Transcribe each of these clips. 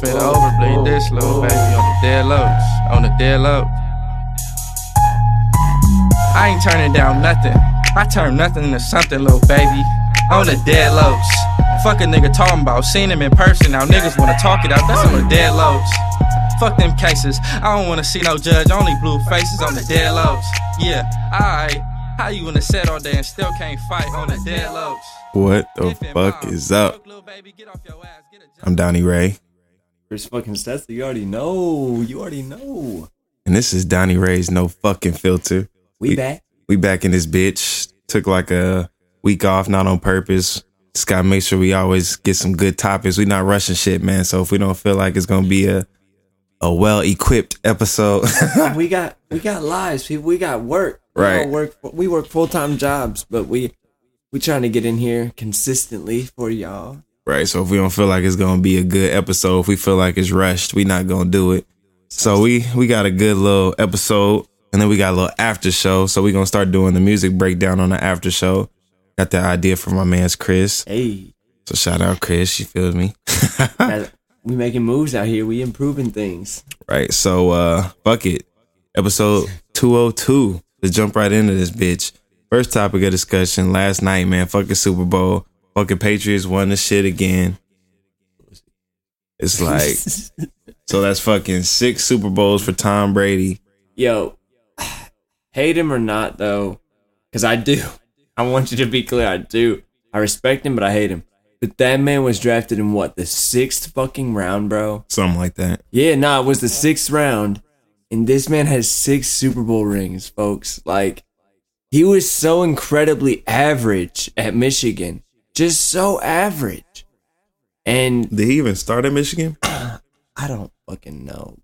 Better overbleed this little baby on the dead lows. On the dead low. I ain't turning down nothing. I turn nothing into something, little baby. On the dead lows. Fuck a nigga talking about. Seen him in person. Now niggas wanna talk it out. That's on the dead lows. Fuck them cases. I don't wanna see no judge. Only blue faces on the dead lows. Yeah, alright. How you wanna set all day and still can't fight on the dead lows? What the fuck is up? I'm Donnie Rey, Chris fucking Stetzel, you already know. You already know. and this is Donnie Rey's No Fucking Filter. We, back. We back in this bitch. Took like a week off, not on purpose. Just gotta make sure we always get some good topics. We not rushing shit, man. So if we don't feel like it's gonna be a a well equipped episode, we got we got lives, people. We got work. We Right. work. We work full time jobs, but we we trying to get in here consistently for y'all. Right? So if we don't feel like it's gonna be a good episode, if we feel like it's rushed, we not gonna do it. So we we got a good little episode, and then we got a little after show. So we gonna start doing the music breakdown on the after show. Got the idea from my man's Chris. Hey, So shout out Chris, you feel me? we making moves out here. We improving things. right. So uh fuck it. Episode 202. Let's jump right into this bitch. First topic of discussion last night, man. Fucking Super Bowl. Fucking Patriots won the shit again. It's like so that's fucking six Super Bowls for Tom Brady. Yo, hate him or not though, because I do. I want you to be clear. I do. I respect him, but I hate him. But that man was drafted in what the sixth fucking round, bro. Something like that. Yeah, nah, it was the sixth round, and this man has six Super Bowl rings, folks. Like, he was so incredibly average at Michigan, just so average. And Did he even start at Michigan? I don't fucking know,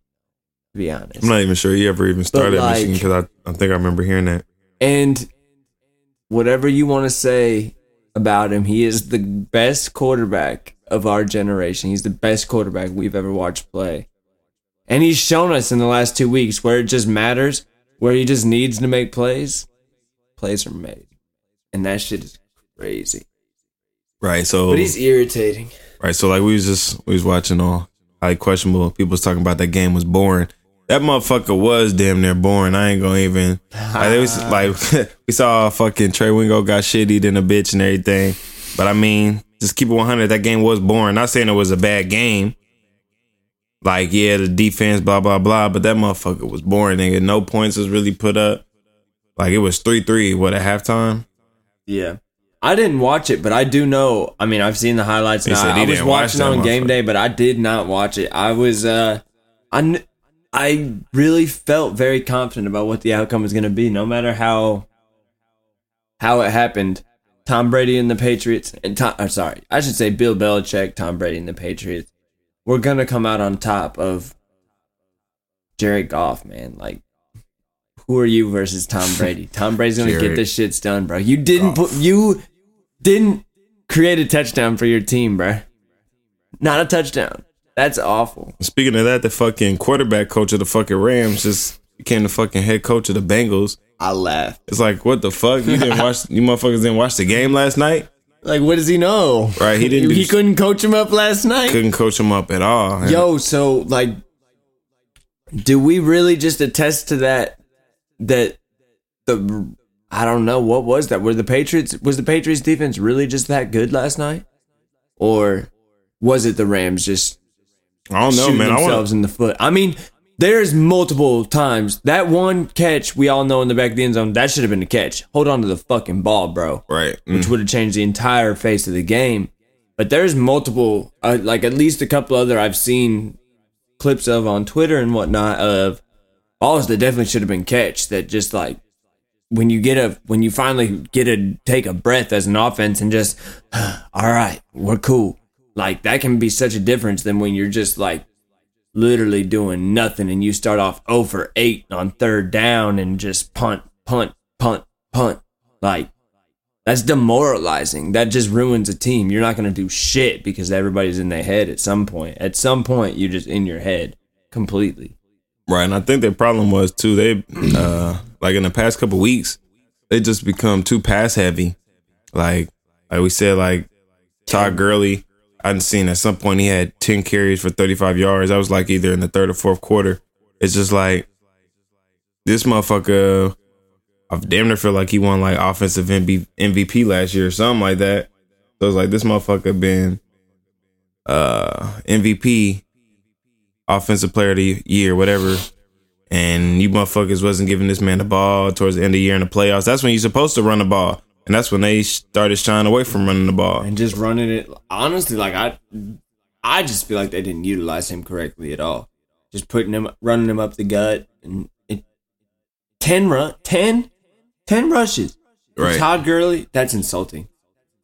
to be honest. I'm not even sure he ever even started at Michigan because I, I think I remember hearing that. And whatever you want to say about him, he is the best quarterback of our generation. He's the best quarterback we've ever watched play. And he's shown us in the last two weeks where it just matters, where he just needs to make plays, plays are made. And that shit is crazy. Right. So But he's irritating. Right. So like we was just we was watching all highly questionable. People was talking about that game was boring. That motherfucker was damn near boring. I ain't gonna even. Like, it was like we saw fucking Trey Wingo got shittied in a bitch and everything. But I mean, just keep it 100. That game was boring. Not saying it was a bad game. Like yeah, the defense, blah blah blah. But that motherfucker was boring. Nigga, no points was really put up. Like it was three three. What at halftime? Yeah. I didn't watch it, but I do know. I mean, I've seen the highlights now. said he I was watch watching that on game day, but I did not watch it. I was, uh, I, kn- I really felt very confident about what the outcome was going to be, no matter how, how it happened. Tom Brady and the Patriots, and Tom, uh, sorry, I should say Bill Belichick, Tom Brady and the Patriots, we're gonna come out on top of Jared Goff, man. Like, who are you versus Tom Brady? Tom Brady's gonna get Jared this shit's done, bro. You didn't put you didn't create a touchdown for your team, bro. Not a touchdown. That's awful. Speaking of that, the fucking quarterback coach of the fucking Rams just became the fucking head coach of the Bengals. I laugh. It's like, what the fuck? You didn't watch? You motherfuckers didn't watch the game last night, Like, what does he know? right? He didn't. Do, He couldn't coach him up last night. couldn't coach him up at all. Yo, so like, do we really just attest to that? That the I don't know what was that. Were the Patriots was the Patriots defense really just that good last night, or was it the Rams just I don't know, man. I themselves want. in the foot? I mean, there's multiple times that one catch we all know in the back of the end zone that should have been a catch. Hold on to the fucking ball, bro Right. which Mm. would have changed the entire face of the game. But there's multiple, uh, like at least a couple other I've seen clips of on Twitter and whatnot of balls that definitely should have been catch. That just like when you get a when you finally get a take a breath as an offense and just all right, we're cool. Like that can be such a difference than when you're just like literally doing nothing and you start off 0 for 8 on third down and just punt, punt, punt, punt. Like that's demoralizing. That just ruins a team. You're not going to do shit because everybody's in their head at some point. At some point, you're just in your head completely. Right, and I think their problem was too. They uh like in the past couple weeks, they just become too pass heavy. Like like we said, like Todd Gurley I'd seen at some point he had 10 carries for 35 yards. I was like either in the third or fourth quarter. It's just like this motherfucker. I damn near feel like he won like offensive MVP last year or something like that. So it's like this motherfucker been uh MVP, offensive player of the year, whatever. And you motherfuckers wasn't giving this man the ball towards the end of the year in the playoffs. That's when you're supposed to run the ball. And that's when they started shying away from running the ball. and just running it. Honestly, like I, I just feel like they didn't utilize him correctly at all. Just putting him, running him up the gut, and it, ten run, 10, 10 rushes. Right. Todd Gurley, that's insulting.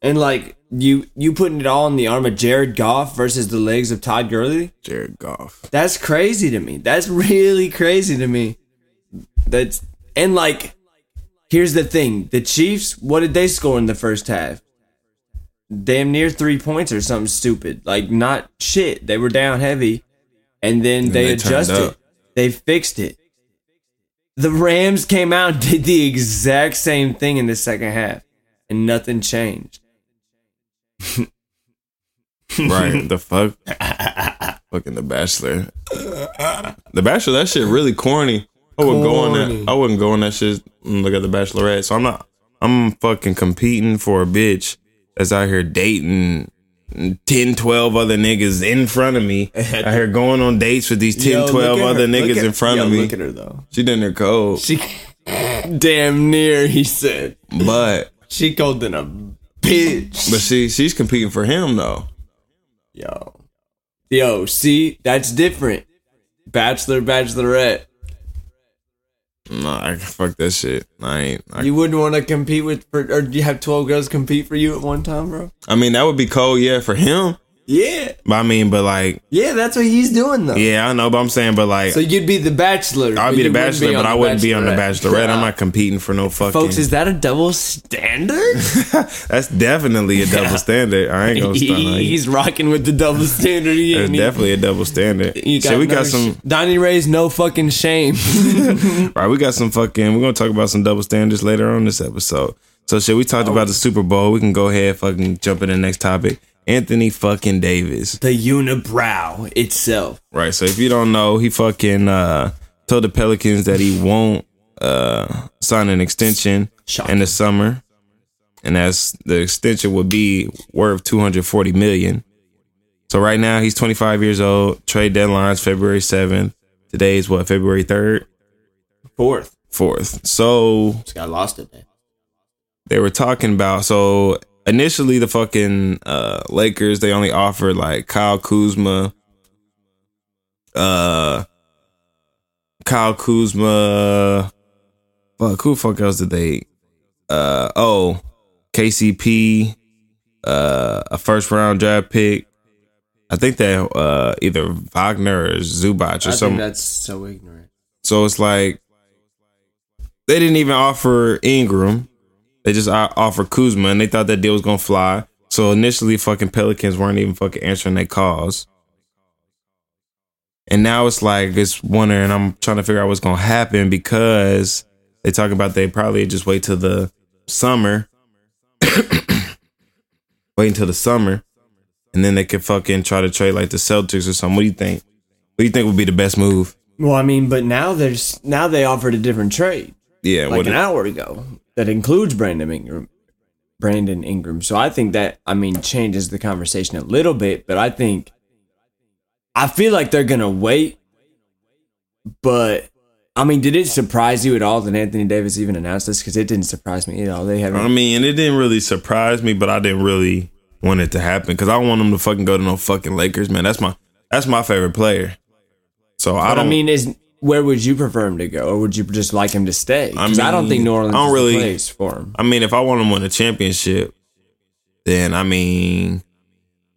And like you, you putting it all in the arm of Jared Goff versus the legs of Todd Gurley. Jared Goff. That's crazy to me. That's really crazy to me. That's and like here's the thing. The Chiefs, what did they score in the first half? Damn near 3 points or something stupid. Like not shit. They were down heavy and then And they, they adjusted. They fixed it. The Rams came out and did the exact same thing in the second half and nothing changed. Right. the fuck? Fucking The Bachelor. The Bachelor, that shit really corny. I wouldn't go on that. I wouldn't go on that shit and look at The Bachelorette. So I'm not, I'm fucking competing for a bitch that's out here dating 10, 12 other niggas in front of me. out here going on dates with these 10, Yo, 12 other her. Niggas at- in front yo, of me. Look at her though. She done there cold. She damn near he said. But, She called in a bitch. but she, she's competing for him though. Yo. Yo, see, that's different. Bachelor, bachelorette. Nah, I fuck that shit. I ain't. I, You wouldn't want to compete with, for, or do you have 12 girls compete for you at one time, bro? I mean, that would be cold, yeah, for him. Yeah. But I mean, but like, Yeah, that's what he's doing, though. yeah, I know, but I'm saying, but like, So you'd be the bachelor. I'd be the you wouldn't bachelor, but on I wouldn't be on the bachelorette. I'm not competing for no fucking. Folks, is that a double standard? That's definitely a double standard. I ain't gonna stun on you. he's rocking with the double standard. He That's ain't- definitely a double standard. You Shit, we got some. sh- Donnie Rey's no fucking shame. Right, we got some fucking. We're gonna talk about some double standards later on this episode. So shit, we talked Oh. about the Super Bowl. We can go ahead, fucking jump in the next topic. Anthony fucking Davis. the unibrow itself. Right. So if you don't know, he fucking uh told the Pelicans that he won't uh sign an extension Shocking. in the summer. And that's the extension would be worth 240 million. So right now he's 25 years old. Trade deadline's February 7th. Today is what, February 3rd? Fourth. 4th. So Just got lost it, there. they were talking about so initially the fucking uh Lakers they only offered like Kyle Kuzma uh Kyle Kuzma fuck who the fuck else did they uh oh KCP uh a first round draft pick I think that uh either Wagner or Zubac or something that's so ignorant. so it's like they didn't even offer Ingram. They just offered Kuzma, and they thought that deal was gonna fly. So initially, fucking Pelicans weren't even fucking answering their calls. And now it's like it's wondering. I'm trying to figure out what's gonna happen because they talk about they probably just wait till the summer, wait until the summer, and then they could fucking try to trade like the Celtics or something. What do you think? What do you think would be the best move? Well, I mean, but now there's now they offered a different trade Yeah, like what an hour ago that includes Brandon Ingram. Brandon Ingram. So I think that I mean changes the conversation a little bit, but I think I feel like they're gonna wait. But I mean, did it surprise you at all that Anthony Davis even announced this? Because it didn't surprise me at all. They haven't. I mean, it didn't really surprise me, but I didn't really want it to happen because I don't want him to fucking go to no fucking Lakers, man. That's my that's my favorite player. So I don't I mean, is where would you prefer him to go, or would you just like him to stay? Because I, don't think New Orleans I don't is really- place for him. I mean, if I want him to win a championship, then I mean,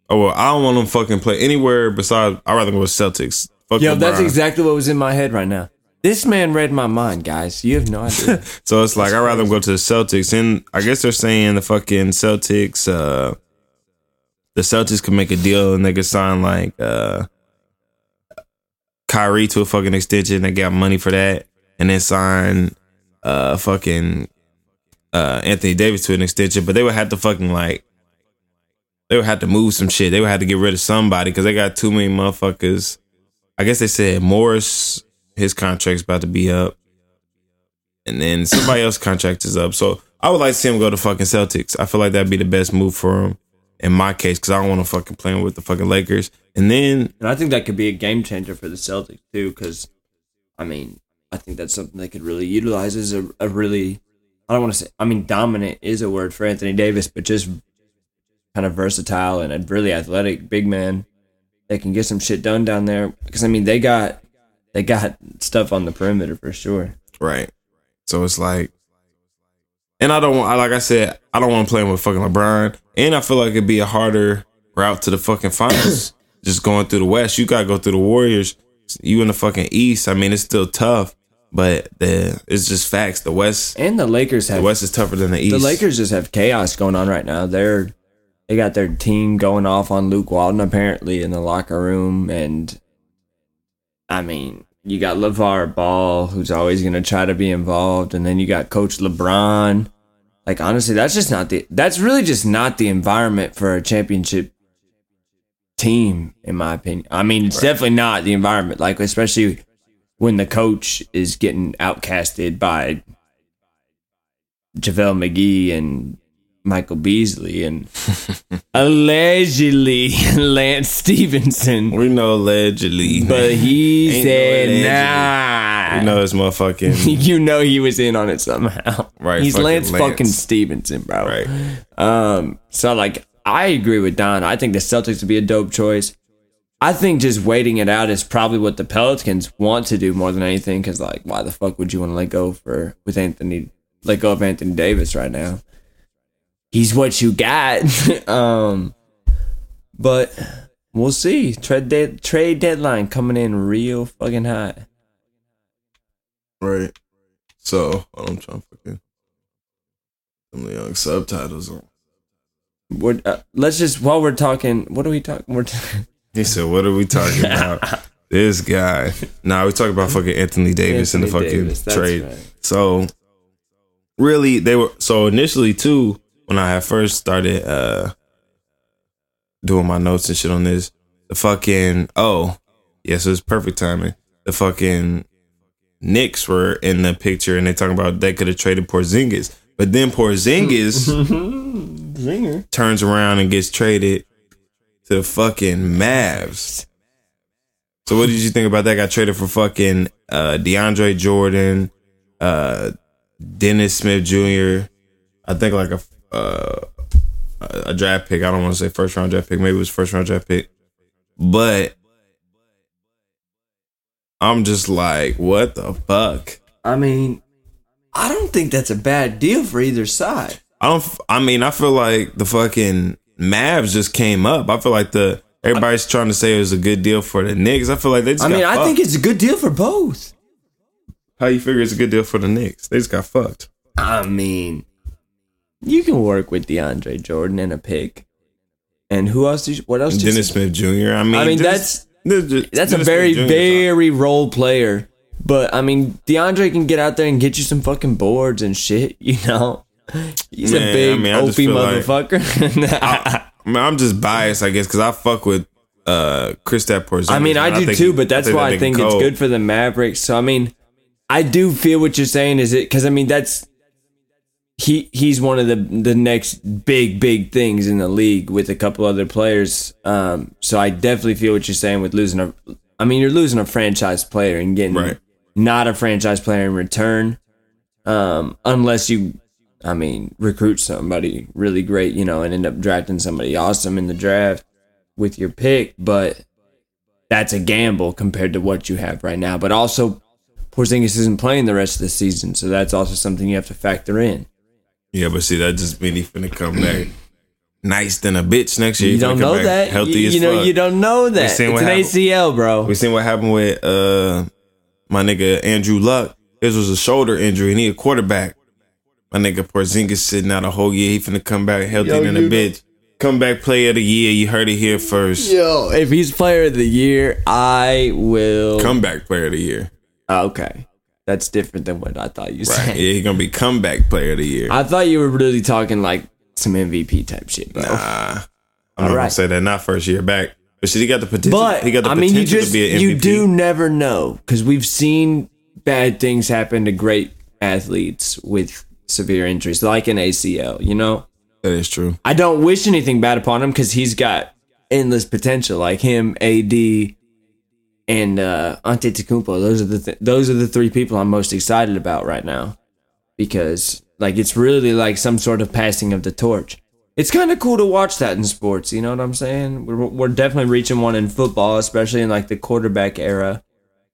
oh well, I don't want him fucking play anywhere besides. I'd rather go with Celtics. Fuck Yo, that's exactly what was in my head right now. This man read my mind, guys. You have no idea. So it's like I'd rather go to the Celtics, and I guess they're saying the fucking Celtics, uh, the Celtics could make a deal and they could sign like uh, Kyrie to a fucking extension. They got money for that, and then sign uh fucking uh Anthony Davis to an extension. But they would have to fucking like they would have to move some shit. They would have to get rid of somebody because they got too many motherfuckers. I guess they said Morris, his contract's about to be up, and then somebody else contract is up. So I would like to see him go to fucking Celtics. I feel like that'd be the best move for him in my case because I don't want to fucking play with the fucking Lakers. And then And I think that could be a game changer for the Celtics too, because I mean, I think that's something they could really utilize as a, a really I don't want to say I mean dominant is a word for Anthony Davis, but just kind of versatile and a really athletic big man that can get some shit done down there. Because I mean they got they got stuff on the perimeter for sure. right, so it's like, and I don't want. Like I said, I don't want to play with fucking LeBron, and I feel like it'd be a harder route to the fucking finals. Just going through the West, you gotta go through the Warriors. You in the fucking East. I mean, it's still tough, but the it's just facts. The West, And the Lakers have the West is tougher than the East. the Lakers just have chaos going on right now. They're they got their team going off on Luke Walton apparently in the locker room, and I mean, you got LeVar Ball who's always going to try to be involved, and then you got Coach LeBron. Like honestly, that's just not the that's really just not the environment for a championship team, in my opinion. I mean, it's definitely not the environment. Like especially when the coach is getting outcasted by JaVale McGee and Michael Beasley and allegedly Lance Stephenson. we know allegedly, But he Ain't no said, allegedly. nah. we know it's motherfucking you know he was in on it somehow. Right, He's fucking Lance, Lance. fucking Stephenson, bro. right. Um, so like I agree with Don. I think the Celtics would be a dope choice. I think just waiting it out is probably what the Pelicans want to do more than anything. Because like, why the fuck would you want to let go for with Anthony, let go of Anthony Davis right now? He's what you got. um, but we'll see. Trade de- trade deadline coming in real fucking hot. Right. So I'm trying to fucking some young subtitles on. We're, uh, let's just while we're talking. What are we talking? We're t- He said, "What are we talking about?" this guy. Nah, we talk about fucking Anthony Davis and the fucking Davis, trade. right. So really, they were so initially too when I had first started uh doing my notes and shit on this. The fucking oh yes, it was perfect timing. The fucking Knicks were in the picture and they talking about they could have traded Porzingis, but then Porzingis Zinger. turns around and gets traded to the fucking Mavs. So what did you think about that? Got traded for fucking uh, DeAndre Jordan, uh, Dennis Smith Jr. I think like a uh, a draft pick. I don't want to say first round draft pick. Maybe it was first round draft pick. But I'm just like, what the fuck? I mean, I don't think that's a bad deal for either side. I don't. f- I mean, I feel like the fucking Mavs just came up. I feel like the everybody's trying to say it was a good deal for the Knicks. I feel like they just. I got mean, I think it's a good deal for both. how you figure it's a good deal for the Knicks. They just got fucked. I mean, you can work with DeAndre Jordan and a pick. And who else? Did you, what else? did you Dennis? Smith Jr. I mean, I mean, just- this- just- That's a very, Smith Jr. 's very role player. But I mean, DeAndre can get out there and get you some fucking boards and shit. You know, he's Man, a I big mean, I just opie feel like- motherfucker. I mean, I'm just biased, I guess, because I fuck with uh Kristaps Porzingis. I mean, I do think too, but that's that why I think it's good for the Mavericks. So I mean, I do feel what you're saying is it because I mean that's he he's one of the the next big big things in the league with a couple other players. Um, so I definitely feel what you're saying with losing a. I mean, you're losing a franchise player and getting Right. not a franchise player in return, um, unless you. I mean, recruit somebody really great, you know, and end up drafting somebody awesome in the draft with your pick, but that's a gamble compared to what you have right now. But also, Porzingis isn't playing the rest of the season, so that's also something you have to factor in. Yeah, but see, that just mean he finna come back nice than a bitch next year. You don't know that. Healthy you, you know, fuck. you don't know that. It's an happened. ACL, bro. We seen what happened with uh my nigga Andrew Luck. This was a shoulder injury and he a quarterback. My nigga Porzingis sitting out a whole year. He finna come back healthy Yo, than a bitch. Come back player of the year. You heard it here first. Yo, if he's player of the year, I will. Comeback player of the year. Oh, okay, that's different than what I thought you Right. said. Yeah, he gonna be comeback player of the year. I thought you were really talking like some MVP type shit, bro. Nah. I'm not gonna say that not first year back, but shit, he got the potential. But he got the I potential mean, you just to be an MVP. you do never know because we've seen bad things happen to great athletes with severe injuries, like an ACL. You know, That is true. I don't wish anything bad upon him because he's got endless potential, like him, AD, and uh, Antetokounmpo. Those are the th- those are the three people I'm most excited about right now because like it's really like some sort of passing of the torch. It's kind of cool to watch that in sports. You know what I'm saying? We're we're definitely reaching one in football, especially in like the quarterback era.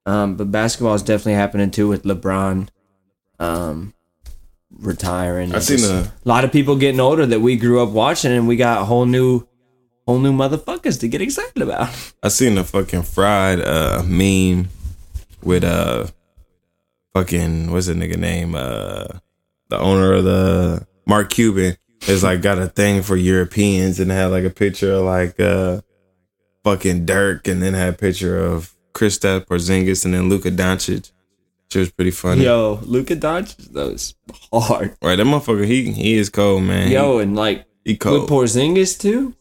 Um, but basketball is definitely happening too with LeBron. Um, retiring. I've seen a- lot of people getting older that we grew up watching, and we got whole new, whole new motherfuckers to get excited about. I seen a fucking fried uh meme with uh fucking what's the nigga name? Uh the owner of the Mark Cuban is like got a thing for Europeans and had like a picture of like uh fucking Dirk and then had a picture of Kristaps Porzingis and then Luka Doncic. She was pretty funny. Yo, Luka Doncic, those hard. Right, that motherfucker, he he is cold, man. Yo, and like he, he with cold. Porzingis too.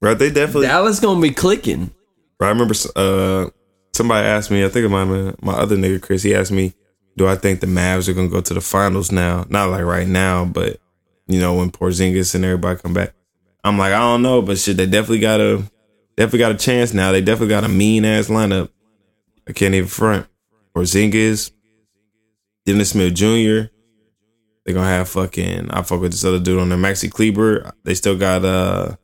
right, they definitely Dallas gonna be clicking. Right, I remember uh, somebody asked me, I think have my other nigga, Chris, he asked me, do I think the Mavs are going to go to the finals now? Not like right now, but, you know, when Porzingis and everybody come back. I'm like, I don't know, but shit, they definitely got a, definitely got a chance now. They definitely got a mean ass lineup. I can't even front. or Porzingis, Dennis Smith Jr., they're going to have fucking, I fuck with this other dude on there, Maxi Kleber. They still got, uh,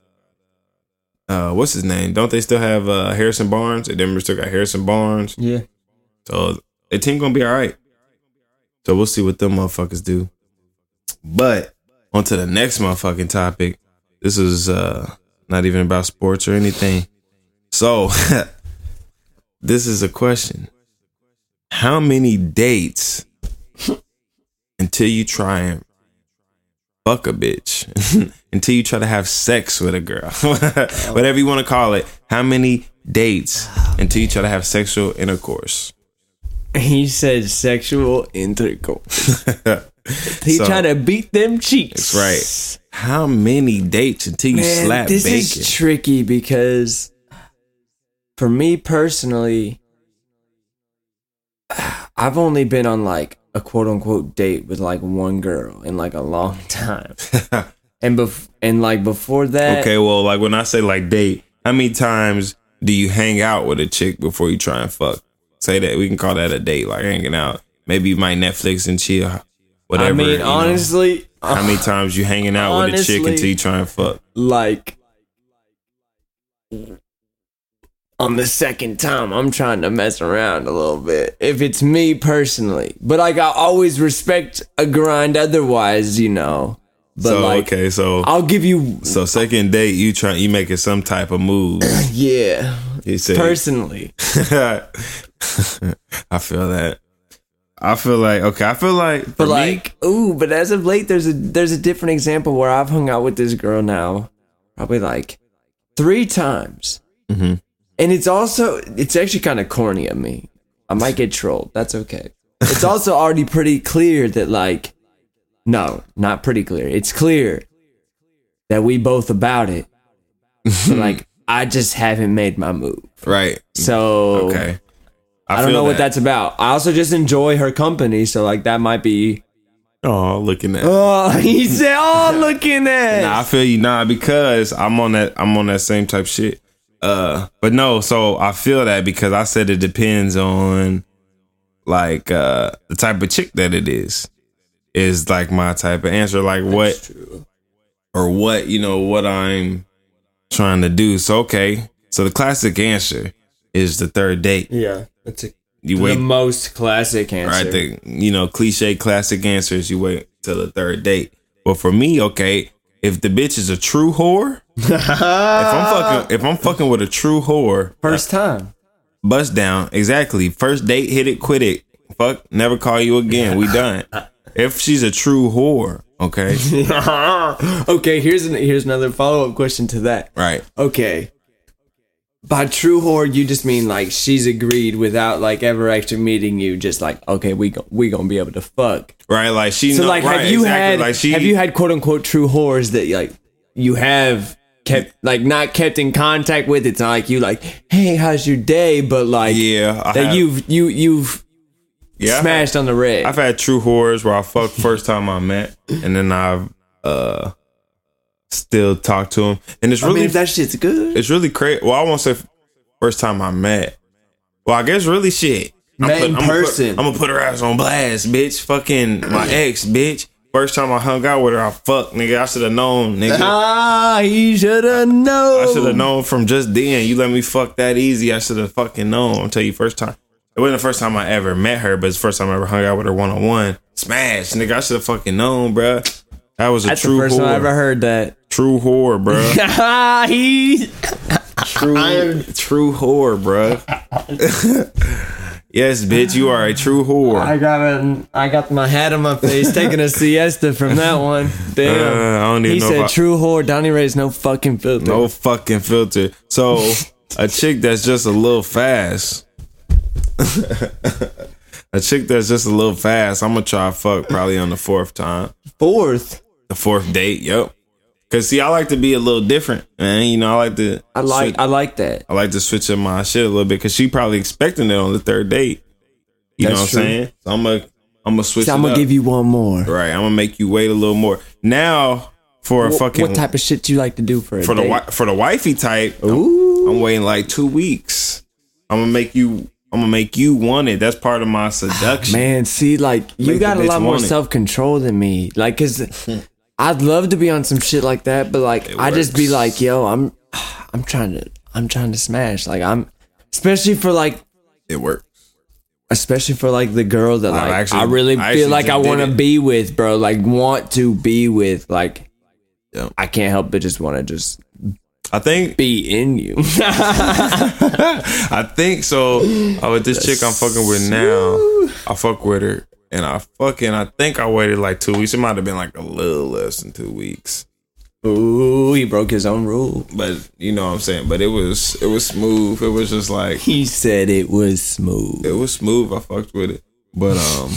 uh, what's his name? Don't they still have uh, Harrison Barnes? They Denver still got Harrison Barnes. Yeah. So the team gonna be all right. So we'll see what them motherfuckers do. But on to the next motherfucking topic. This is uh not even about sports or anything. So this is a question. How many dates until you try and fuck a bitch? until you try to have sex with a girl. Whatever you want to call it. How many dates until you try to have sexual intercourse? He said sexual intercourse. He So- tried to beat them cheeks. That's right. How many dates until you Man, slap this bacon? is tricky because for me personally, I've only been on like a quote unquote date with like one girl in like a long time. and bef- and like before that, okay, well, like when I say like date, how many times do you hang out with a chick before you try and fuck? Say that we can call that a date, like hanging out. Maybe you might Netflix and chill, whatever. I mean, you know. honestly, how many times you hanging out with a chick honestly- until you try and fuck? like on the second time i'm trying to mess around a little bit if it's me personally but like i always respect a grind otherwise you know but so like okay, so i'll give you so second date, you try you making some type of move. yeah You said personally I feel that. I feel like okay. I feel like for but me, like ooh but as of late there's a there's a different example where i've hung out with this girl now probably like three times Mhm. And it's also it's actually kind of corny of me i might get trolled that's okay it's also already pretty clear that like no not pretty clear it's clear that we both about it but like i just haven't made my move right? so Okay. i, don't feel know what that's about i also just enjoy her company so like that might be Oh, looking at. Oh, he said, "Oh, looking at." Nah, I feel you. Nah, because I'm on that. I'm on that same type shit. Uh, but no. So I feel that because I said it depends on like uh the type of chick that it is. Is like my type of answer. Like what or what you know what I'm trying to do. So okay. So the classic answer is the third date. Yeah, that's a, You wait, the most classic answer. right? The you know cliche classic answers. You wait till the third date. But for me, okay, if the bitch is a true whore, if I'm fucking if I'm fucking with a true whore, First time. bust down exactly. First date, hit it, quit it. Fuck, never call you again. We done. If she's a true whore, okay, okay, here's an, here's another follow up question to that. right? Okay. By true whore, you just mean like she's agreed without like ever actually meeting you. Just like okay, we go, we gonna be able to fuck. Right, like she. So know, like, right, have you exactly, had like she? have you had quote unquote true whores that like you have kept like not kept in contact with. It's not like you like, hey, how's your day? But like, Yeah, I that have- you've you you've yeah, smashed on the red. I've had true horrors where I fucked first time I met, and then I've uh still talk to him, and it's I really mean, if that shit's good, it's really crazy. Well, I won't say first time I met. Well, I guess really shit. I'm Met in I'm Gonna person. put, I'm gonna put her ass on blast, bitch. Fucking my ex, bitch. First time I hung out with her, I fucked, nigga. I should have known, nigga. ah, he should have known. I should have known from just then. You let me fuck that easy. I should have fucking known. I'll tell you, first time. It wasn't the first time I ever met her, but it's the first time I ever hung out with her one on one. Smash, nigga. I should have fucking known, bruh. That was a That's true the first whore. time I ever heard that. True whore, bro. He. True, true whore, bro. yes, bitch, you are a true whore. I got a, I got my hat on my face, taking a siesta from that one. Damn. Uh, I don't even he know said, I- "True whore." Donnie Rey's no fucking filter. No fucking filter. So a chick that's just a little fast. a chick that's just a little fast. I'm gonna try fuck probably on the fourth time. Fourth, The fourth date, yep. Cause see, I like to be a little different, man. You know, I like to. I like, switch- I like that. I like to switch up my shit a little bit because she probably expecting it on the third date. You know That's what I'm true. saying? So I'm gonna, I'm gonna switch. So I'm gonna up. give you one more. right. I'm gonna make you wait a little more. Now for a What, fucking what type of shit do you like to do for a for the date? wi- for the wifey type. I'm- Ooh. I'm waiting like two weeks. I'm gonna make you. I'm gonna make you want it. That's part of my ah, seduction. Man, see, like you Make got a lot more self control than me. Like, cause I'd love to be on some shit like that, but like I just be like, yo, I'm, I'm trying to, I'm trying to smash. Like I'm, especially for like, It works. especially for like the girl that I like actually- I really I feel like I want to be with, bro. Like want to be with. Like Yeah. I can't help but just want to just I think. be in you. I think so. Oh, with this chick I'm fucking with now, I fuck with her, and I fucking. I think I waited like two weeks. It might have been like a little less than two weeks. Ooh, he broke his own rule. But you know what I'm saying. But it was it was smooth. It was just like He said it was smooth. it was smooth. I fucked with it. But um,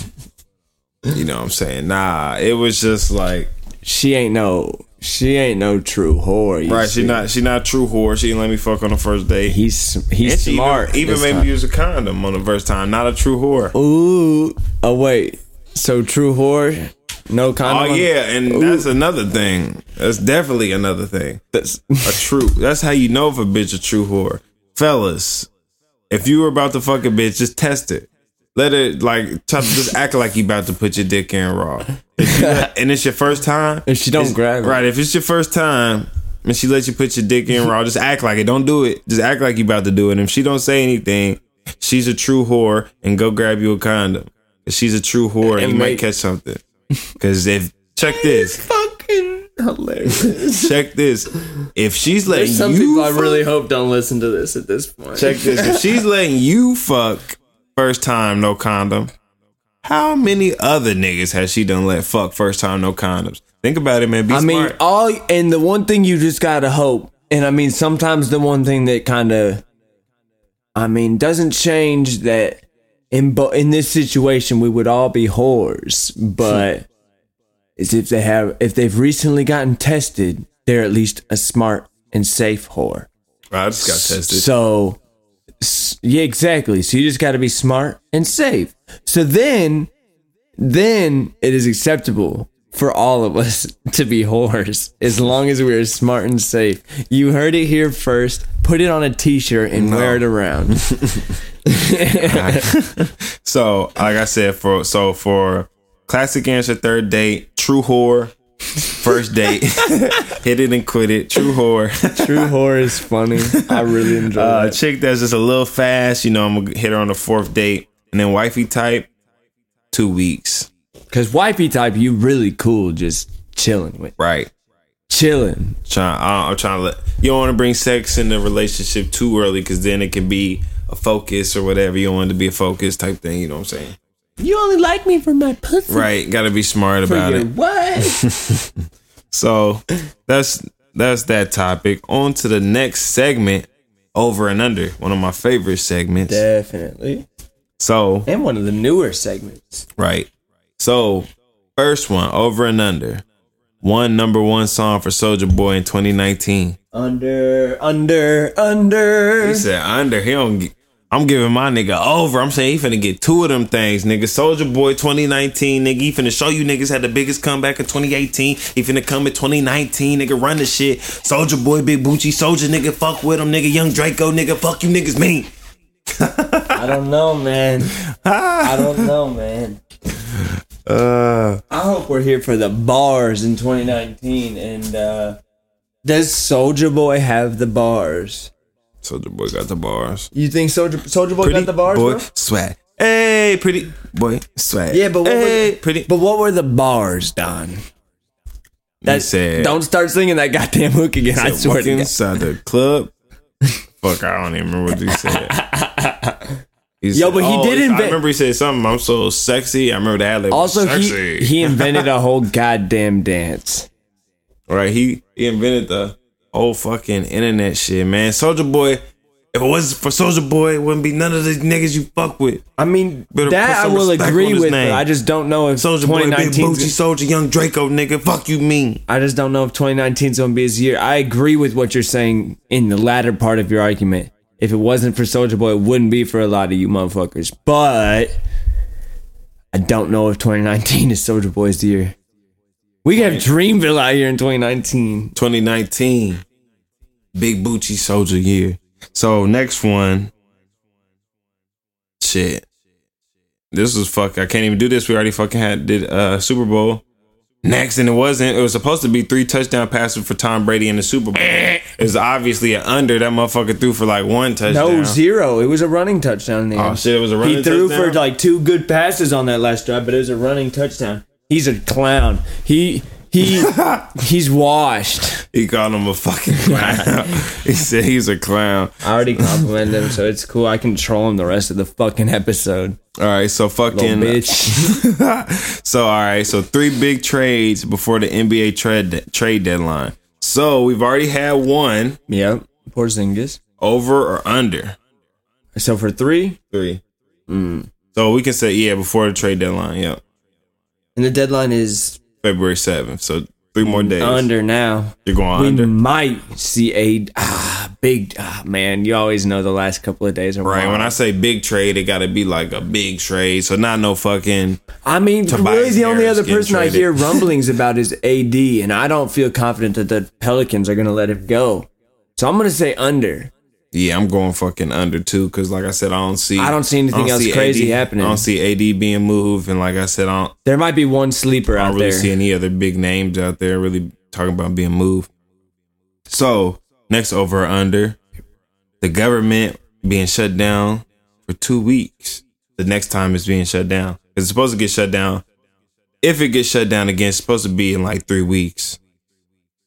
you know what I'm saying. Nah, it was just like She ain't no, she ain't no true whore. right. see. She not she not true whore. She didn't let me fuck on the first date. He's And he's she smart. Even, even made time. me use a condom on the first time. Not a true whore. Ooh, oh wait. So true whore, no oh, condom. Oh yeah, and that's another thing. That's definitely another thing. That's A true. That's how you know if a bitch a true whore, fellas. If you were about to fuck a bitch, just test it. Let it like try to just act like you about to put your dick in raw. And it's your first time. If she don't grab it. right? If it's your first time and she lets you put your dick in raw, just act like it. Don't do it. Just act like you about to do it. And if she don't say anything, she's a true whore, and go grab you a condom. If she's a true whore, And you might catch something. Because if check this, fucking hilarious. check this. If she's letting There's some you people I really hope don't listen to this at this point. check this. If she's letting you fuck first time no condom, how many other niggas has she done let fuck first time no condoms? Think about it, man. Be I mean, all and the one thing you just gotta hope, and I mean, sometimes the one thing that kind of, I mean, doesn't change that in bo- in this situation we would all be whores, but is if they have if they've recently gotten tested, they're at least a smart and safe whore. I just got tested. So, yeah, exactly. So you just got to be smart and safe. So then, then it is acceptable for all of us to be whores as long as we're smart and safe. You heard it here first. Put it on a t-shirt and wear it around. So, like I said, for so for classic answer, third date, true whore, first date, hit it and quit it, true whore. True whore is funny. I really enjoy Uh, a that. chick that's just a little fast, you know, I'm gonna hit her on the fourth date, and then wifey type, two weeks, Cause wifey type, you really cool, just chilling with, right? chilling. Trying, I'm trying to let you don't want to bring sex in the relationship too early, because then it can be a focus or whatever. You don't want it to be a focus type thing. You know what I'm saying? You only like me for my pussy. Right? Got to be smart For about it. what? So that's that's that topic. On to the next segment, over and under, one of my favorite segments. Definitely. So And one of the newer segments. right. So first one, over and under. one number one song for Soulja Boy in 2019. Under, under, under. He said under. He don't. I'm giving my nigga over. I'm saying he finna get two of them things, nigga. Soulja Boy 2019, nigga. He finna show you niggas had the biggest comeback in 2018. He finna come in 2019, nigga. Run the shit. Soulja Boy, Big Boochie, Soldier, nigga. Fuck with him, nigga. Young Draco, nigga. Fuck you niggas, me. I don't know, man. I don't know, man. Uh, I hope we're here for the bars in 2019. And uh, does Soulja Boy have the bars? Soulja Boy got the bars. You think Soldier Soulja Boy got the bars, boy, bro? swag. Hey, pretty boy, swag. Yeah, but what hey, were the, pretty. But what were the bars, Don? That said- don't start singing that goddamn hook again. I swear to God. inside the club. Fuck, I don't even remember what he said. He Yo, said- but he oh, did invent. I remember he said something. I'm so sexy. I remember that. Like, Also, sexy. he he invented a whole goddamn dance. right. He he invented the whole fucking internet shit, man. Soulja Boy. If it wasn't for Soulja Boy, it wouldn't be none of the niggas you fuck with. I mean, Better that I will agree with, name. but I just don't know if Soulja Boy, Big 2019 Boochie, Soldier, Young Draco, nigga. Fuck you, mean. I just don't know if 2019 is to be his year. I agree with what you're saying in the latter part of your argument. If it wasn't for Soulja Boy, it wouldn't be for a lot of you motherfuckers. But I don't know if 2019 is Soulja Boy's year. We could have Dreamville out here in 2019. 2019, Big Boochie Soldier year. So next one, shit. This was fuck. I can't even do this. We already fucking had did uh Super Bowl. Next, and it wasn't. It was supposed to be three touchdown passes for Tom Brady in the Super Bowl. it was obviously an under. That motherfucker threw for like one touchdown. No, zero. It was a running touchdown in the Oh end. shit! It was a running He threw touchdown? for like two good passes on that last drive, but it was a running touchdown. He's a clown. He he he's washed. He called him a fucking clown. he said he's a clown. I already complimented him, so it's cool. I can troll him the rest of the fucking episode. All right, so Little fucking bitch. so all right, so three big trades before the NBA trade trade deadline. So we've already had one yep. Porzingis. over or under So for three, three. Mm. So we can say yeah before the trade deadline. Yep, and the deadline is February seventh. So three more days. under now. You're going We under. might see a ah, big ah, man. You always know the last couple of days are Right. wild. When I say big trade, it got to be like a big trade. So not no fucking. I mean, Tobias really, the only other person I traded. hear rumblings about is AD, and I don't feel confident that the Pelicans are going to let him go. So I'm going to say under. Yeah, I'm going fucking under too because, like I said, I don't see. I don't see anything I else see crazy AD happening. I don't see AD being moved, and like I said, I don't. There might be one sleeper I don't really there. see any other big names out there really talking about being moved. So next over or under, the government being shut down for two weeks. The next time it's being shut down it's supposed to get shut down. If it gets shut down again, it's supposed to be in like three weeks.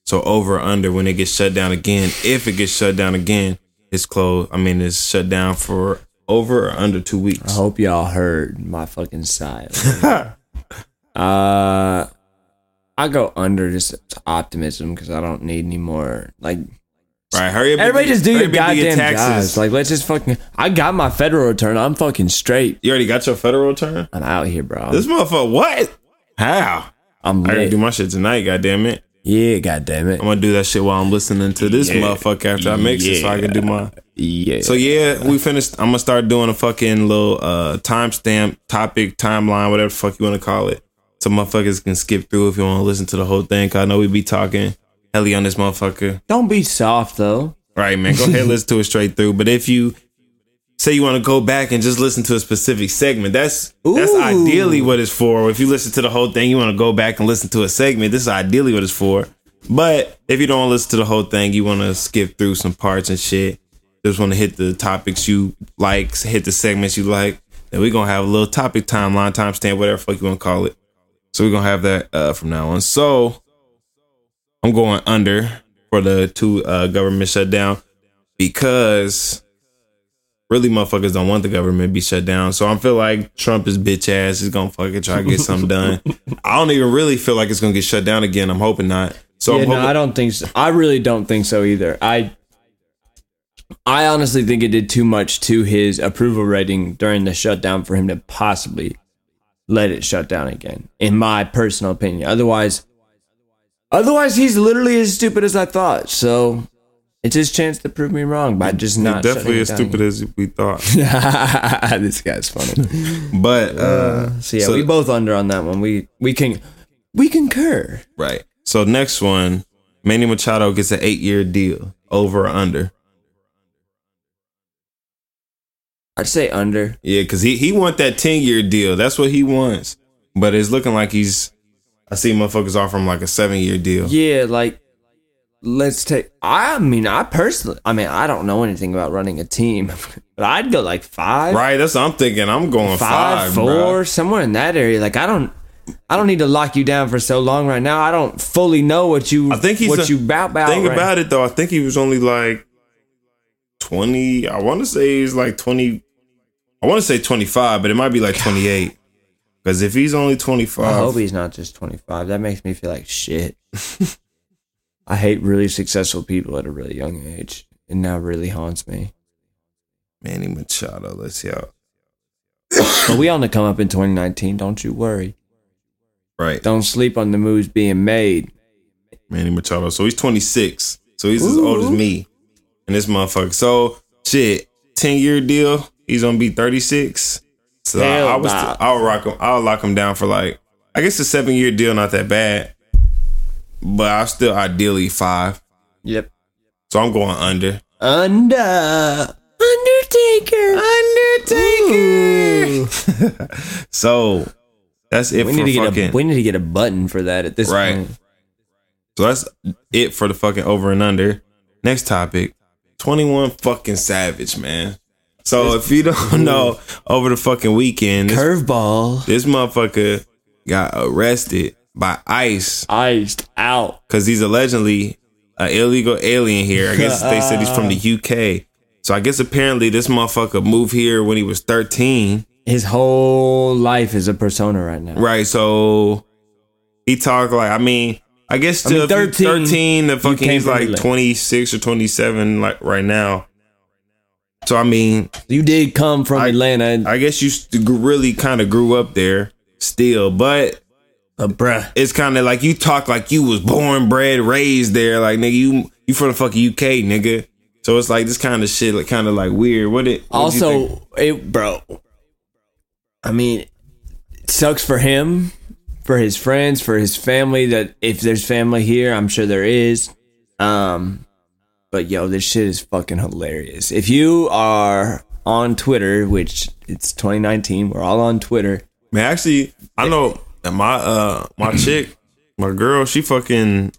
So over or under when it gets shut down again. If it gets shut down again, it's closed. I mean, it's shut down for over or under two weeks. I hope y'all heard my fucking side. uh, I go under just optimism because I don't need any more. Like Right? Hurry up. everybody, just do your goddamn jobs. Like let's just fucking. I got my federal return. I'm fucking straight. you already got your federal return. I'm out here, bro. This motherfucker, what? How? I'm I gotta do my shit tonight, goddamn it. Yeah, goddamn it. I'm gonna do that shit while I'm listening to this Yeah. motherfucker after I mix it so I can do my Yeah. So yeah, we finished I'm gonna start doing a fucking little uh timestamp topic, timeline, whatever the fuck you wanna call it. So motherfuckers can skip through if you wanna listen to the whole thing. Cause I know we be talking helly on this motherfucker. don't be soft though. Right, man. Go ahead, and listen to it straight through. But if you say you want to go back and just listen to a specific segment, that's that's ideally what it's for. If you listen to the whole thing, you want to go back and listen to a segment, this is ideally what it's for. But if you don't listen to the whole thing, you want to skip through some parts and shit. Just want to hit the topics you like, hit the segments you like. Then we're gonna have a little topic timeline, timestamp, whatever the fuck you want to call it. So we're gonna have that uh, from now on. So I'm going under for the two uh, government shutdown because really motherfuckers don't want the government to be shut down. So I feel like Trump is bitch ass is gonna fucking try to get something done. I don't even really feel like it's gonna get shut down again. I'm hoping not. So yeah, I'm no, I don't think so. I really don't think so either. I I honestly think it did too much to his approval rating during the shutdown for him to possibly let it shut down again. In my personal opinion. Otherwise, Otherwise, he's literally as stupid as I thought. So it's his chance to prove me wrong by just not. definitely as stupid as we thought. this guy's funny. But uh, So yeah, we both under on that one. We we can we concur. right. So next one, Manny Machado gets an eight year deal, over or under. I'd say under. Yeah, because he he want that ten year deal. That's what he wants. But it's looking like he's. I see motherfuckers offer him like a seven year deal. Yeah, like let's take. I mean, I personally, I mean, I don't know anything about running a team, but I'd go like five, Right, that's what I'm thinking. I'm going five, five, four, bro. somewhere in that area. Like I don't. I don't need to lock you down for so long right now. I don't fully know what you I think he's what a- you bout about. Think right about it though. I think he was only like twenty. I want to say he's like twenty. I want to say twenty five, but it might be like twenty eight. Because if he's only twenty five, I hope he's not just 25. That makes me feel like shit. I hate really successful people at a really young age. It now really haunts me. Manny Machado. Let's see how. But we on the come up in 2019. Don't you worry. Right, Don't sleep on the moves being made. Manny Machado. So he's twenty six. So he's as old as me, and this motherfucker. So shit, ten year deal. He's gonna be thirty six. So I, Hell I was. nah. I'll rock him. I'll lock him down for like. I guess a seven year deal, not that bad. But I still ideally five. Yep. So I'm going under. Under. Undertaker. Undertaker. So that's it We for need to get a we need to get a button for that at this Right. point. so that's it for the fucking over and under. Next topic: Twenty One fucking Savage, man. So if you don't know, over the fucking weekend, this, Curveball. this motherfucker got arrested by ICE Iced out. because he's allegedly an illegal alien here. I guess they said he's from the UK. So I guess apparently this motherfucker moved here when he was thirteen. His whole life is a persona right now. Right. So he talked like I mean, I guess I to mean, 13, 13, 13 the fucking he's like Italy. 26 or 27 like right now. So I mean, You did come from I- Atlanta, I guess you really kind of grew up there still, but uh, bruh. it's kind of like you talk like you was born, bred, raised there. Like nigga, you you from the fucking UK, nigga. So it's like this kind of shit, like kind of like weird. What it? Also, it, bro. I mean, it sucks for him, for his friends, for his family. That if there's family here, I'm sure there is. Um, but yo, this shit is fucking hilarious. If you are on Twitter, which it's 2019, we're all on Twitter. Man, actually, I don't know that my uh my chick, my girl, she fucking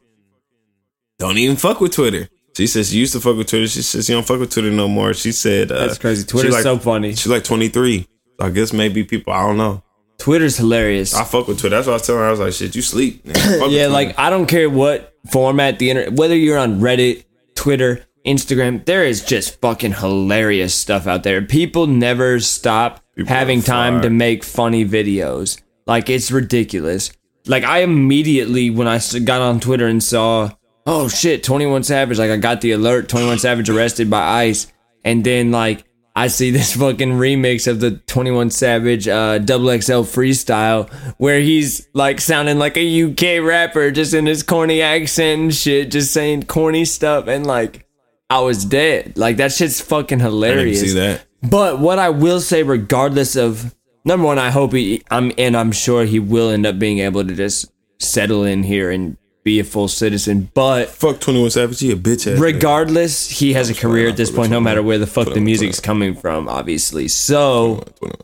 don't even fuck with Twitter. She says she used to fuck with Twitter. She says she don't fuck with Twitter no more. She said uh, That's crazy. Twitter's like- so funny. She's like twenty three. I guess maybe people. I don't know. Twitter's hilarious. I fuck with Twitter. That's what I was telling her. I was like, shit, you sleep. man. Fuck with yeah, like I don't care what format the internet, whether you're on Reddit, Twitter, Instagram, there is just fucking hilarious stuff out there. People never stop People having time to make funny videos. Like it's ridiculous. Like I immediately when I got on Twitter and saw, oh shit, 21 Savage, like I got the alert, 21 Savage arrested by ICE, and then like I see this fucking remix of the 21 Savage uh, Double XL freestyle where he's like sounding like a UK rapper just in his corny accent and shit, just saying corny stuff. And like, I was dead. Like, that shit's fucking I didn't hilarious. see that. But what I will say, regardless of number one, I hope he, I'm, and I'm sure he will end up being able to just settle in here and be a full citizen. But Fuck twenty one Savage. He a bitch ass. nigga. regardless, he has a career at this point, no matter where the fuck the music's coming from, obviously. So, 21.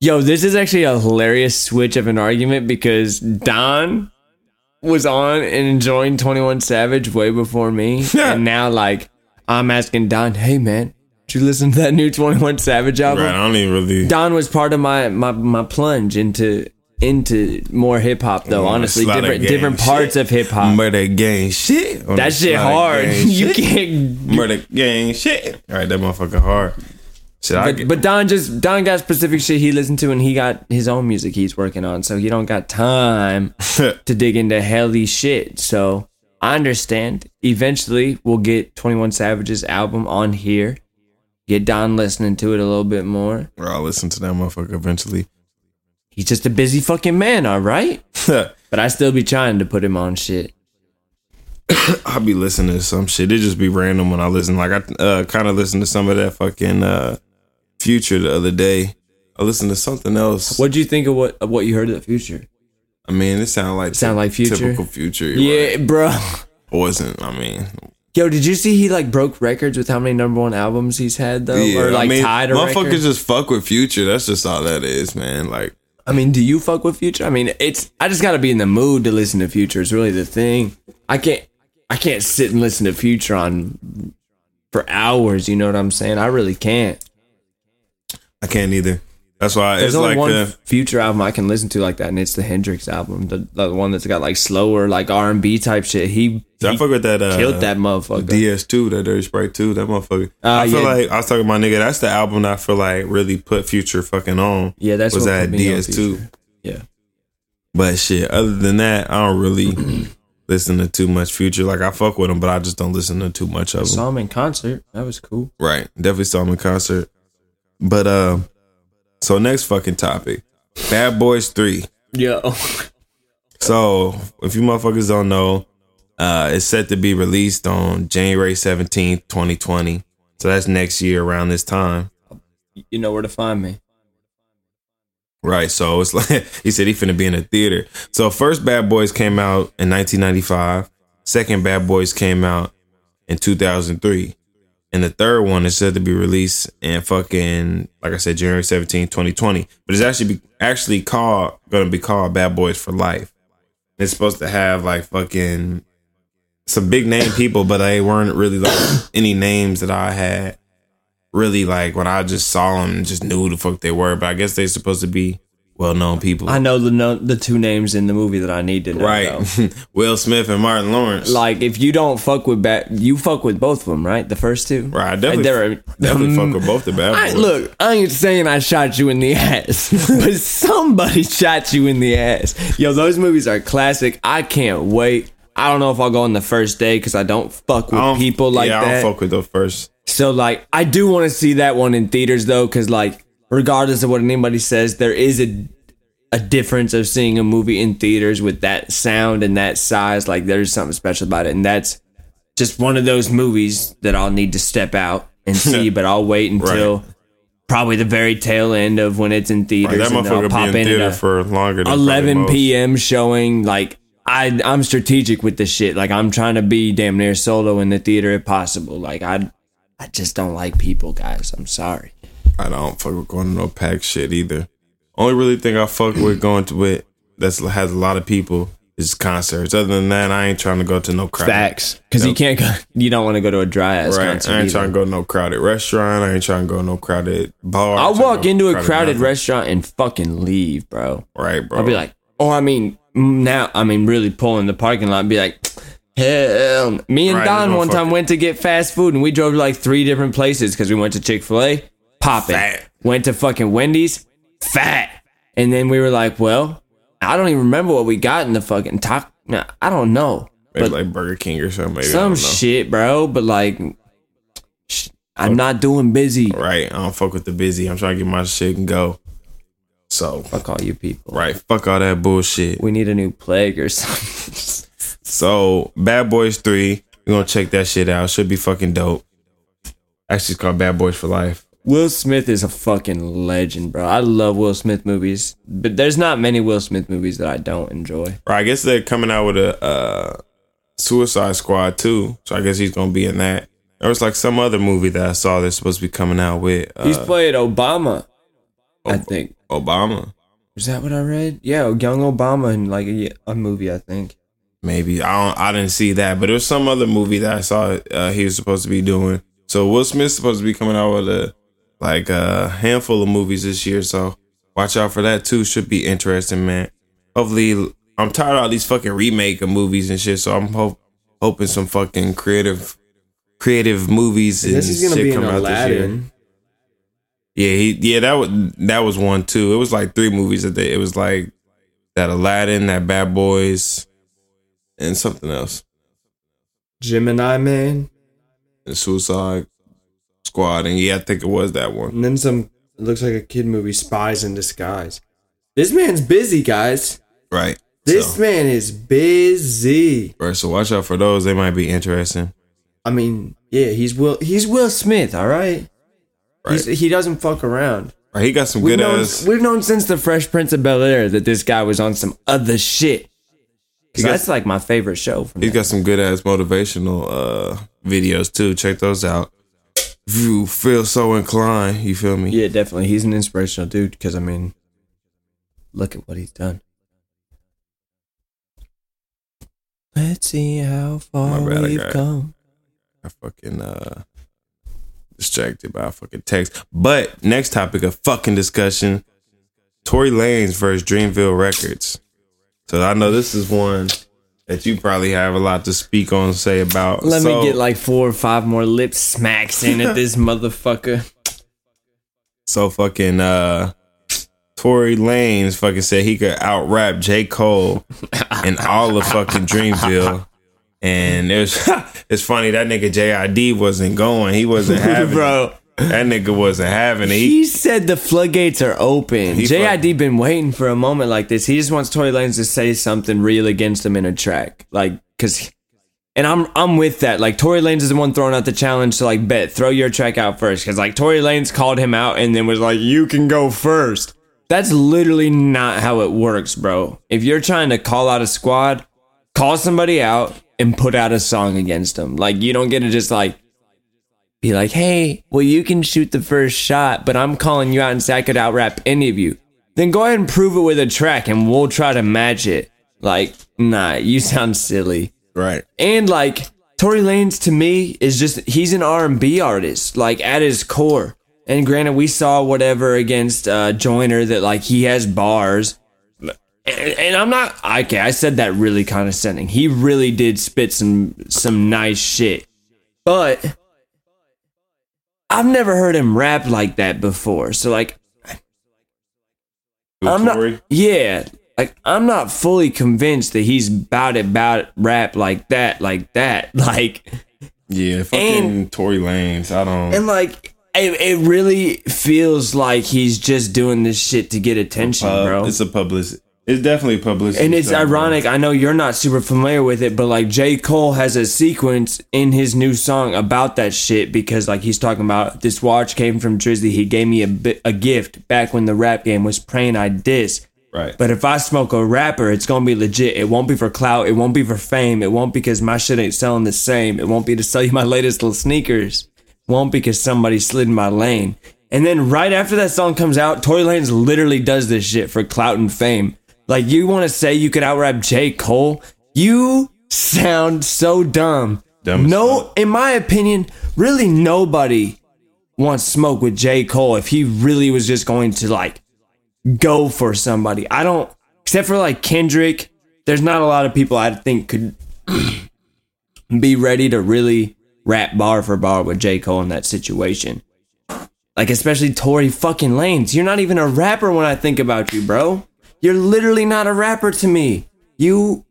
yo, this is actually a hilarious switch of an argument because Don was on and enjoying 21 Savage way before me. and now, like, I'm asking Don, hey, man, did you listen to that new 21 Savage album? Right. I don't even really. Don was part of my my my plunge into into more hip hop though. Mm, honestly, different different shit. parts of hip hop. Murder gang shit. That shit hard. You shit. can't. Murder gang shit. All right, that motherfucker hard. Shit, But, get, but Don just Don got specific shit he listened to, and he got his own music he's working on, so he don't got time to dig into healthy shit. So I understand. Eventually, we'll get Twenty One Savage's album on here. Get Don listening to it a little bit more. Bro, I'll listen to that motherfucker eventually. He's just a busy fucking man, all right. But I still be trying to put him on shit. I'll be listening to some shit. It just be random when I listen. Like I uh, kind of listened to some of that fucking uh, Future the other day. I listened to something else. What'd you think of what of what you heard of the future? I mean, it sounded like Sound like Future? typical Future. Yeah, right? bro. wasn't. I mean, Yo, did you see he like broke records with how many number one albums he's had though, yeah. or like I mean, tied a motherfuckers record? just fuck with Future. That's just all that is, man. Like, I mean, do you fuck with Future? I mean, it's I just got to be in the mood to listen to Future. Is really the thing. I can't I can't sit and listen to Future on for hours. You know what I'm saying? I really can't. I can't either. That's why There's it's only like one uh, Future album I can listen to like that, and it's the Hendrix album, the, the one that's got like slower, like R and B type shit. He, I he fuck with that. Uh, killed that motherfucker. DS2, that Dirty Sprite 2, that motherfucker. Uh, I feel yeah. like I was talking about nigga. That's the album that I feel like really put Future fucking on. yeah, that's was that put me on DS2. Yeah, But shit, other than that, I don't really listen to too much Future. Like I fuck with him, but I just don't listen to too much of him. saw him in concert. That was cool. Right, definitely saw him in concert. But uh, so next fucking topic, Bad Boys Three. Yo, So if you motherfuckers don't know, uh, it's set to be released on January seventeenth, twenty twenty. So that's next year around this time. you know where to find me. Right. So it's like he said he finna be in a theater. So first Bad Boys came out in 1995. Second Bad Boys came out in 2003. And the third one is said to be released in fucking like I said January 17, 2020. But it's actually be, actually called to be called Bad Boys for Life. It's supposed to have like fucking some big name people, but they weren't really like any names that I had really like when I just saw them just knew who the fuck they were. But I guess they're supposed to be well known people. I know the no, the two names in the movie that I need to know. right. Will Smith and Martin Lawrence. Like if you don't fuck with bat, you fuck with both of them, right? The first two, right. I definitely, They're- definitely um, fuck with both the bad I, boys. look, I ain't saying I shot you in the ass, but somebody shot you in the ass. Yo, those movies are classic. I can't wait. I don't know if I'll go on the first day because I don't fuck with don't- people like yeah, I that. don't fuck with the first. So like, I do want to see that one in theaters though, because like, regardless of what anybody says, there is a a difference of seeing a movie in theaters with that sound and that size. Like, there's something special about it, and that's just one of those movies that I'll need to step out and see. but I'll wait until probably the very tail end of when it's in theaters, that and I'll motherfucker pop be in in theater for longer than 11 p.m. showing. Like. I, I'm strategic with this shit. Like I'm trying to be damn near solo in the theater if possible. Like I, I just don't like people, guys. I'm sorry. I don't fuck with going to no pack shit either. Only really thing I fuck with going to it that's has a lot of people is concerts. Other than that, I ain't trying to go to no crowd. Facts, because you can't go. You don't want to go to a dry ass Right. concert. I ain't either. trying to go to no crowded restaurant. I ain't trying to go to no crowded bar. I I'll walk into a crowded nothing. restaurant and fucking leave, bro. Right, bro. I'll be like, oh, I mean, now, I mean, really pulling the parking lot and be like, hell. Me and Right, Don one time went to get fast food and we drove to like three different places because we went to Chick fil A, popping. Fat. Went to fucking Wendy's, fat. And then we were like, well, I don't even remember what we got in the fucking talk. Nah, I don't know. Maybe But like Burger King or something. Maybe, some shit, bro. But like, sh- I'm not doing busy. Right. I don't fuck with the busy. I'm trying to get my shit and go. So, Fuck all you people. right. Fuck all that bullshit. We need a new plague or something. So, Bad Boys 3. We're going to check that shit out. Should be fucking dope. Actually, it's called Bad Boys for Life. Will Smith is a fucking legend, bro. I love Will Smith movies, but there's not many Will Smith movies that I don't enjoy. Or I guess they're coming out with a uh, Suicide Squad too. So, I guess he's going to be in that. There was like some other movie that I saw that's supposed to be coming out with uh, He's played Obama, I think. Obama. Is that what I read? Yeah, young Obama in like a, a movie, I think. Maybe I don't. I didn't see that, but it was some other movie that I saw. Uh, he was supposed to be doing. So Will Smith's supposed to be coming out with a like a handful of movies this year. So watch out for that too. Should be interesting, man. Hopefully, I'm tired of all these fucking remake of movies and shit. So I'm hope, hoping some fucking creative, creative movies and this shit come out this year. Yeah, he yeah that was that was one too. It was like three movies that they. It was like that Aladdin, that Bad Boys, and something else. Gemini Man, And Suicide Squad, and yeah, I think it was that one. and then some. It looks like a kid movie, Spies in Disguise. This man's busy, guys. Right. This So- man is busy. Right, so watch out for those. They might be interesting. I mean, yeah, he's Will. He's Will Smith. All right. He's, Right. he doesn't fuck around. Right, he got some We've good known, ass. we've known since the Fresh Prince of Bel Air that this guy was on some other shit. 'Cause He got- that's like my favorite show. He's that. got some good ass motivational uh videos too. Check those out. If you feel so inclined, you feel me? Yeah, definitely. He's an inspirational dude because I mean, look at what he's done. Let's see how far bad, we've got- come. I fucking uh distracted by a fucking text. But next topic of fucking discussion: Tory Lanez versus Dreamville Records. So I know this is one that you probably have a lot to speak on, say about. Let So- me get like four or five more lip smacks in at this motherfucker. So fucking uh Tory Lanez fucking said he could out rap J. Cole and all of fucking Dreamville. And it's it's funny that nigga JID wasn't going. He wasn't having Bro. it. That nigga wasn't having it. He, said the floodgates are open. He JID been waiting for a moment like this. He just wants Tory Lanez to say something real against him in a track, like because. And I'm I'm with that. Like Tory Lanez is the one throwing out the challenge to like bet throw your track out first because like Tory Lanez called him out and then was like you can go first. That's literally not how it works, bro. If you're trying to call out a squad, call somebody out and put out a song against them. Like you don't get to just like be like, hey, well, you can shoot the first shot, but I'm calling you out and say I could out rap any of you. Then go ahead and prove it with a track and we'll try to match it. Like, nah, you sound silly. right. And like, Tory Lanez to me is just, he's an R&B artist, like at his core. And granted, we saw whatever against uh, Joyner that like he has bars. And, and I'm not, okay, I said that really condescending. He really did spit some, some nice shit. But I've never heard him rap like that before. So like I'm not Yeah. Like I'm not fully convinced that he's about it about rap like that, like that. Like Yeah, fucking Tory Lanez. I don't. and like it, it really feels like he's just doing this shit to get attention, uh, bro. It's a publicity. It's definitely publicity. And it's stuff, bro. ironic. I know you're not super familiar with it, but like J. Cole has a sequence in his new song about that shit because like he's talking about this watch came from Drizzy. He gave me a bit, a gift back when the rap game was praying I diss. Right. But if I smoke a rapper, it's gonna be legit. It won't be for clout. It won't be for fame. It won't because my shit ain't selling the same. It won't be to sell you my latest little sneakers. It won't because somebody slid in my lane. And then right after that song comes out, Tory Lanez literally does this shit for clout and fame. Like you want to say you could out rap J Cole? You sound so dumb. Dumb no, in my opinion, really nobody wants smoke with J Cole if he really was just going to like go for somebody. I don't, except for like Kendrick. There's not a lot of people I think could be ready to really rap bar for bar with J Cole in that situation. Like especially Tory fucking Lanez. You're not even a rapper when I think about you, bro. You're literally not a rapper to me. You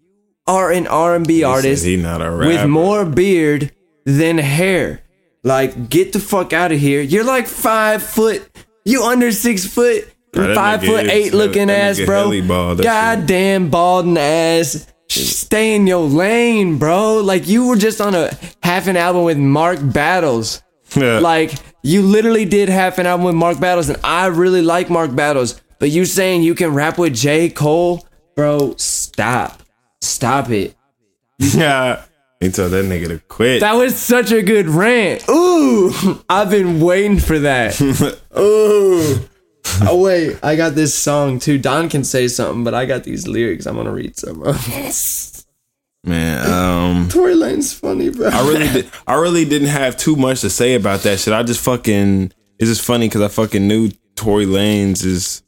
are an R&B artist He not a with more beard than hair. Like, get the fuck out of here. You're like five foot. You under six foot. Bro, five foot eight looking ass, bro. bald, that shit. Balding ass. Stay in your lane, bro. Like you were just on a half an album with Mark Battles. Yeah. Like you literally did half an album with Mark Battles, and I really like Mark Battles. But you saying you can rap with J. Cole, bro? Stop, stop it. yeah. He told that nigga to quit. That was such a good rant. Ooh, I've been waiting for that. Ooh. Oh wait, I got this song too. Don can say something, but I got these lyrics. I'm gonna read some. of. Man, um, Tory Lanez funny, bro. I really, did, I really didn't have too much to say about that shit. I just fucking, it's just funny because I fucking knew Tory Lanez is,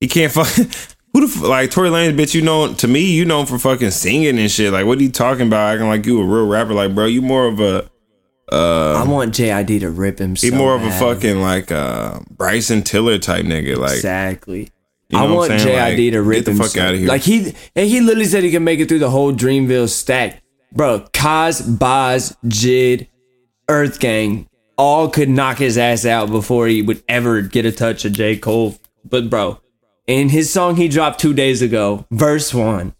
he can't fuck. Who the f- like Tory Lanez, bitch? You know, to me, you know him for fucking singing and shit. Like, what are you talking about? Acting like you a real rapper? Like, bro, you more of a, I want JID to rip him. he so more of a fucking like uh Bryson Tiller type nigga. Like, exactly. You know I want JID? Like, to rip the him. fuck so- of here. Like he and he literally said he can make it through the whole Dreamville stack, bro. Cozz, Bas, Jid, Earth Gang, all could knock his ass out before he would ever get a touch of J Cole. But bro, in his song he dropped two days ago, verse one.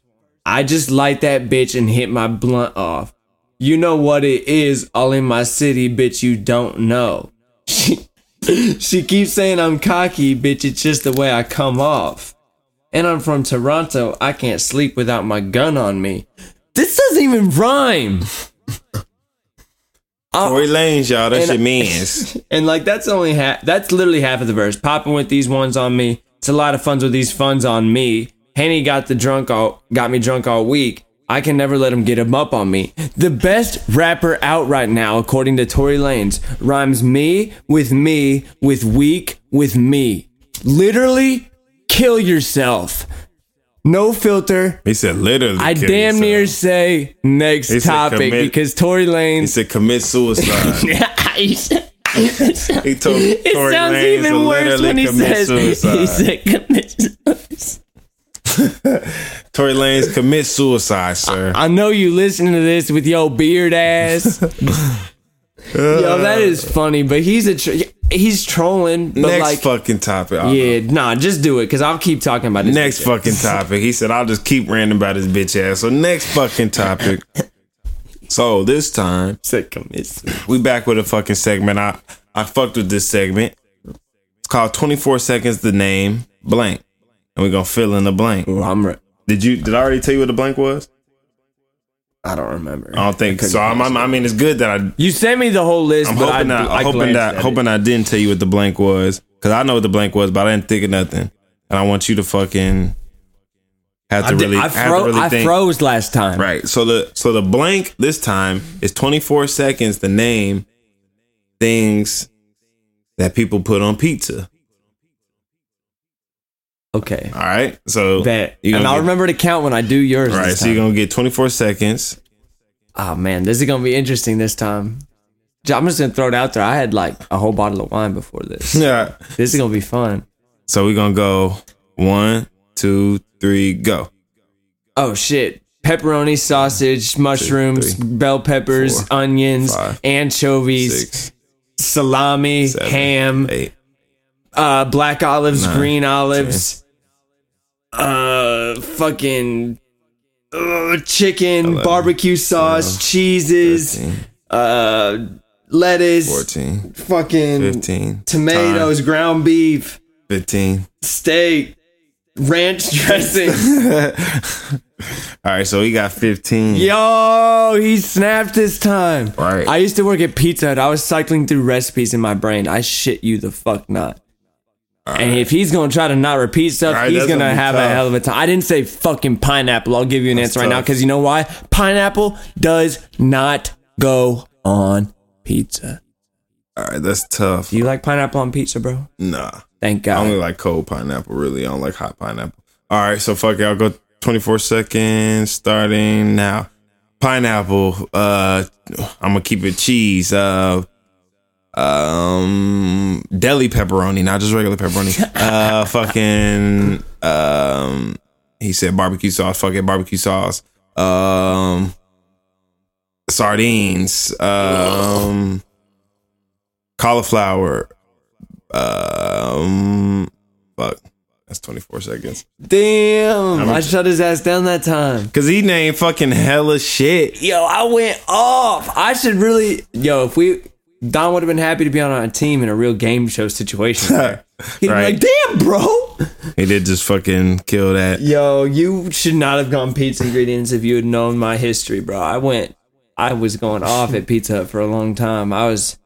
I just light that bitch and hit my blunt off. You know what it is, all in my city, bitch, you don't know. She, she keeps saying I'm cocky, bitch, it's just the way I come off. And I'm from Toronto, I can't sleep without my gun on me. This doesn't even rhyme. Uh, Tory Lanez, y'all. That's and- your mans. And like that's only half that's literally half of the verse. Popping with these ones on me. It's a lot of funds with these funds on me. Henny got the drunk all got me drunk all week. I can never let him get him up on me. The best rapper out right now, according to Tory Lanez, rhymes me with me with weak with me. Literally, kill yourself. No filter. He said literally. I kill damn yourself. near say next He topic commit- because Tory He Lanez. said commit suicide. He told It Tory sounds Lanez even worse when he says suicide. he said commit suicide. Tory Lanez commit suicide, sir. I know you listening to this with your beard ass. Yo, that is funny, but he's a tr- he's trolling. But Next like, fucking topic. yeah, nah, just do it because I'll keep talking about this. Next fucking topic. He said, I'll just keep ranting about his bitch ass. So next fucking topic. So this time, Said commit suicide. we back with a fucking segment. I, I fucked with this segment. It's called 24 Seconds the Name Blank. And we're gonna fill in the blank. Ooh, I'm. Re- Did you did I already tell you what the blank was? I don't remember. I don't think so. I'm, I'm- I mean, it's good that I you sent me the whole list, I'm but hoping I, that I hoping that at it. hoping I didn't tell you what the blank was because I know what the blank was, but I didn't think of nothing, and I want you to fucking have to I, did- really I, have fro- to really I froze last time. Right. So the so the blank this time is 24 seconds to name things that people put on pizza. Okay. All right. So that And I'll get- remember to count when I do yours. Right. this So you're gonna get 24 seconds. Oh man, this is gonna be interesting this time. I'm just gonna throw it out there. I had like a whole bottle of wine before this. Yeah. This is gonna be fun. So we're gonna go one, two, three, go. Oh shit. Pepperoni, sausage, mushrooms, three, bell peppers, four, onions, five, anchovies, Six, salami, seven, ham, eight, uh, black olives, nine, green olives, uh, fucking uh, chicken, Eleven, barbecue sauce, twelve, cheeses, 13, uh, lettuce, 14, fucking 15, tomatoes, ground beef, 15. steak, ranch dressing. All right, so we got 15. Yo, he snapped this time. Right. I used to work at Pizza Hut. I was cycling through recipes in my brain. I shit you the fuck not. And if he's gonna try to not repeat stuff, right, he's gonna gonna have a hell of a time. I didn't say fucking pineapple. I'll give you an That's answer right now because you know why? Pineapple does not go on pizza. All right, that's tough. Do you like pineapple on pizza, bro? Nah. Thank God. I only like cold pineapple, really. I don't like hot pineapple. All right, so fuck it. I'll go 24 seconds starting now. Pineapple. Uh, I'm gonna keep it cheese. Uh, um, deli pepperoni, not just regular pepperoni. uh, fucking. Um, he said barbecue sauce. Fucking barbecue sauce. Um, sardines. Um, cauliflower. Um, fuck. That's 24 seconds. Damn, I'm- I shut his ass down that time. Cause he named fucking hella shit. Yo, I went off. I should really. Yo, if we. Don would have been happy to be on a team in a real game show situation. there. He'd Right. be like, damn, bro. He did just fucking kill that. Yo, you should not have gone pizza ingredients if you had known my history, bro. I went. I was going off at Pizza Hut for a long time. I was.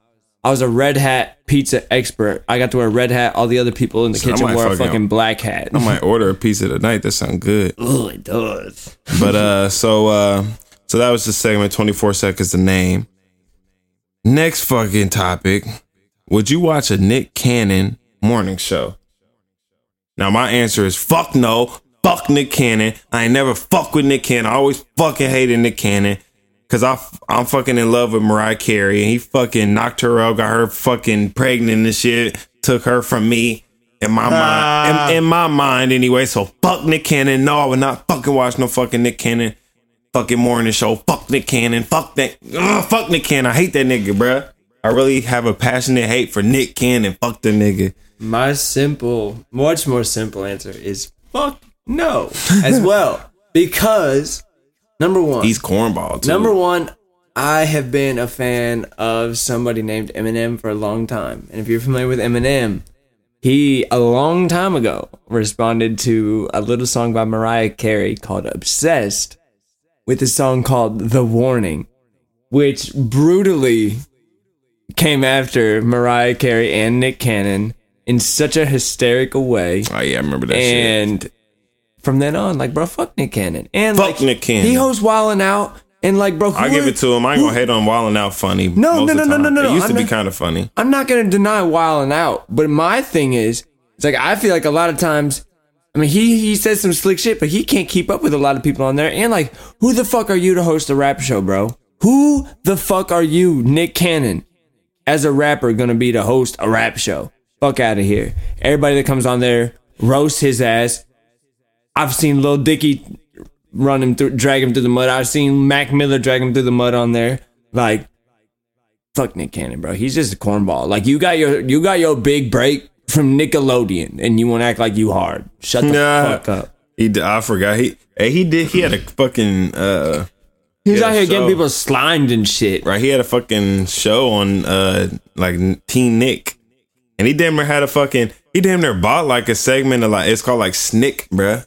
I was a red hat pizza expert. I got to wear a red hat. All the other people in the So kitchen might wore a fucking- fucking black hat. I might order a pizza tonight. That sounds good. Oh, it does. But uh, so uh, so that was the segment. 24 seconds The name. Next fucking topic. Would you watch a Nick Cannon morning show? Now my answer is fuck no. Fuck Nick Cannon. I ain't never fuck with Nick Cannon. I always fucking hated Nick Cannon. Cause I, I'm fucking in love with Mariah Carey and he fucking knocked her up, got her fucking pregnant and shit, took her from me in my mind, in, in my mind anyway. So fuck Nick Cannon. No, I would not fucking watch no fucking Nick Cannon fucking morning show. Fuck Nick Cannon. Fuck that. Ugh, fuck Nick Cannon. I hate that nigga, bruh. I really have a passionate hate for Nick Cannon. Fuck the nigga. My simple, much more simple answer is fuck no as well. Because number one, He's cornball too. number one, I have been a fan of somebody named Eminem for a long time. And if you're familiar with Eminem, he a long time ago responded to a little song by Mariah Carey called Obsessed with a song called The Warning, which brutally came after Mariah Carey and Nick Cannon in such a hysterical way. Oh yeah, I remember that shit. From then on, like, bro, fuck Nick Cannon. And Fuck like, Nick Cannon. He hosts Wildin' Out. And like, bro, I give it to him. I ain't who- gonna hate on Wildin' Out funny. No, no, the no, no, no, no, It used to I'm be not- kind of funny. I'm not gonna deny Wildin' Out, but my thing is, it's like I feel like a lot of times, I mean, he he says some slick shit, but he can't keep up with a lot of people on there. And like, who the fuck are you to host a rap show, bro? Who the fuck are you, Nick Cannon, as a rapper, gonna be to host a rap show? Fuck out of here. Everybody that comes on there roast his ass. I've seen Lil Dicky run him through, drag him through the mud. I've seen Mac Miller drag him through the mud on there. Like, fuck Nick Cannon, bro. He's just a cornball. Like you got your you got your big break from Nickelodeon, and you want to act like you hard. Shut the Nah. fuck up. He, I forgot. He, hey, he did. He had a fucking uh, out here getting people slimed and shit. right. He had a fucking show on uh, like Teen Nick, and he damn near had a fucking. He damn near bought like a segment of like it's called like Snick, bruh.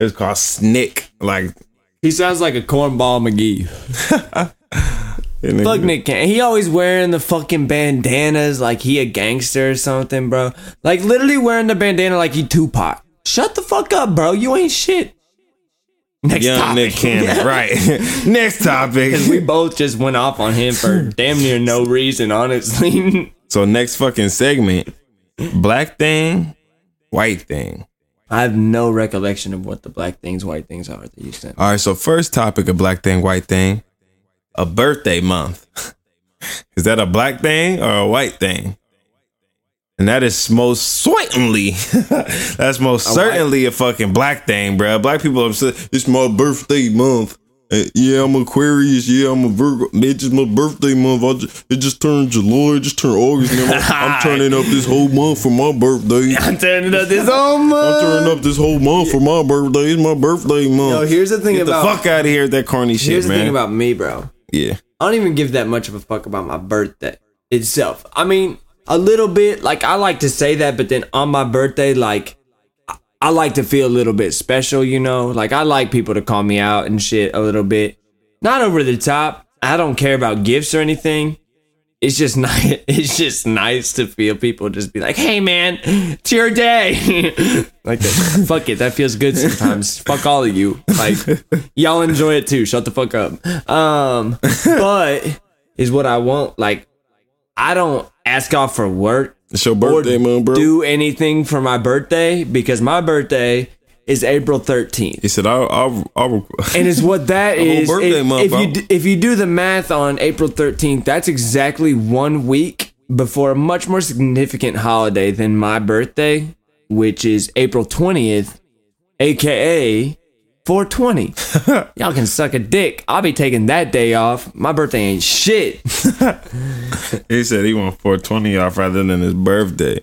It's called Snick. Like He sounds like a cornball McGee. Fuck Nick Cannon. He always wearing the fucking bandanas like he a gangster or something, bro. Like literally wearing the bandana like he Tupac. Shut the fuck up, bro. You ain't shit. Next Young topic. Nick Cannon, right? Next topic. Because we both just went off on him for damn near no reason, honestly. So next fucking segment, black thing, white thing. I have no recollection of what the black things, white things are that you sent. All right, so first topic of black thing, white thing, a birthday month. is that a black thing or a white thing? And that is most certainly, that's most certainly a fucking black thing, bro. Black people are upset. It's my birthday month. Yeah, I'm Aquarius. Yeah, I'm a Virgo. It's my birthday month. I just, it just turned July. It just turned August. And I'm, I'm turning up this whole month for my birthday. I'm turning up this whole month. I'm month. turning up this whole month for my birthday. It's my birthday month. Yo, here's the thing Get about the fuck out of here with that corny shit, here's the man. thing about me, bro. yeah. I don't even give that much of a fuck about my birthday itself. I mean, a little bit. Like I like to say that, but then on my birthday, like I- like to feel a little bit special. You know, like I like people to call me out and shit a little bit. Not over the top. I don't care about gifts or anything. It's just nice. It's just nice to feel people just be like, "Hey, man, it's your day." like that. Fuck it. That feels good sometimes. fuck all of you. Like y'all enjoy it too. Shut the fuck up. Um, but is what I want. Like I don't ask off for work It's your or birthday month, bro. do anything for my birthday because my birthday is April 13th. He said, I'll, I'll, I'll And it's what that is. birthday if, month, if you if you do the math on April 13th, that's exactly one week before a much more significant holiday than my birthday, which is April 20th, aka 420. Y'all can suck a dick. I'll be taking that day off. My birthday ain't shit. he said he want 420 off rather than his birthday.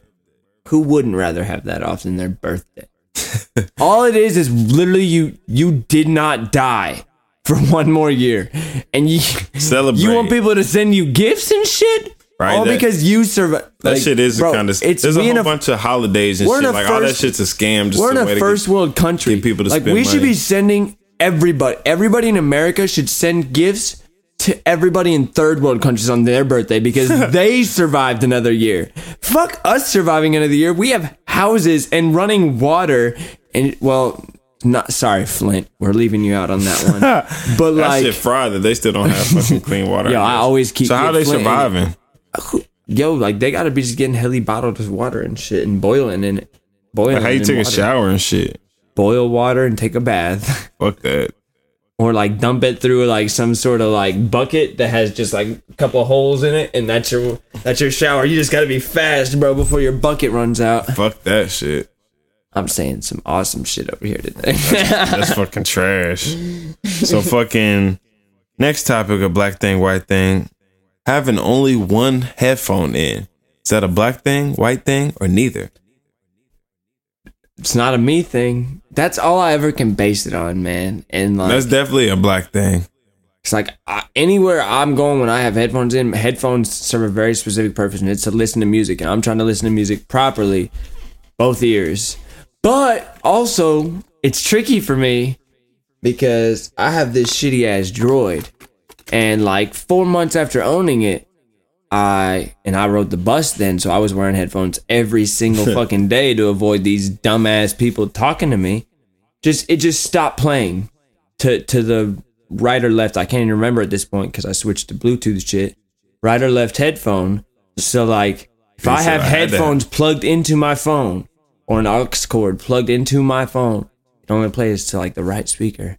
Who wouldn't rather have that off than their birthday? All it is is literally you you did not die for one more year, and you Celebrate. you want people to send you gifts and shit, Right, All that- because you survive. That shit is kind of. It's There's a whole a bunch of holidays and shit. a Like all that first- shit's a scam. Just we're in a way to first get- world country. people to like we should be sending everybody. Everybody in America should send gifts to everybody in third world countries on their birthday because they survived another year. Fuck us surviving another year. We have houses and running water and well. Not sorry, Flint. We're leaving you out on that one. But That like, shit fried that they still don't have fucking clean water. Yo, I always keep So how getting they Flint in surviving? Yo, like they gotta be just getting heli bottled with water and shit and boiling and. Boiling. Like, how you take a shower and shit? Boil water and take a bath. Fuck that. or like dump it through like some sort of like bucket that has just like a couple holes in it and that's your that's your shower you just gotta be fast bro before your bucket runs out Fuck that shit. i'm saying some awesome shit over here today That's fucking trash. So fucking next topic of black thing, white thing. Having only one headphone in. Is that a black thing, white thing, or neither? It's not a me thing. That's all I ever can base it on, man. And like, That's definitely a black thing. It's like I, anywhere I'm going when I have headphones in, headphones serve a very specific purpose, and it's to listen to music. And I'm trying to listen to music properly, both ears. But also, it's tricky for me because I have this shitty ass droid, and like four months after owning it, I and I rode the bus then, so I was wearing headphones every single fucking day to avoid these dumbass people talking to me. Just it just stopped playing to to the right or left. I can't even remember at this point because I switched to Bluetooth shit. Right or left headphone. So like if I have headphones plugged into my phone or an aux cord plugged into my phone, it only plays to like the right speaker.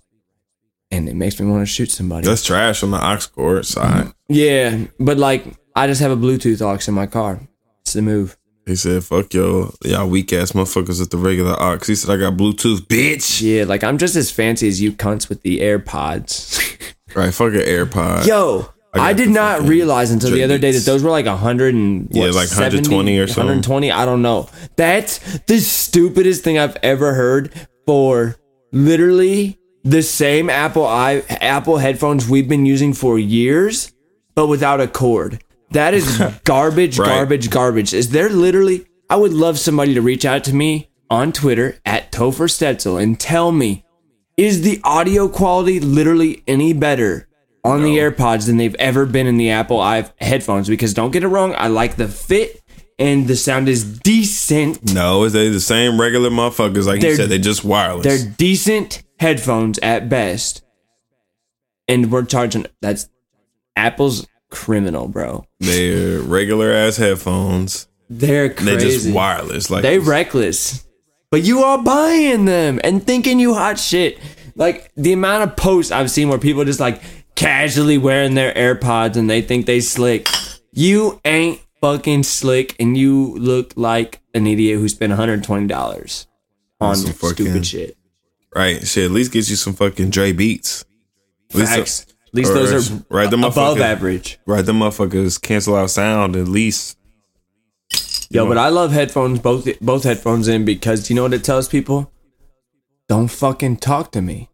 And it makes me want to shoot somebody. That's trash on the aux cord side. yeah, but like I just have a Bluetooth aux in my car. It's the move. He said, "Fuck yo, y'all weak ass motherfuckers with the regular aux." He said, "I got Bluetooth, bitch." Yeah, like I'm just as fancy as you cunts with the AirPods. Right, fuck an AirPod. Yo, I I, did not realize until the other day that those were like 100 and Yeah, like 120 70, or something. 120, I don't know. That's the stupidest thing I've ever heard for literally the same Apple i Apple headphones we've been using for years, but without a cord. That is garbage, Right. garbage, garbage. Is there literally? I would love somebody to reach out to me on Twitter at Topher Stetzel and tell me is the audio quality literally any better on the AirPods than they've ever been in the Apple i headphones? Because don't get it wrong, I like the fit and the sound is decent. No, is they the same regular motherfuckers? Like you They're- said, they just wireless. They're decent headphones at best. And we're charging that's Apple's criminal, bro. They're regular ass headphones. They're crazy. They're just wireless. Like They reckless. But you are buying them and thinking you hot shit. Like the amount of posts I've seen where people just like casually wearing their AirPods and they think they slick. You ain't fucking slick and you look like an idiot who spent $120 on Some fucking- stupid shit. right. Shit, at least get you some fucking Dre beats. At least- Facts. At least those are right, the above average. Right, them motherfuckers cancel out sound at least. Yo, but I love headphones, both both headphones in because you know what it tells people? Don't fucking talk to me.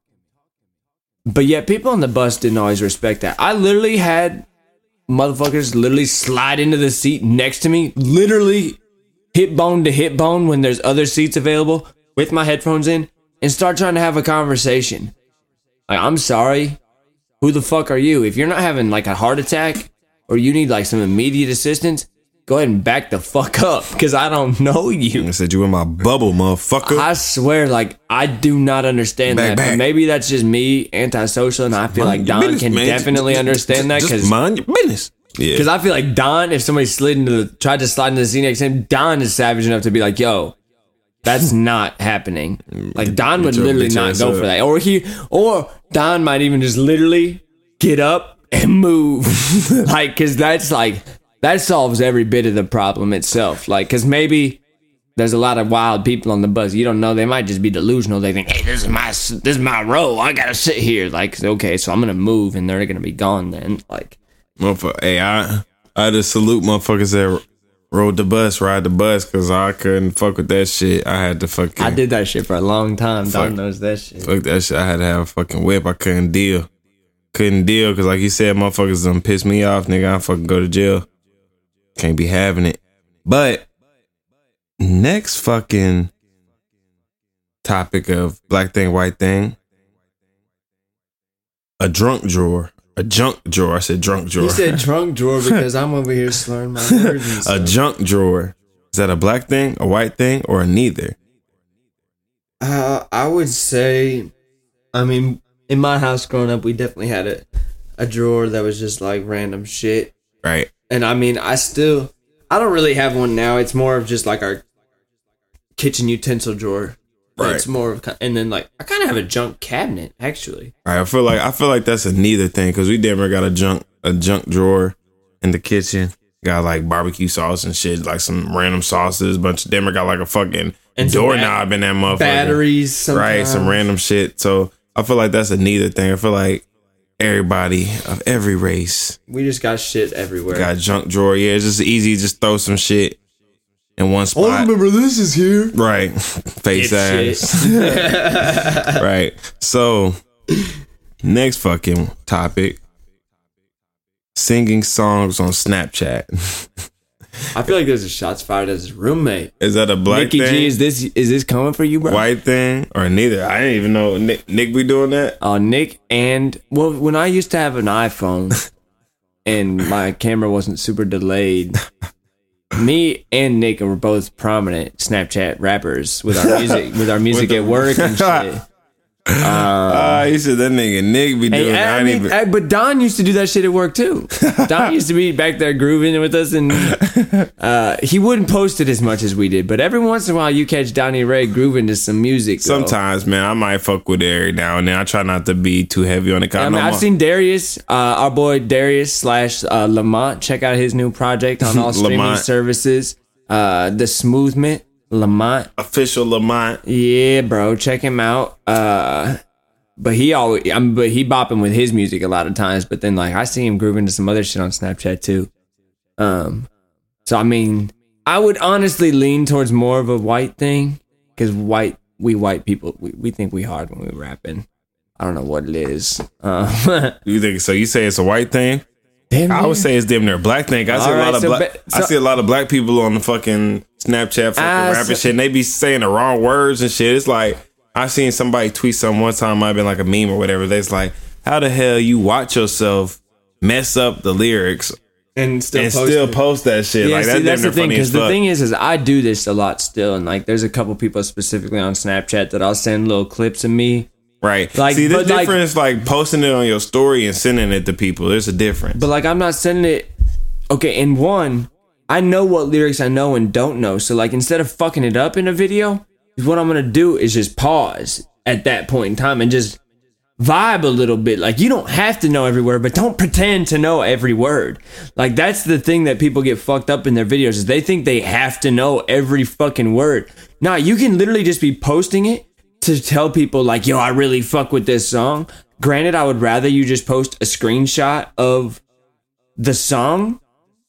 But yet people on the bus didn't always respect that. I literally had motherfuckers literally slide into the seat next to me, literally hip bone to hip bone when there's other seats available with my headphones in and start trying to have a conversation. Like, I'm sorry. Who the fuck are you? If you're not having like a heart attack or you need like some immediate assistance, go ahead and back the fuck up because I don't know you. I said you in my bubble, motherfucker. I swear, like I do not understand Back, that. back. Maybe that's just me, antisocial, and I feel like Mind your Don business, can man. definitely Just- understand that because mind your business. Yeah, because I feel like Don, if somebody slid into the tried to slide into the seat next to him, Don is savage enough to be like, "Yo, that's not happening." Like Don would literally not go for that, or he, or Don might even just literally get up and move, like because that's like that solves every bit of the problem itself. Like because maybe there's a lot of wild people on the bus. You don't know. They might just be delusional. They think, "Hey, this is my this is my row. I gotta sit here." Like, okay, so I'm gonna move, and they're gonna be gone then. Like, motherfucker. Hey, I I just salute motherfuckers that rode the bus, ride the bus, cause I couldn't fuck with that shit. I had to fucking I did that shit for a long time. Fuck. Don knows that shit. fuck that shit. I had to have a fucking whip. I couldn't deal. Couldn't deal, cause like you said, motherfuckers done piss me off, nigga. I fucking go to jail. Can't be having it. But next fucking topic of black thing, white thing. A drunk drawer. A junk drawer. I said drunk drawer. You said trunk drawer because I'm over here slurring my words. A junk drawer. Is that a black thing, a white thing, or a neither? uh, I would say, I mean, in my house growing up, we definitely had a, a drawer that was just like random shit. Right. And I mean, I still, I don't really have one now. It's more of just like our kitchen utensil drawer. Right. It's more of, and then like, I kind of have a junk cabinet actually. Right. I feel like I feel like that's a neither thing because we damn near got a junk a junk drawer in the kitchen. Got like barbecue sauce and shit, like some random sauces. Bunch of damn near got like a fucking And doorknob in that motherfucker. Batteries, Right. Some random shit. So I feel like that's a neither thing. I feel like everybody of every race. We just got shit everywhere. Got junk drawer. Yeah, it's just easy. Just throw some shit in one oh, spot. I remember this is here. right. Face Dipshit. ass. right. So, next fucking topic singing songs on Snapchat. I feel like there's a shots fired at his roommate. Is that a black Mickey thing? G, is this is this coming for you, bro? white thing or neither? I didn't even know Nick, Nick be doing that. Uh, Nick and well, when I used to have an iPhone and my camera wasn't super delayed, me and Nick were both prominent Snapchat rappers with our music with our music the- at work and shit. Ah, you said that nigga Nick be doing. Hey. I, I mean, even. I- but Don used to do that shit at work too. Don used to be back there grooving with us, and uh, he wouldn't post it as much as we did. But every once in a while, you catch Donnie Rey grooving to some music. though. Sometimes, man, I might fuck with it every now and then. I try not to be too heavy on the I kind. mean, I've seen Darius, uh, our boy Darius slash uh, Lamont. Check out his new project on all streaming services. Uh, the Smoothment, Lamont. official Lamont. Yeah, bro, check him out. Uh, but he always, I'm, but he bopping with his music a lot of times. But then, like, I see him grooving to some other shit on Snapchat too. Um, so I mean, I would honestly lean towards more of a white thing because white, we white people, we, we think we hard when we rapping. I don't know what it is. Uh, You think so? You say it's a white thing? damn I would say it's damn near a black thing. I see All a lot right, of so black. ba- I see a lot of black people on the fucking Snapchat fucking Ah, rapping so- shit. And they be saying the wrong words and shit. It's like I seen somebody tweet something one time. Might have been like a meme or whatever. They's like, "How the hell you watch yourself mess up the lyrics and still and post still post that shit?" Yeah, like see, that's, that's the thing. Because the thing is, is I do this a lot still, and like, there's a couple people specifically on Snapchat that I'll send little clips of me. right? like, see, the but, like- difference like posting it on your story and sending it to people. There's a difference. But like, I'm not sending it. Okay, in one, I know what lyrics I know and don't know. So like, instead of fucking it up in a video, what I'm gonna do is just pause at that point in time and just vibe a little bit. Like, you don't have to know every word, but don't pretend to know every word. Like, that's the thing that people get fucked up in their videos is they think they have to know every fucking word. Nah, you can literally just be posting it to tell people like, yo, I really fuck with this song. Granted, I would rather you just post a screenshot of the song,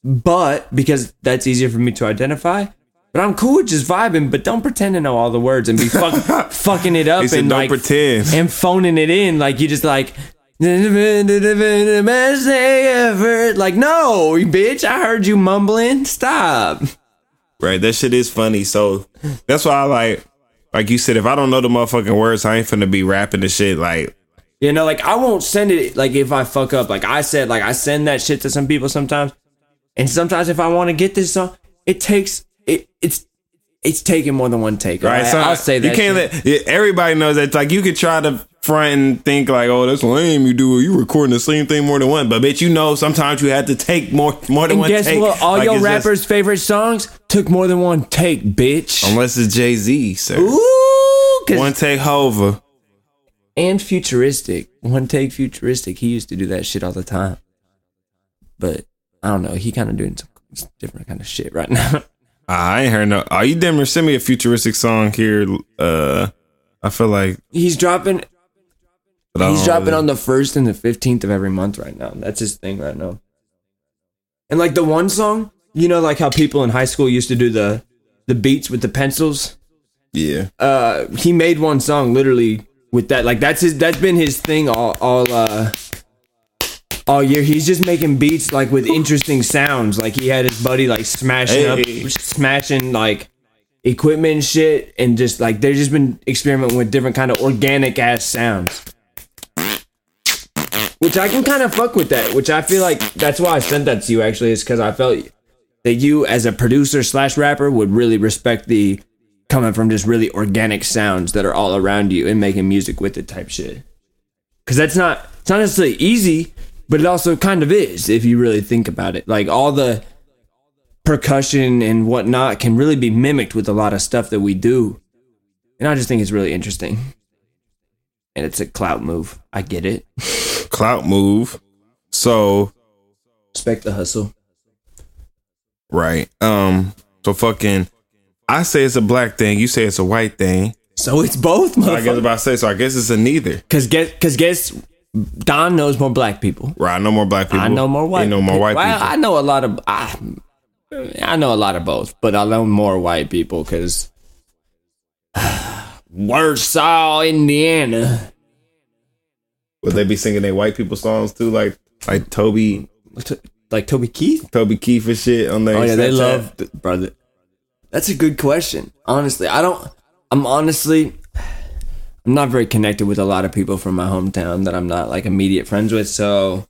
but because that's easier for me to identify. But I'm cool with just vibing, but don't pretend to know all the words and be fuck, fucking it up and "Don't like pretend." and phoning it in like you just like best day ever. Like no, bitch, I heard you mumbling. Stop. Right, that shit is funny. So that's why I like, like you said, if I don't know the motherfucking words, I ain't finna be rapping the shit. Like, You know, like I won't send it like if I fuck up. Like I said, like I send that shit to some people sometimes. And sometimes if I want to get this song, it takes it it's it's taking more than one take. right? Right? So I'll say that. you can't shit. let everybody knows that. Like, you could try to front and think like, oh, that's lame. You do you recording the same thing more than one, but bitch, you know, sometimes you have to take more more than and one guess take. what? All Like, your it's just- rappers' favorite songs took more than one take, bitch. unless it's Jay Z, sir. Ooh, One take Hova. and futuristic. One take futuristic. He used to do that shit all the time. But I don't know. He kind of doing some different kind of shit right now. I ain't heard no. Are you damn near send me a futuristic song here? Uh, I feel like he's dropping. He's dropping really- on the first and the fifteenth of every month right now. That's his thing right now. And like the one song, you know, like how people in high school used to do the the beats with the pencils. Yeah, Uh, he made one song literally with that. Like that's his. That's been his thing all all uh all year. He's just making beats like with interesting sounds. Like he had his buddy like smashing Hey. up, smashing like equipment and shit, and just like they've just been experimenting with different kind of organic ass sounds. Which I can kind of fuck with that. Which I feel like that's why I sent that to you. Actually, is because I felt that you, as a producer slash rapper, would really respect the coming from just really organic sounds that are all around you and making music with it type shit. Because that's not it's not necessarily easy, but it also kind of is if you really think about it. Like all the percussion and whatnot can really be mimicked with a lot of stuff that we do, and I just think it's really interesting. And it's a clout move. I get it. clout move. So Respect the hustle. right, um, so fucking, I say it's a black thing. You say it's a white thing. So it's both, I guess motherfucker. about to say so. I guess it's a neither. Cause guess, cause guess, Don knows more black people. Right, I know more black people. I know more white. You know more white well, people. I know a lot of. I, I know a lot of both, but I know more white people because Warsaw, Indiana. Would they be singing their white people songs too, like like Toby, Like Toby Keith. Toby Keith and shit on their? Oh yeah, they love th- brother. That's a good question. Honestly, I don't. I'm honestly, I'm not very connected with a lot of people from my hometown that I'm not like immediate friends with. So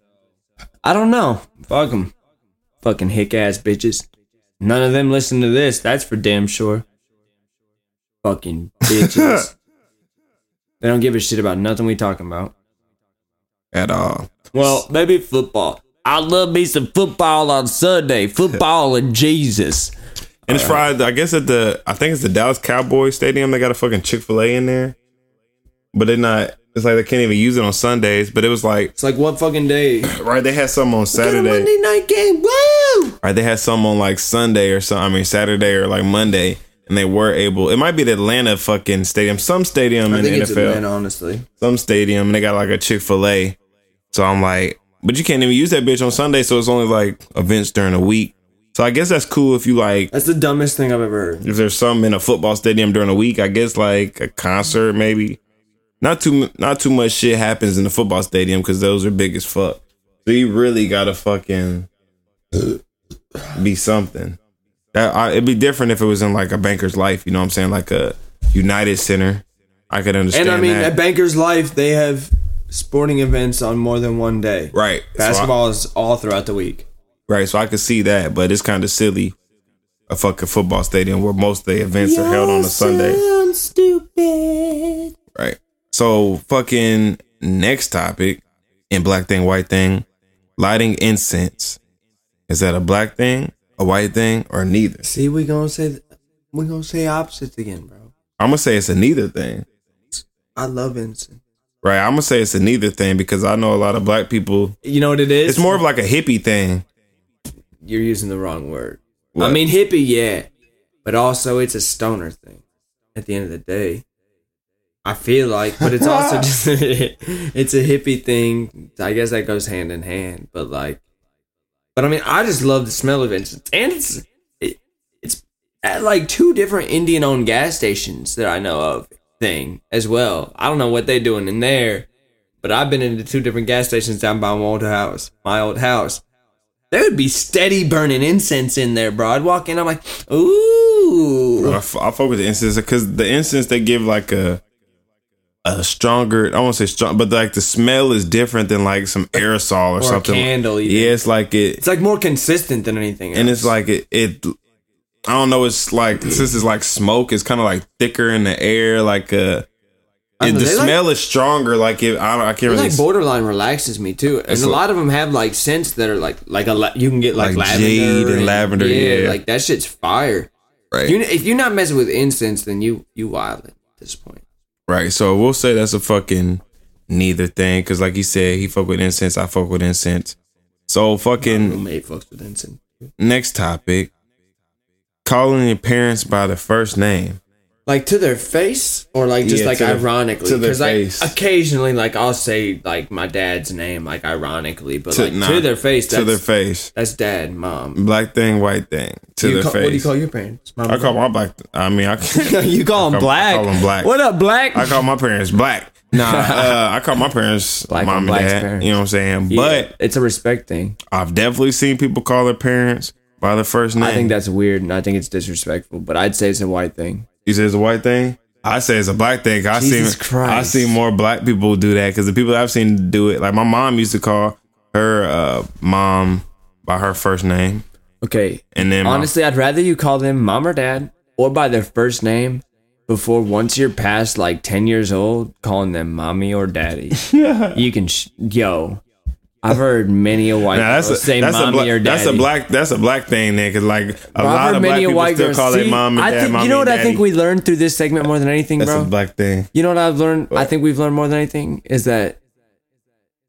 I don't know. Fuck them, fucking hick ass bitches. None of them listen to this. That's for damn sure. Fucking bitches. they don't give a shit about nothing we talking about. at all. Well, maybe football. I love me some football on Sunday. Football and Jesus. And it's Friday. I guess at the I think it's the Dallas Cowboys Stadium. They got a fucking Chick Fil A in there, but they're not. It's like they can't even use it on Sundays. But it was like It's like what fucking day? right. They had some on Saturday. Monday night game. Woo! Right, they had some on like Sunday or something. I mean Saturday or like Monday, and they were able. It might be the Atlanta fucking stadium, some stadium in the NFL, honestly. some stadium. And they got like a Chick Fil A. So I'm like, but you can't even use that bitch on Sunday. So it's only like events during the week. So I guess that's cool if you like That's the dumbest thing I've ever heard. if there's some in a football stadium during the week, I guess like a concert maybe. Not too not too much shit happens in the football stadium because those are big as fuck. So you really gotta fucking be something. That I, it'd be different if it was in like a Bankers Life. You know what I'm saying? Like a United Center. I could understand And I mean, that. at Bankers Life, they have sporting events on more than one day. right. So I- Basketball is all throughout the week. right. So I could see that, but it's kind of silly. A fucking football stadium where most of the events are held on a Sunday. stupid. Right. So fucking next topic in black thing, white thing, lighting incense. Is that a black thing, a white thing, or neither? See, we gonna say we gonna say opposites again, bro. I'm gonna say it's a neither thing. I love incense. Right. I'm gonna say it's a neither thing because I know a lot of black people. You know what it is? It's more of like a hippie thing. you're using the wrong word. What? I mean hippie, yeah, but also it's a stoner thing. At the end of the day, I feel like, but it's also just it's a hippie thing. I guess that goes hand in hand. But like, but I mean, I just love the smell of incense, and it's it, it's at like two different Indian-owned gas stations that I know of. Thing as well. I don't know what they're doing in there, but I've been into two different gas stations down by my old house. My old house. There would be steady burning incense in there, bro. I'd walk in, I'm like, ooh. I, f- I fuck with the incense because the incense they give like a a stronger. I won't say strong, but like the smell is different than like some aerosol or, Or something. candle even. Yeah, it's like it. It's like more consistent than anything else. and it's like it, it I don't know. It's like since it's like smoke, it's kind of like thicker in the air. Like uh, it, the they like- smell is stronger. Like it, I don't, I can't really. like borderline relaxes me too, and a like- lot of them have like scents that are like like a you can get like, Like lavender jade and lavender, yeah. like that shit's fire. right, You, if you're not messing with incense, then you you wild at this point. Right. So we'll say that's a fucking neither thing because, like you said, he fuck with incense. I fuck with incense. So fucking Roommate fucks with incense. next topic: calling your parents by the first name. Like to their face or like just Yeah, like ironically to their like face. occasionally like i'll say like my dad's name like ironically but To- like nah, to their face to their face. that's dad mom Black thing, white thing. To You their call- face. what do you call your parents Mom, I call my black. I mean, I. you call them black I call 'em black. what up black I call my parents black. Nah, uh, I call my parents Black mom on and dad. parents. You know what I'm saying? Yeah, But it's a respect thing I've definitely seen people call their parents by their first name. i think that's weird and i think it's disrespectful but i'd say it's a white thing you say it's a white thing. I say it's a black thing. I Jesus seen Christ. I seen more black people do that because the people I've seen do it, like my mom used to call her uh, mom by her first name, okay and then my- honestly i'd rather you call them mom or dad or by their first name before once you're past like 10 years old calling them mommy or daddy you can sh- yo i've heard many a white Nah, girl that's a, say that's a mommy black or daddy that's a black that's a black thing there because like a I've lot of black a people white still call See, mom and I dad think, you know what I think we learned through this segment more than anything, that's bro? a black thing. You know what I've learned? I think we've learned more than anything is that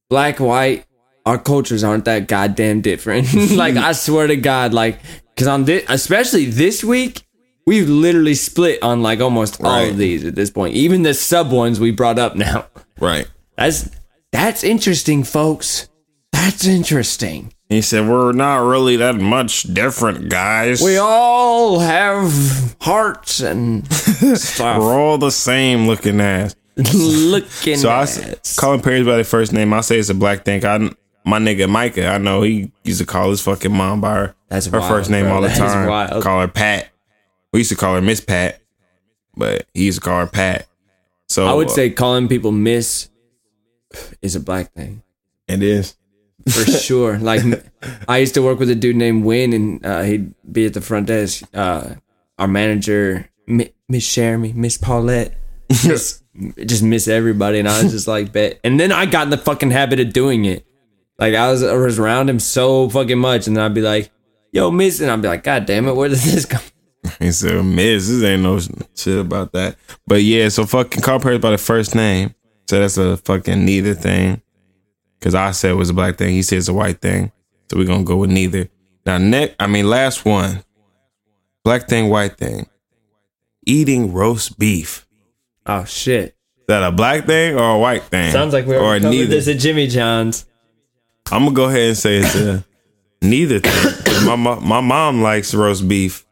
black, white, our cultures aren't that goddamn different. like I swear to God, like because on this, especially this week, we've literally split on like almost all of these at this point. Even the sub ones we brought up now. Right. That's That's interesting, folks. That's interesting. He said, We're not really that much different, guys. We all have hearts and stuff. We're all the same looking ass. Looking So I at s- call him Paris by the first name. I say it's a black thing. I my nigga Micah, I know he used to call his fucking mom by her, That's her wild, first name bro. all the That time. wild. Call her Pat. We used to call her Miss Pat, but he used to call her Pat. So I would uh, say calling people miss is a black thing. it is. For sure. Like I used to work with a dude named Win, and uh, he'd be at the front desk. Uh, our manager, Mi- Miss Jeremy, Miss Paulette, miss, just miss everybody, and I was just like, bet. And then I got in the fucking habit of doing it. Like I was, I was around him so fucking much, and then I'd be like, "Yo, Miss," and I'd be like, "God damn it, where did this come?" He said, Miss, this ain't no shit about that. But yeah, so fucking call Paris by the first name. So that's a fucking neither thing. Cause I said it was a black thing. He said it's a white thing. So we're gonna go with neither. Now next I mean last one. Black thing, white thing. Eating roast beef. Oh shit! Is that a black thing or a white thing? Sounds like we or already covered neither. this at Jimmy John's. I'm gonna go ahead and say it's a neither thing. 'Cause My, mo- my mom likes roast beef.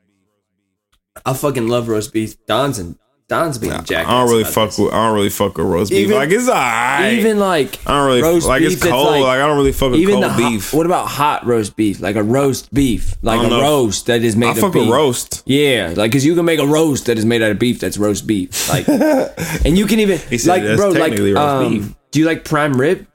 I fucking love roast beef. Don's and Don's being I jacked. don't really fuck with I don't really fuck with roast beef. Even- Like it's alright. Even like I don't really roast like beef it's cold. Like, like- I don't really fuck with even cold the hot- beef. what about hot roast beef? Like a roast beef, like a know. roast that is made I of fuck beef. with roast. Yeah, like because you can make a roast that is made out of beef. That's roast beef. Like, and you can even said like, bro, like, roast um, beef. do you like prime rib?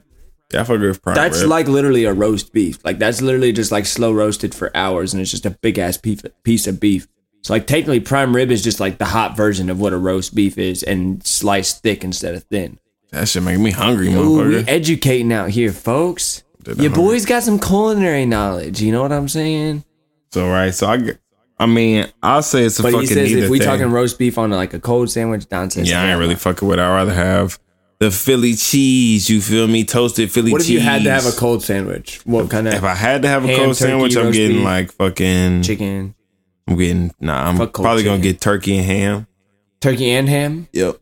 Yeah, I fuck with prime rib. That's rib. like literally a roast beef. Like that's literally just like slow roasted for hours, and it's just a big ass piece of beef. So like technically, prime rib is just like the hot version of what a roast beef is, and sliced thick instead of thin. that shit making me hungry, Ooh, we motherfucker. educating out here, folks. Your boys got some culinary knowledge. You know what I'm saying? So right, so I, get- I mean, I'll say it's a But fucking he says if we thing. talking roast beef on like a cold sandwich, Don says yeah, I ain't really fucking with. it. I'd rather have the Philly cheese. You feel me? Toasted Philly What if cheese. you had to have a cold sandwich? What kind of? If I had to have a cold turkey, sandwich, I'm getting beef, like fucking. chicken, I'm getting nah. I'm Fuck cold probably gonna chicken. get turkey and ham. turkey and ham? Yep.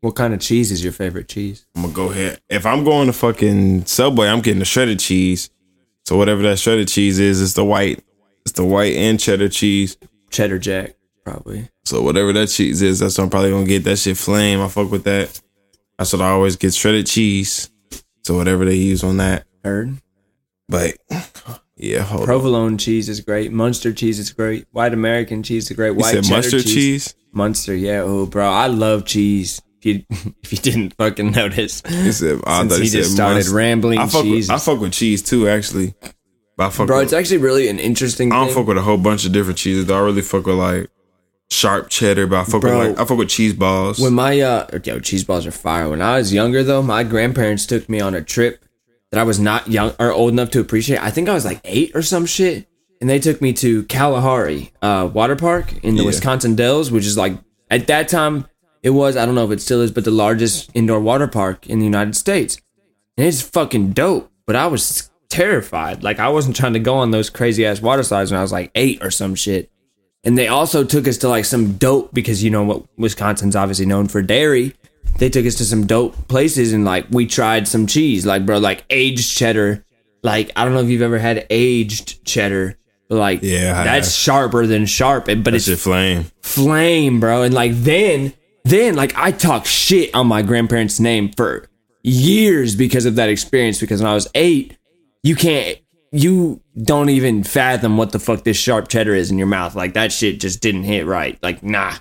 What kind of cheese is your favorite cheese? I'm gonna go ahead. If I'm going to fucking Subway, I'm getting the shredded cheese. So whatever that shredded cheese is, it's the white. It's the white and cheddar cheese. Cheddar Jack, probably. So whatever that cheese is, that's what I'm probably gonna get. That shit flame. I fuck with that. That's what I always get. Shredded cheese. So whatever they use on that. Heard. But yeah, hold on. Provolone cheese is great. Munster cheese is great. White American cheese is great. You White said cheddar mustard cheese. Munster, yeah. Oh, bro, I love cheese. If you if you didn't fucking notice, He said, I Since he just started mustard. rambling I fuck, cheese. with, I fuck with cheese too, actually. But I fuck bro, with, it's actually really an interesting. I don't thing. fuck with a whole bunch of different cheeses. though. I really fuck with like sharp cheddar, but I fuck Bro. with like I fuck with cheese balls. When my uh yo cheese balls are fire. When I was younger though, my grandparents took me on a trip that I was not young or old enough to appreciate. I think I was like eight or some shit, and they took me to Kalahari uh, Water Park in the Yeah. Wisconsin Dells, which is like at that time it was I don't know if it still is, but the largest indoor water park in the United States, and it's fucking dope. But I was terrified. Like I wasn't trying to go on those crazy ass water slides when I was like eight or some shit. And they also took us to like some dope because you know what Wisconsin's obviously known for dairy. They took us to some dope places and like we tried some cheese, like bro, like aged cheddar. Like I don't know if you've ever had aged cheddar, but like Yeah, that's sharper than sharp, but that it's flame. flame, bro. And like then, then like I talk shit on my grandparents' name for years because of that experience. Because when I was eight, you can't, you don't even fathom what the fuck this sharp cheddar is in your mouth. Like that shit just didn't hit right. Like nah,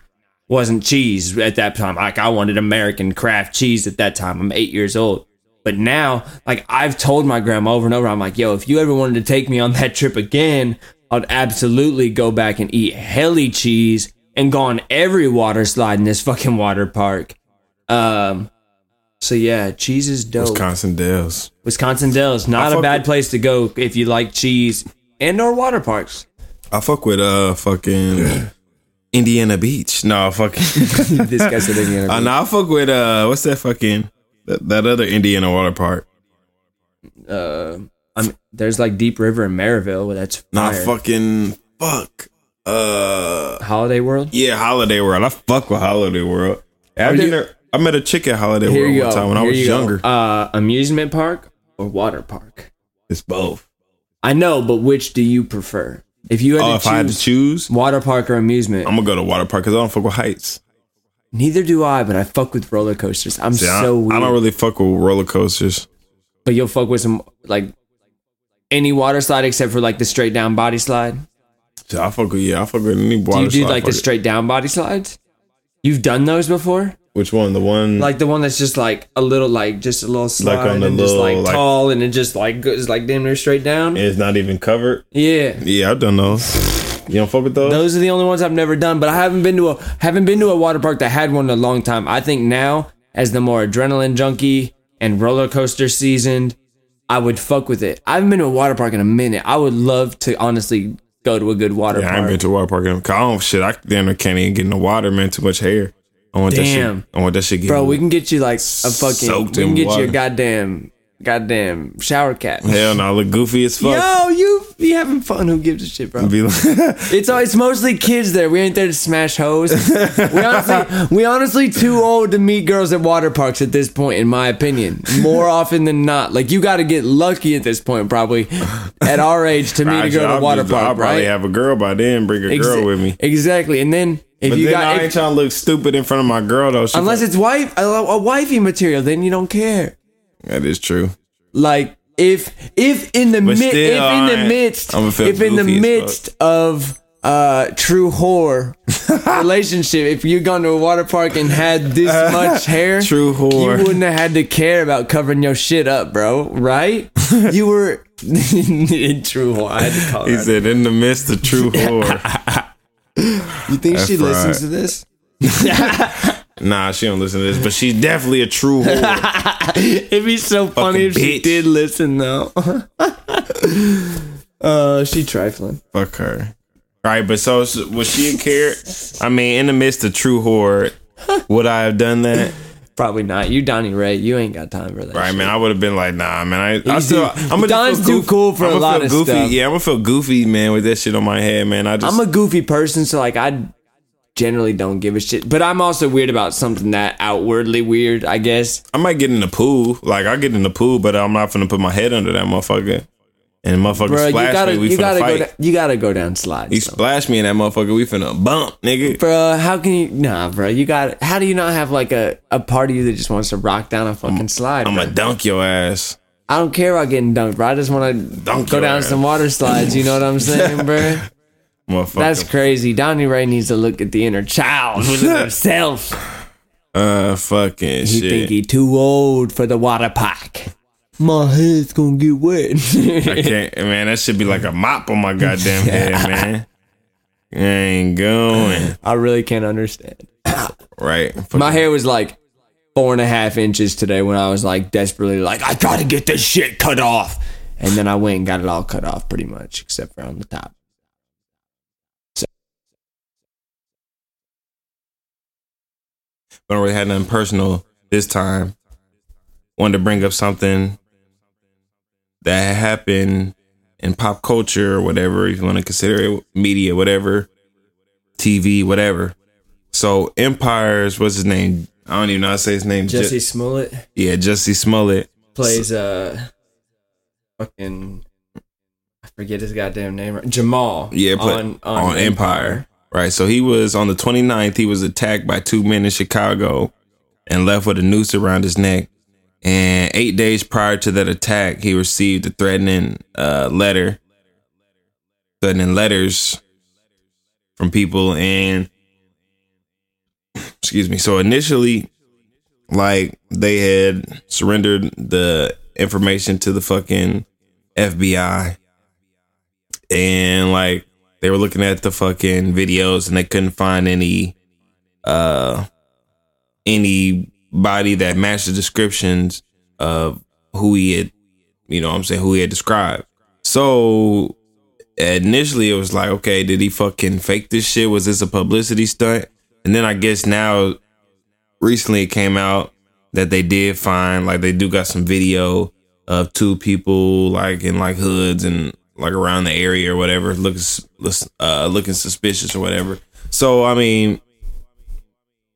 wasn't cheese at that time. Like I wanted American Kraft cheese at that time. I'm eight years old. But now, like I've told my grandma over and over, I'm like, yo, if you ever wanted to take me on that trip again, I'd absolutely go back and eat heli cheese and go on every water slide in this fucking water park. Um, so yeah, cheese is dope. Wisconsin Dells. Wisconsin Dells, not a bad with- place to go if you like cheese and or water parks. I fuck with uh fucking Indiana Beach. No, fucking. this guy said Indiana uh, no, I fuck with uh what's that fucking that, that other Indiana water park? uh, I'm, there's like Deep River in Merrillville, where that's Nah, fire. fucking fuck. Uh, Holiday World. yeah, Holiday World. I fuck with Holiday World. You- there. I met a chick at Holiday Here World one time when I was you go. younger. Uh, amusement park or water park? It's both. I know, but which do you prefer? If you had Oh, to if choose I had to choose, water park or amusement, I'm gonna go to water park because I don't fuck with heights. neither do I. But I fuck with roller coasters. I'm See, I, so weird. I don't really fuck with roller coasters. but you'll fuck with some like any water slide except for like the straight down body slide. So I fuck with yeah, I fuck with any water. Do you do slide, like the it. straight down body slides? You've done those before? Which one? The one Like the one that's just like a little like just a little slide on the and just like, like- tall and it just like goes like damn near straight down. it's not even covered. Yeah. Yeah, I've done those. You don't fuck with those? Those are the only ones I've never done, but I haven't been to a haven't been to a water park that had one in a long time. I think now, as the more adrenaline junkie and roller coaster seasoned, I would fuck with it. I haven't been to a water park in a minute. I would love to honestly go to a good water yeah, I ain't park. been to a water park. in- Cause I don't shit. I damn near can't even get in the water, man. Too much hair. I want that Damn. shit. I want that shit. Getting, Bro, we can get you like a fucking Soaked we can get you a goddamn goddamn shower cap. Hell no, I look goofy as fuck. Yo, you be having fun. Who gives a shit, bro? Be like, It's it's mostly kids there. We ain't there to smash hoes. We honestly, we honestly too old to meet girls at water parks at this point, in my opinion. More often than not, like you got to get lucky at this point, probably at our age, to meet a girl at a water just- I'll park, probably right? have a girl by then. Bring a girl Exa- with me. Exactly, and then if But you then got, I if- ain't trying to look stupid in front of my girl though. She unless it's wife a, a wifey material, then you don't care. that is true. like if if in the mid, if in the midst if in the midst of uh true whore relationship if you gone to a water park and had this much hair True whore. you wouldn't have had to care about covering your shit up bro right you were in true whore i had to call He said, "In the midst of true whore." You think she That's listens to this nah, she don't listen to this, but she's definitely a true whore. it'd be so funny if she did listen though uh she trifling Fuck her. Right, but so so was she a carrot? I mean, in the midst of true whore, would I have done that? Probably not. You Donnie Rey, you ain't got time for that. Right, shit. man. I would have been like, nah, man. I, I still, too- I'm gonna Don's too cool for a I'ma lot of goofy. stuff. Yeah, I'm gonna feel goofy, man, with that shit on my head, man. I just, I'm a goofy person, so like I generally don't give a shit. But I'm also weird about something that outwardly weird, I guess. I might get in the pool. Like I get in the pool, but I'm not gonna put my head under that motherfucker. And the motherfucker Bro, you splash gotta me. We you finna gotta fight. go down, you gotta go down slides. he though. splashed me in that motherfucker. We finna bump, nigga. Bro, how can you nah, bro? You got how do you not have like a, a part of you that just wants to rock down a fucking slide? I'm bro? gonna dunk your ass. I don't care about getting dunked, bro. I just want to go down ass. some water slides. You know what I'm saying, bro? Motherfucker. That's crazy. Donnie Rey needs to look at the inner child within himself. uh fucking He shit. think he too old for the water park. My head's gonna get wet. I can't, man. That should be like a mop on my goddamn head, man. I ain't going I really can't understand. right. My hair was like four and a half inches today when I was like desperately like, I gotta get this shit cut off. And then I went and got it all cut off pretty much, except for on the top. I don't really had nothing personal this time. Wanted to bring up something that happened in pop culture or whatever, if you want to consider it media, whatever, TV, whatever. So Empires, what's his name? I don't even know how to say his name. Jesse Smollett yeah, Jesse Smollett. plays uh fucking I forget his goddamn name. Jamal. Yeah, play, on, on, Empire. Right. So he was on the 29th, he was attacked by two men in Chicago and left with a noose around his neck. And eight days prior to that attack, he received a threatening uh, letter, threatening letters from people. And excuse me. So initially, like they had surrendered the information to the fucking FBI and like they were looking at the fucking videos and they couldn't find any uh anybody that matched the descriptions of who he had you know I'm saying who he had described. So initially it was like okay did he fucking fake this shit? Was this a publicity stunt? And then I guess now recently it came out that they did find like they do got some video of two people like in like hoods and like around the area or whatever looking uh looking suspicious or whatever. So i mean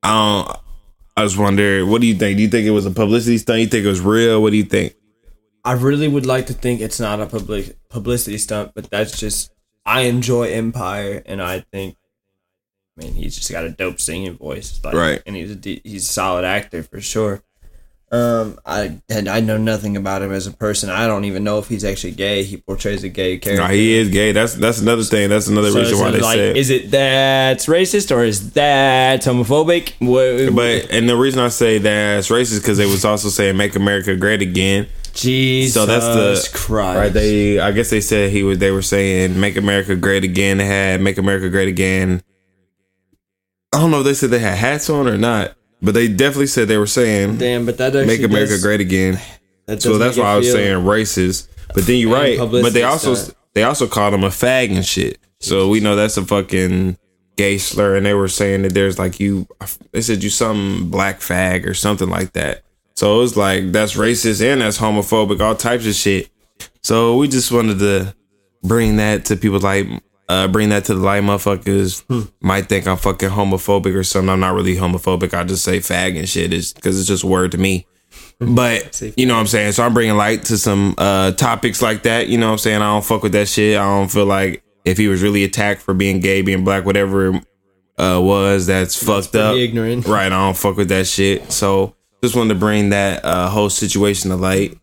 i don't I just wonder, what do you think? Do you think it was a publicity stunt? You think it was real? What do you think? I really would like to think it's not a public publicity stunt, but that's just I enjoy Empire, and I think, I mean, he's just got a dope singing voice, like, Right. And he's a he's a solid actor for sure. Um, I and I know nothing about him as a person. I don't even know if he's actually gay. He portrays a gay character. Nah, he is gay. That's that's another thing. That's another So reason why they like, said. is it that's racist or is that homophobic? What, but and the reason I say that's racist because they was also saying "Make America Great Again." Jesus So that's the Christ. right. They I guess they said he was. They were saying "Make America Great Again." They had "Make America Great Again." I don't know if they said they had hats on or not, but they definitely said they were saying Damn, but that "Make America does- Great Again." that So that's why I was saying racist. But then you're right. But they also stunt. they also called him a fag and shit. So we know that's a fucking gay slur. And they were saying that there's like you. They said you some black fag or something like that. So it was like that's racist and that's homophobic, all types of shit. So we just wanted to bring that to people like uh bring that to the light motherfuckers might think I'm fucking homophobic or something. I'm not really homophobic. I just say fag and shit is because it's just a word to me. But you know what I'm saying? So I'm bringing light to some uh topics like that. You know what I'm saying? I don't fuck with that shit. I don't feel like if he was really attacked for being gay, being black, whatever it uh was, that's, fucked up. ignorant. Right. I don't fuck with that shit. So just wanted to bring that uh whole situation to light.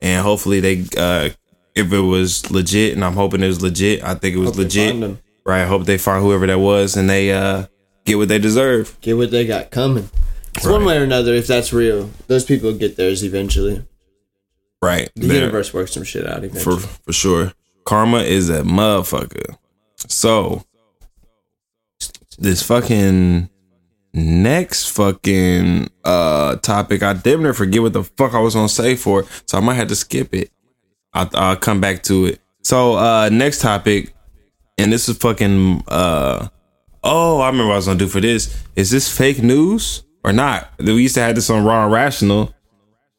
And hopefully they uh if it was legit, and I'm hoping it was legit. I think it was Hope they legit. find 'em. Right. I hope they find whoever that was and they uh get what they deserve. Get what they got coming. It's one way or another, if that's real, those people get theirs eventually. Right. The They're- universe works some shit out eventually. for for sure. Karma is a motherfucker. So this fucking next fucking uh topic, I damn near forget what the fuck I was gonna say for it, so I might have to skip it. I'll, I'll come back to it. So uh next topic, and this is fucking uh oh I remember what I was gonna do for this. Is this fake news or not? We used to have this on Raw and Rational,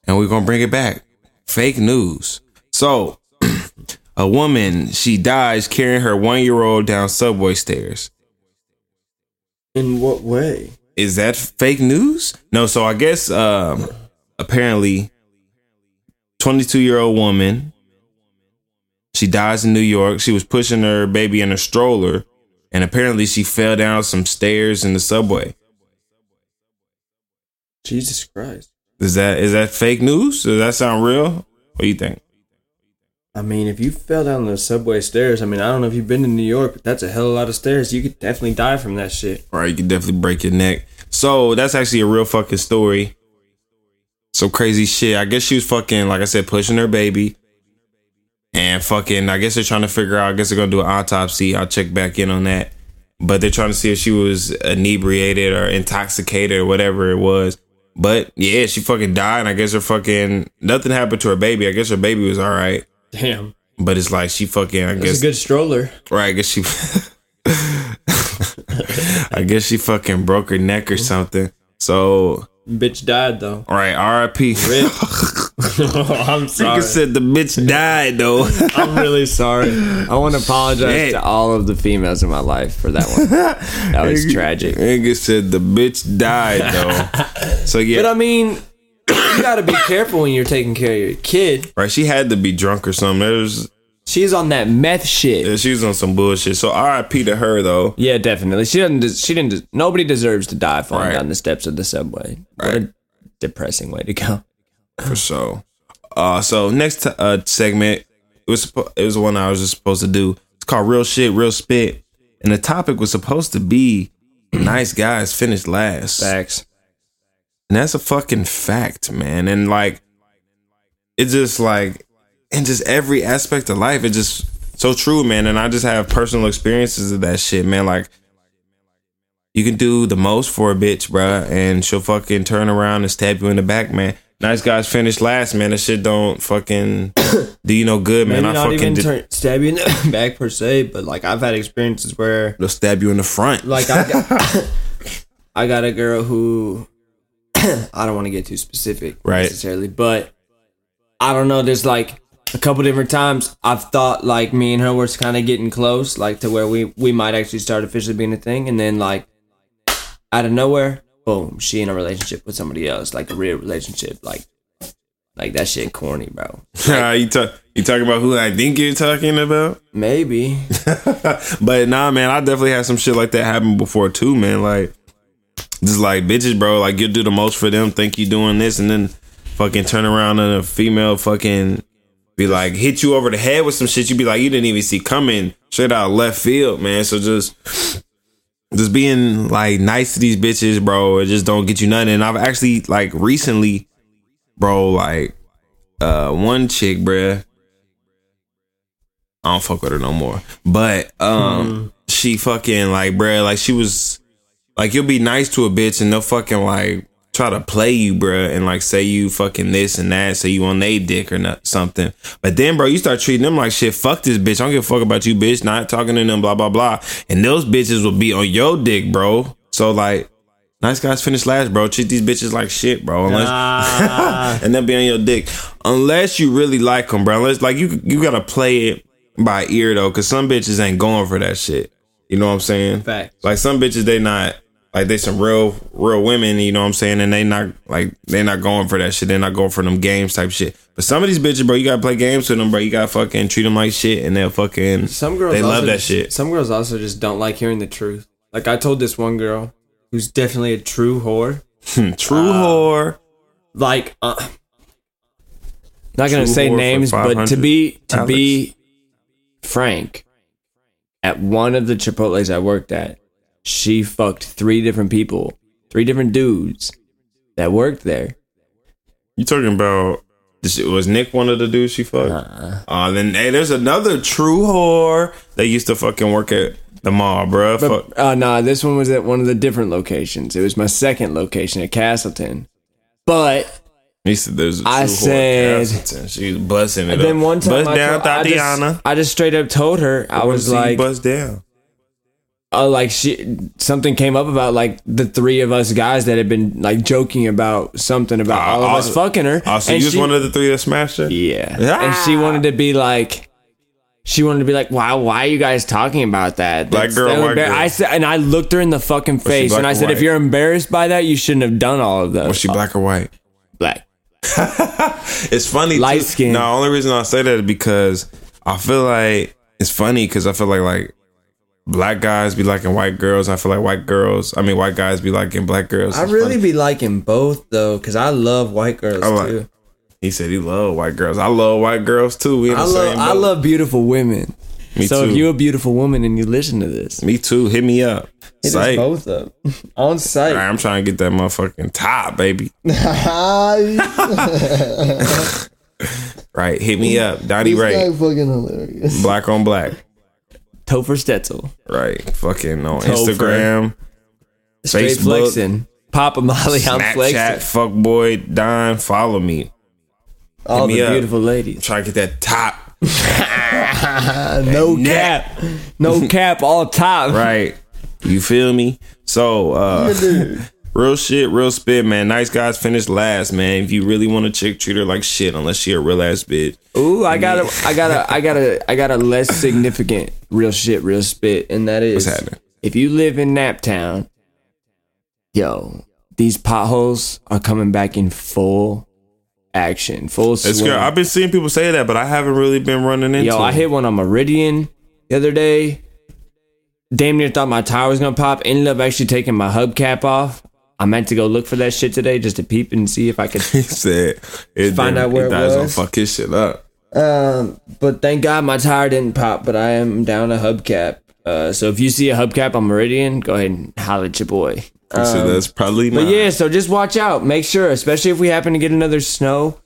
and we're gonna bring it back. Fake news. So a woman she dies carrying her one year old down subway stairs. In what way? Is that fake news? No. So I guess um, apparently, twenty two year old woman. She dies in New York. She was pushing her baby in a stroller, and apparently she fell down some stairs in the subway. Jesus Christ. Is that is that fake news? Does that sound real? What do you think? I mean, if you fell down the subway stairs, I mean, I don't know if you've been to New York, but that's a hell of a lot of stairs. You could definitely die from that shit. Right, you could definitely break your neck. So that's actually a real fucking story. So crazy shit. I guess she was fucking, like I said, pushing her baby. And fucking, I guess they're trying to figure out, I guess they're gonna do an autopsy. I'll check back in on that. But they're trying to see if she was inebriated or intoxicated or whatever it was. But yeah, she fucking died. And I guess her fucking, nothing happened to her baby. I guess her baby was all right. Damn. But it's like she fucking, I That's guess, a good stroller. Right, I guess she. I guess she fucking broke her neck or something. So, Bitch died, though. all right, R.I.P. I'm Nigga sorry. said the bitch died though. I'm really sorry. I want to apologize Shit. to all of the females in my life for that one. That was tragic. Nigga said the bitch died though. So yeah, But I mean, you got to be careful when you're taking care of your kid. right. She had to be drunk or something. There's She's on that meth shit. she was on some bullshit. So R.I.P. to her though. Yeah, definitely. She doesn't. She didn't. Nobody deserves to die falling Right. down the steps of the subway. What a depressing way to go. for sure. Uh, so next uh segment, it was suppo- it was the one I was just supposed to do. It's called Real Shit, Real Spit, and the topic was supposed to be nice guys finish last, Facts. and that's a fucking fact, man. And like, it's just like in just every aspect of life, it's just so true, man. And I just have personal experiences of that shit, man. Like. You can do the most for a bitch, bruh, and she'll fucking turn around and stab you in the back, man. Nice guys finish last, man. That shit don't fucking do you no good, man. Maybe I not fucking even did, turn, stab you in the back per se, but like I've had experiences where they'll stab you in the front. like I got, I got a girl who I don't want to get too specific Right. necessarily, but I don't know. There's like a couple different times I've thought like me and her were kind of getting close, like to where we we might actually start officially being a thing, and then like out of nowhere boom, she in a relationship with somebody else, like a real relationship, like like that shit corny, bro. you talk you talking about who I think you're talking about? Maybe. but nah, man, I definitely had some shit like that happen before too, man. Like just like bitches, bro. Like you do the most for them, think you doing this, and then fucking turn around and a female fucking be like hit you over the head with some shit. You be like you didn't even see coming straight out of left field, man. So just just being like nice to these bitches, bro. It just don't get you nothing. And I've actually like recently, bro, like uh one chick, bruh. I don't fuck with her no more. But um she fucking like bruh, like she was like you'll be nice to a bitch and they'll fucking like try to play you, bruh, and like say you fucking this and that, say you on they dick or not, something. But then, bro, you start treating them like shit. Fuck this bitch. I don't give a fuck about you, bitch. Not talking to them, blah blah blah. And those bitches will be on your dick, bro. So like, nice guys finish last, bro. Treat these bitches like shit, bro. Unless and they'll be on your dick, unless you really like them, bro. Unless like you you gotta play it by ear though, because some bitches ain't going for that shit. You know what I'm saying? Facts. Like some bitches, they not like they some real real women. You know what I'm saying? And they not like they not going for that shit. They're not going for them games type shit. But some of these bitches, bro, you gotta play games with them, bro. You gotta fucking treat them like shit, and they'll fucking Some girls they love that just- shit. Some girls also just don't like hearing the truth. Like I told this one girl who's definitely a true whore. True whore. Like uh, not gonna True say names, but to be to be frank, at one of the Chipotle's I worked at, she fucked three different people, three different dudes that worked there. You talking about? this- Was Nick one of the dudes she fucked? Uh-uh. Uh, then hey, there's another true whore that used to fucking work at the mall, bro. Fuck. But uh, nah, this one was at one of the different locations. It was my second location at Castleton. But He said there's a true I said- at Castleton. She was busting it And then one time bust I, down, told- I, just, I just straight up told her I was like, bust down. Uh, like she something came up about like the three of us guys that had been like joking about something about Uh, all of us uh, fucking her. Oh, so and you was she- one of the three that smashed her? yeah, Ah. and she wanted to be like. She wanted to be like, "Why? Why are you guys talking about that?" Black girl, so white embar- girl. I said, and I looked her in the fucking face, and I or said, "If you're embarrassed by that, you shouldn't have done all of those." Was she black or white? black? It's funny. Light too. skin. No, only reason I say that is because I feel like it's funny because I feel like like black guys be liking white girls. I feel like white girls. I mean, white guys be liking black girls. I It's really funny. be liking both though, because I love white girls I like- too. He said he love white girls. I love white girls too. We I love same I love beautiful women. Me so too. if you're a beautiful woman and you listen to this, Me too. Hit me up. hit us both up on site. Right, I'm trying to get that motherfucking top, baby. Right, hit me up, Donnie Rey, fucking hilarious. black on black. Topher Stetzel, Right, fucking on Topher. Instagram, straight Facebook, flexing, Papa Molly, I'm Snapchat, flexing. fuckboy, Don. Follow me. All me the up. beautiful ladies. Try to get that top. no neck. cap, no cap, all top. Right. You feel me? So, uh, real shit, real spit, man. Nice guys finish last, man. If you really want a chick, treat her like shit, unless she a real ass bitch. Ooh, I got a, I got a, I got a, I got a less significant real shit, real spit, and that is What's happening? if you live in Naptown, yo, these potholes are coming back in full action, full It's swing. good. I've been seeing people say that, but I haven't really been running into. Yo, I hit one on Meridian the other day. Damn near thought my tire was gonna pop. Ended up actually taking my hubcap off. I meant to go look for that shit today just to peep and see if I could He said, it Find didn't- out where he it thought was gonna fuck his shit up. Um, but thank God my tire didn't pop. But I am down a hubcap. Uh, so if you see a hubcap on Meridian, go ahead and holler at your boy. He said that's probably Um, But yeah, so just watch out. Make sure, especially if we happen to get another snow,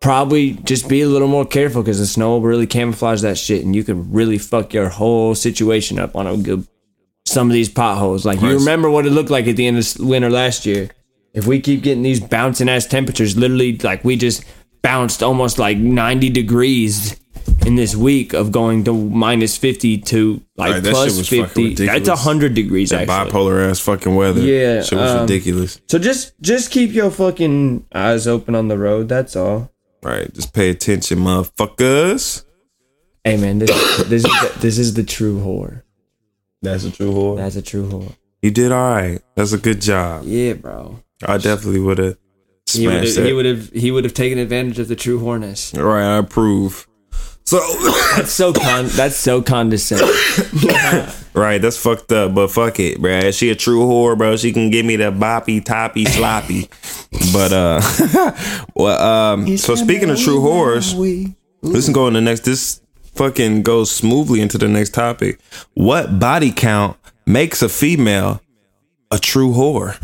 probably just be a little more careful because the snow will really camouflage that shit, and you could really fuck your whole situation up on a good some of these potholes. Like you remember what it looked like at the end of winter last year. If we keep getting these bouncing ass temperatures, literally like we just bounced almost like ninety degrees in this week of going to minus fifty to like Right, plus shit was fucking fifty. That's ridiculous. hundred degrees that actually. bipolar ass fucking weather. Yeah, shit was um, ridiculous. So just just keep your fucking eyes open on the road. That's all. Right, just pay attention, motherfuckers. Hey man, this this is the, this is the true whore. That's a true whore. That's a true whore. You did all right. That's a good job. Yeah, bro. I definitely would have He would smashed have. He would have. He would have taken advantage of the true horness. Right, I approve. So, That's so con. that's so condescending. right, that's fucked up, but fuck it, bruh. She a true whore, bro. She can give me the boppy, toppy, sloppy. but, uh, well, um, so speaking of true whores, let's go in the next, this fucking goes smoothly into the next topic. What body count makes a female a true whore?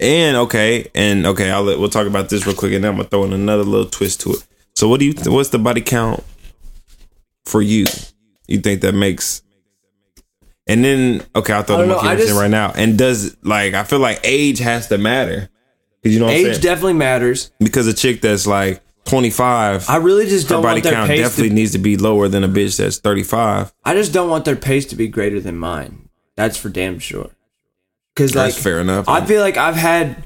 And okay, and okay, I'll let, we'll talk about this real quick, and then I'm gonna throw in another little twist to it. So, what do you? What's the body count for you? You think that makes? And then okay, I'll throw the know, monkey I in right now. And does like I feel like age has to matter because you know what I'm Age definitely matters. because a chick that's like 25, I really just don't want their count pace. definitely To, needs to be lower than a bitch that's 35. I just don't want their pace to be greater than mine. That's for damn sure. Because like, That's fair enough. I feel like I've had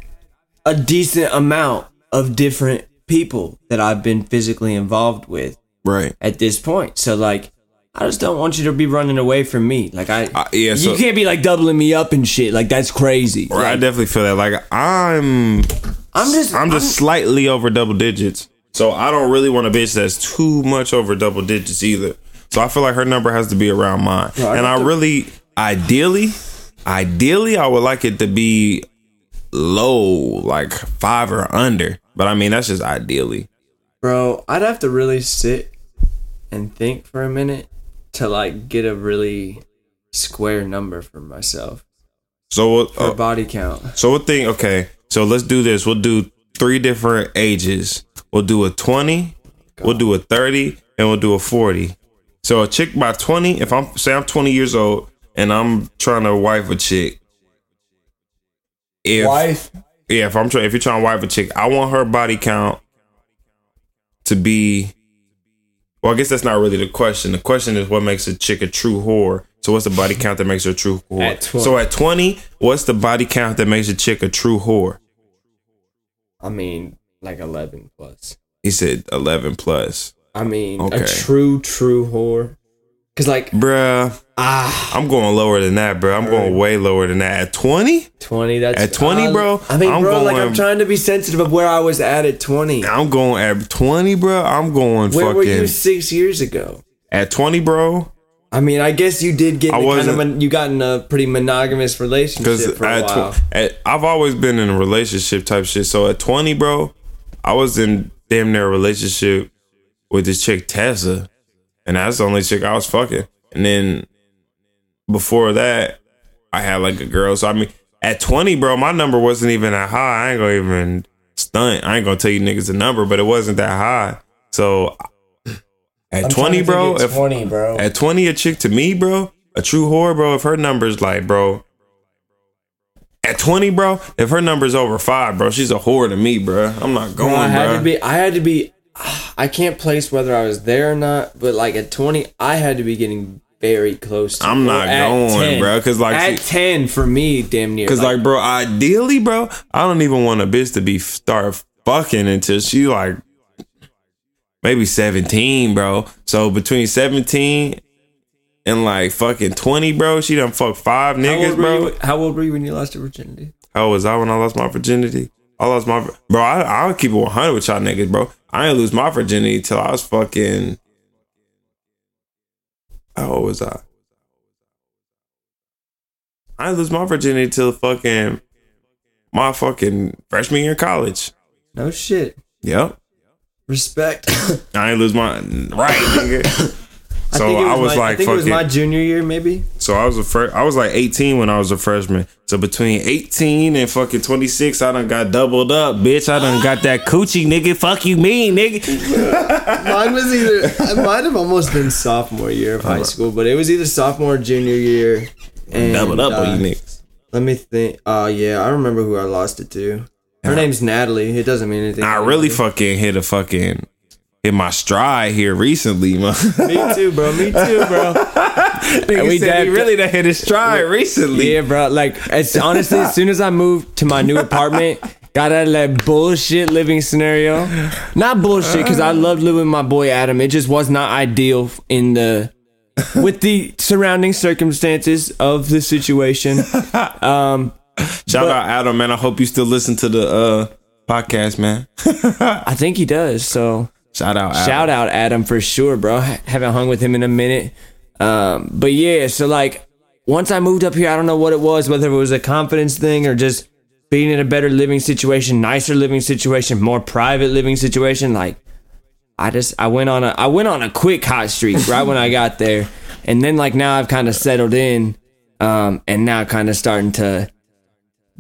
a decent amount of different people that I've been physically involved with right. at this point. So like, I just don't want you to be running away from me. Like I, Uh, yeah, so- you can't be like doubling me up and shit. Like that's crazy. Right, I definitely feel that. Like I'm, I'm just, I'm just slightly over double digits. So I don't really want a bitch that's too much over double digits either. So I feel like her number has to be around mine. I and I really, ideally, ideally, I would like it to be low, like five or under. But I mean, that's just ideally. bro. I'd have to really sit and think for a minute to like get a really square number for myself So, for uh, body count. so what thing? Okay, so let's do this. We'll do three different ages. We'll do a twenty, we'll do a thirty, and we'll do a forty. So a chick by twenty. If I'm say I'm twenty years old and I'm trying to wife a chick, if yeah, if I'm trying, if you're trying to wife a chick, I want her body count to be. Well, I guess that's not really the question. The question is what makes a chick a true whore. So what's the body count that makes her a true whore? At So at 20, what's the body count that makes a chick a true whore? I mean, like eleven plus. He said 11 plus. I mean, Okay. a true, true whore. Cause like Bruh, ah, I'm going lower than that, bro. I'm going way lower than that. At 20? twenty. That's At 20, uh, bro, I mean, I'm bro, like I'm trying to be sensitive of where I was at at twenty. I'm going at 20, bro. I'm going Where fucking were you six years ago? at 20, bro. I mean, I guess you did get I kind of mon- you got in a pretty monogamous relationship for a while. tw- at I've always been in a relationship type shit. So at 20, bro, I was in damn near a relationship with this chick Tessa, and that's the only chick I was fucking. And then before that, I had like a girl. So I mean, at 20, bro, my number wasn't even that high. I ain't gonna even stunt. I ain't gonna tell you niggas the number, but it wasn't that high. So at 20, bro, At twenty, bro. at 20, a chick to me, bro, a true whore, bro, if her number's like, bro, at 20, bro, if her number's over five, bro, she's a whore to me, bro. I'm not going, Bro, I had bro. to be. I had to be. I can't place whether I was there or not, but like at twenty, I had to be getting very close. to I'm not going, 10. bro, 'cause, like, at ten for me, damn near. Cause like, bro, ideally, bro, I don't even want a bitch to be start fucking until she like maybe 17, bro. So between 17 and like fucking 20, bro, she done fucked five niggas, bro. you, how old were you when you lost your virginity? How was I when I lost my virginity? I lost my bro. I I'll keep it 100 with y'all niggas, bro. I ain't lose my virginity till I was fucking. How old was I? I ain't lose my virginity till fucking my fucking freshman year of college. No shit. Yep. Respect. I ain't lose my right, nigga. So think it I was my, like I think it was fucking- my junior year, maybe. So I was a fir- I was like 18 when I was a freshman. So between 18 and fucking 26, I done got doubled up, bitch. I done got that coochie, nigga. Fuck you, mean, nigga. Mine was either. mine have almost been sophomore year of high school, but it was either sophomore or junior year. And, doubled up uh, on you niggas. Let me think. Oh yeah, I remember who I lost it to. Her name's Natalie. It doesn't mean anything. I really fucking hit a fucking hit my stride here recently, man. Me too, bro. Me too, bro. Nigga we said he really done hit his stride recently. Yeah, bro. Like, it's honestly, as soon as I moved to my new apartment, got out of that bullshit living scenario. Not bullshit, because I loved living with my boy Adam. It just was not ideal in the with the surrounding circumstances of the situation. Um, Shout But- out Adam, man. I hope you still listen to the uh podcast, man. I think he does. So Shout out Adam. shout out Adam for sure, bro. Haven't hung with him in a minute. Um, but yeah, so like once I moved up here, I don't know what it was, whether it was a confidence thing or just being in a better living situation, nicer living situation, more private living situation. Like I just I went on a I went on a quick hot streak right when I got there, and then like now I've kind of settled in, um, and now kind of starting to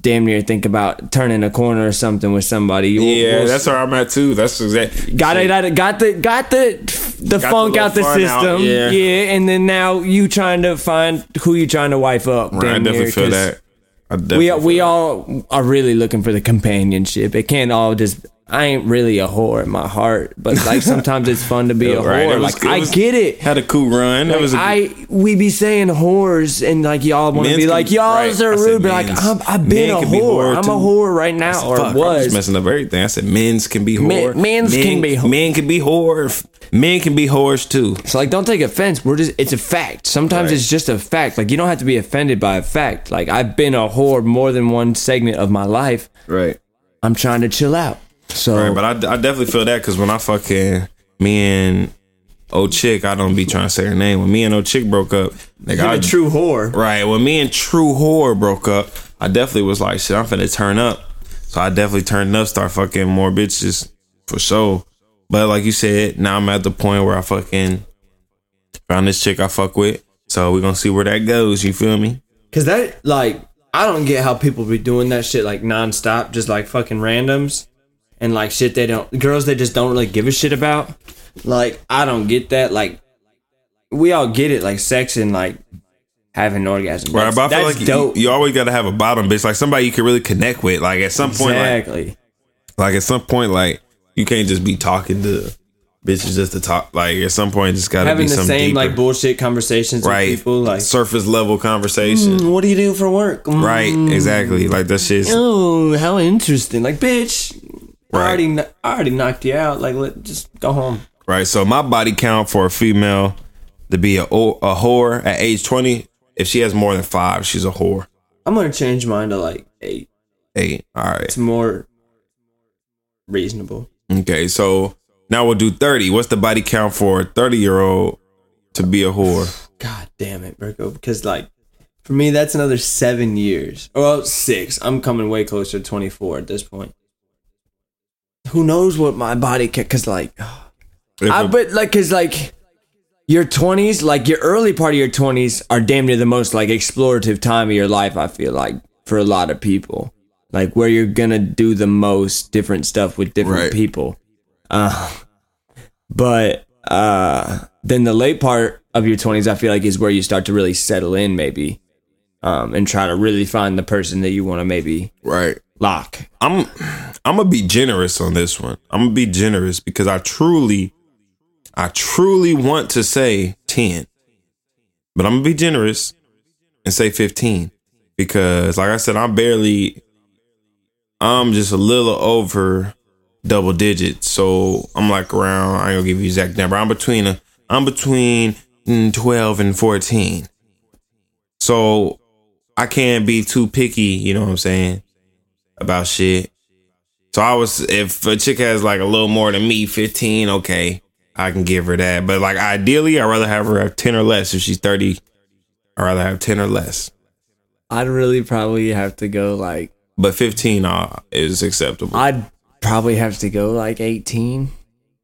damn near think about turning a corner or something with somebody. We'll- Yeah, we'll that's where I'm at too. That's exactly. Got it, got got the, got the, the the funk little out the system. out, yeah. yeah. and then now you trying to find who you trying to wife up. Right, I damn definitely near, feel that. I definitely We we all are really looking for the companionship. It can't all just. I ain't really a whore in my heart, but like sometimes it's fun to be a Right, whore. was- like I was- get it. had a cool run. Like, was a, I we be saying whores and like y'all want to be like y'all right. are rude, but like. I'm, I've been a be whore. whore, I'm a whore right now, or Fuck, I'm just messing up everything. I said men's can be Men- whore. men's men, can be whore. Men can be whore. Men can be whores too. So like, don't take offense. We're just it's a fact. Sometimes Right. it's just a fact. Like you don't have to be offended by a fact. Like I've been a whore more than one segment of my life. Right. I'm trying to chill out. So Right. But I, I definitely feel that because when I fucking me and old chick, I don't be trying to say her name. When me and old chick broke up, like you're I a true whore. Right. When me and True Whore broke up, I definitely was like, shit, I'm finna turn up. So I definitely turned up, start fucking more bitches for sure. But like you said, now I'm at the point where I fucking found this chick I fuck with. So we're gonna see where that goes. You feel me? Cause that like I don't get how people be doing that shit like nonstop, just like fucking randoms and like shit they don't girls they just don't really give a shit about. Like I don't get that. Like we all get it, like sex and like having an orgasm. Right. That's, But I feel like dope. you, you always gotta have a bottom bitch, like somebody you can really connect with. Like at some point, exactly. like at some point, like you can't just be talking to bitches just to talk. Like at some point, just gotta having be the same deeper, like bullshit conversations right? with people like surface level conversation. "Mm, what do you do for work Mm, Right, exactly. Like that shit's oh how interesting like bitch I already I already knocked you out like let just go home right. So my body count for a female to be a, a whore at age twenty, if she has more than five, she's a whore. I'm gonna change mine to like eight Eight. All right. it's more reasonable Okay. So now we'll do thirty. What's the body count for a thirty year old to be a whore? god damn it Virgo because like for me that's another seven years well six I'm coming way closer to 24 at this point who knows what my body can because like If I but like cause like your twenties, like your early part of your twenties are damn near the most like explorative time of your life, I feel like, for a lot of people. Like where you're gonna do the most different stuff with different Right. people. Uh but uh then the late part of your twenties I feel like is where you start to really settle in maybe. Um and try to really find the person that you wanna maybe right. Lock. I'm I'm gonna be generous on this one. I'm gonna be generous because I truly, I truly want to say ten, but I'm gonna be generous and say fifteen because, like I said, I'm barely, I'm just a little over double digits. So I'm like around. I ain't gonna give you exact number. I'm between a, I'm between twelve and fourteen. So I can't be too picky. You know what I'm saying? About shit. So I was, if a chick has like a little more than me, 15, okay, I can give her that. But like ideally, I'd rather have her have 10 or less. If she's 30, I'd rather have 10 or less. I'd really probably have to go like But 15 uh, is acceptable. I'd probably have to go like 18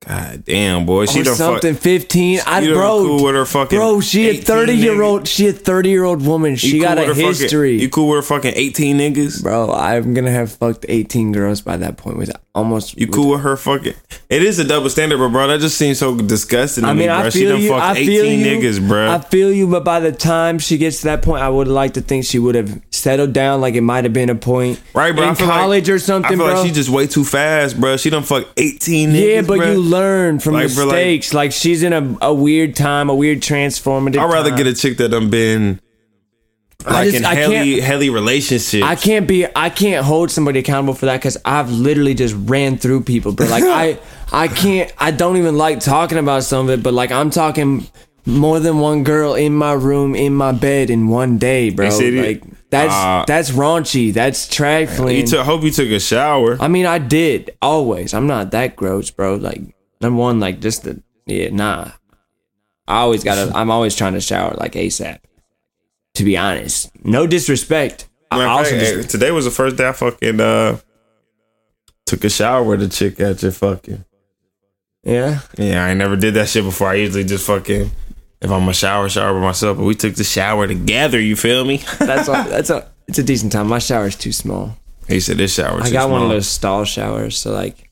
God damn, boy. She done fuck. something. 15. I bro, cool with her fucking bro. She a 18 30 year niggas? old. She a 30 year old woman. She You got a with her fucking- history, you cool with her fucking 18 niggas? bro. I'm gonna have fucked 18 girls by that point. With almost You cool with her fucking? It is a double standard, but bro, that just seems so disgusting to I me, mean, bro. I she feel done you. I 18 feel you. niggas, bro. I feel you, but by the time she gets to that point, I would like to think she would have settled down. Like it might have been a point, Right, bro. in college like, or something, I feel bro. like she just way too fast, bro. She done fuck eighteen niggas. yeah, but bro. you learn from Like, bro, like- mistakes. Like, she's in a, a weird time, a weird transformative. I'd rather time. get a chick that done been I like just- in I can't- heli relationships. I can't be I can't hold somebody accountable for that because I've literally just ran through people. But like I I can't I don't even like talking about some of it, but like I'm talking more than one girl in my room, in my bed in one day, bro. They said it- Like that's Uh, that's raunchy. That's trifling. You took. Hope you took a shower. I mean, I did always. I'm not that gross, bro. Like number one, like just the yeah, nah. I always gotta. I'm always trying to shower like ASAP. To be honest, no disrespect. I also fact, hey, today was the first day I fucking uh took a shower with a chick at your fucking. yeah. Yeah, I ain't never did that shit before. I usually just fucking if I'm a shower, shower by myself. But we took the shower together. You feel me? That's a, that's a it's a decent time. My shower's too small. he said this shower. I got one of those stall showers, so like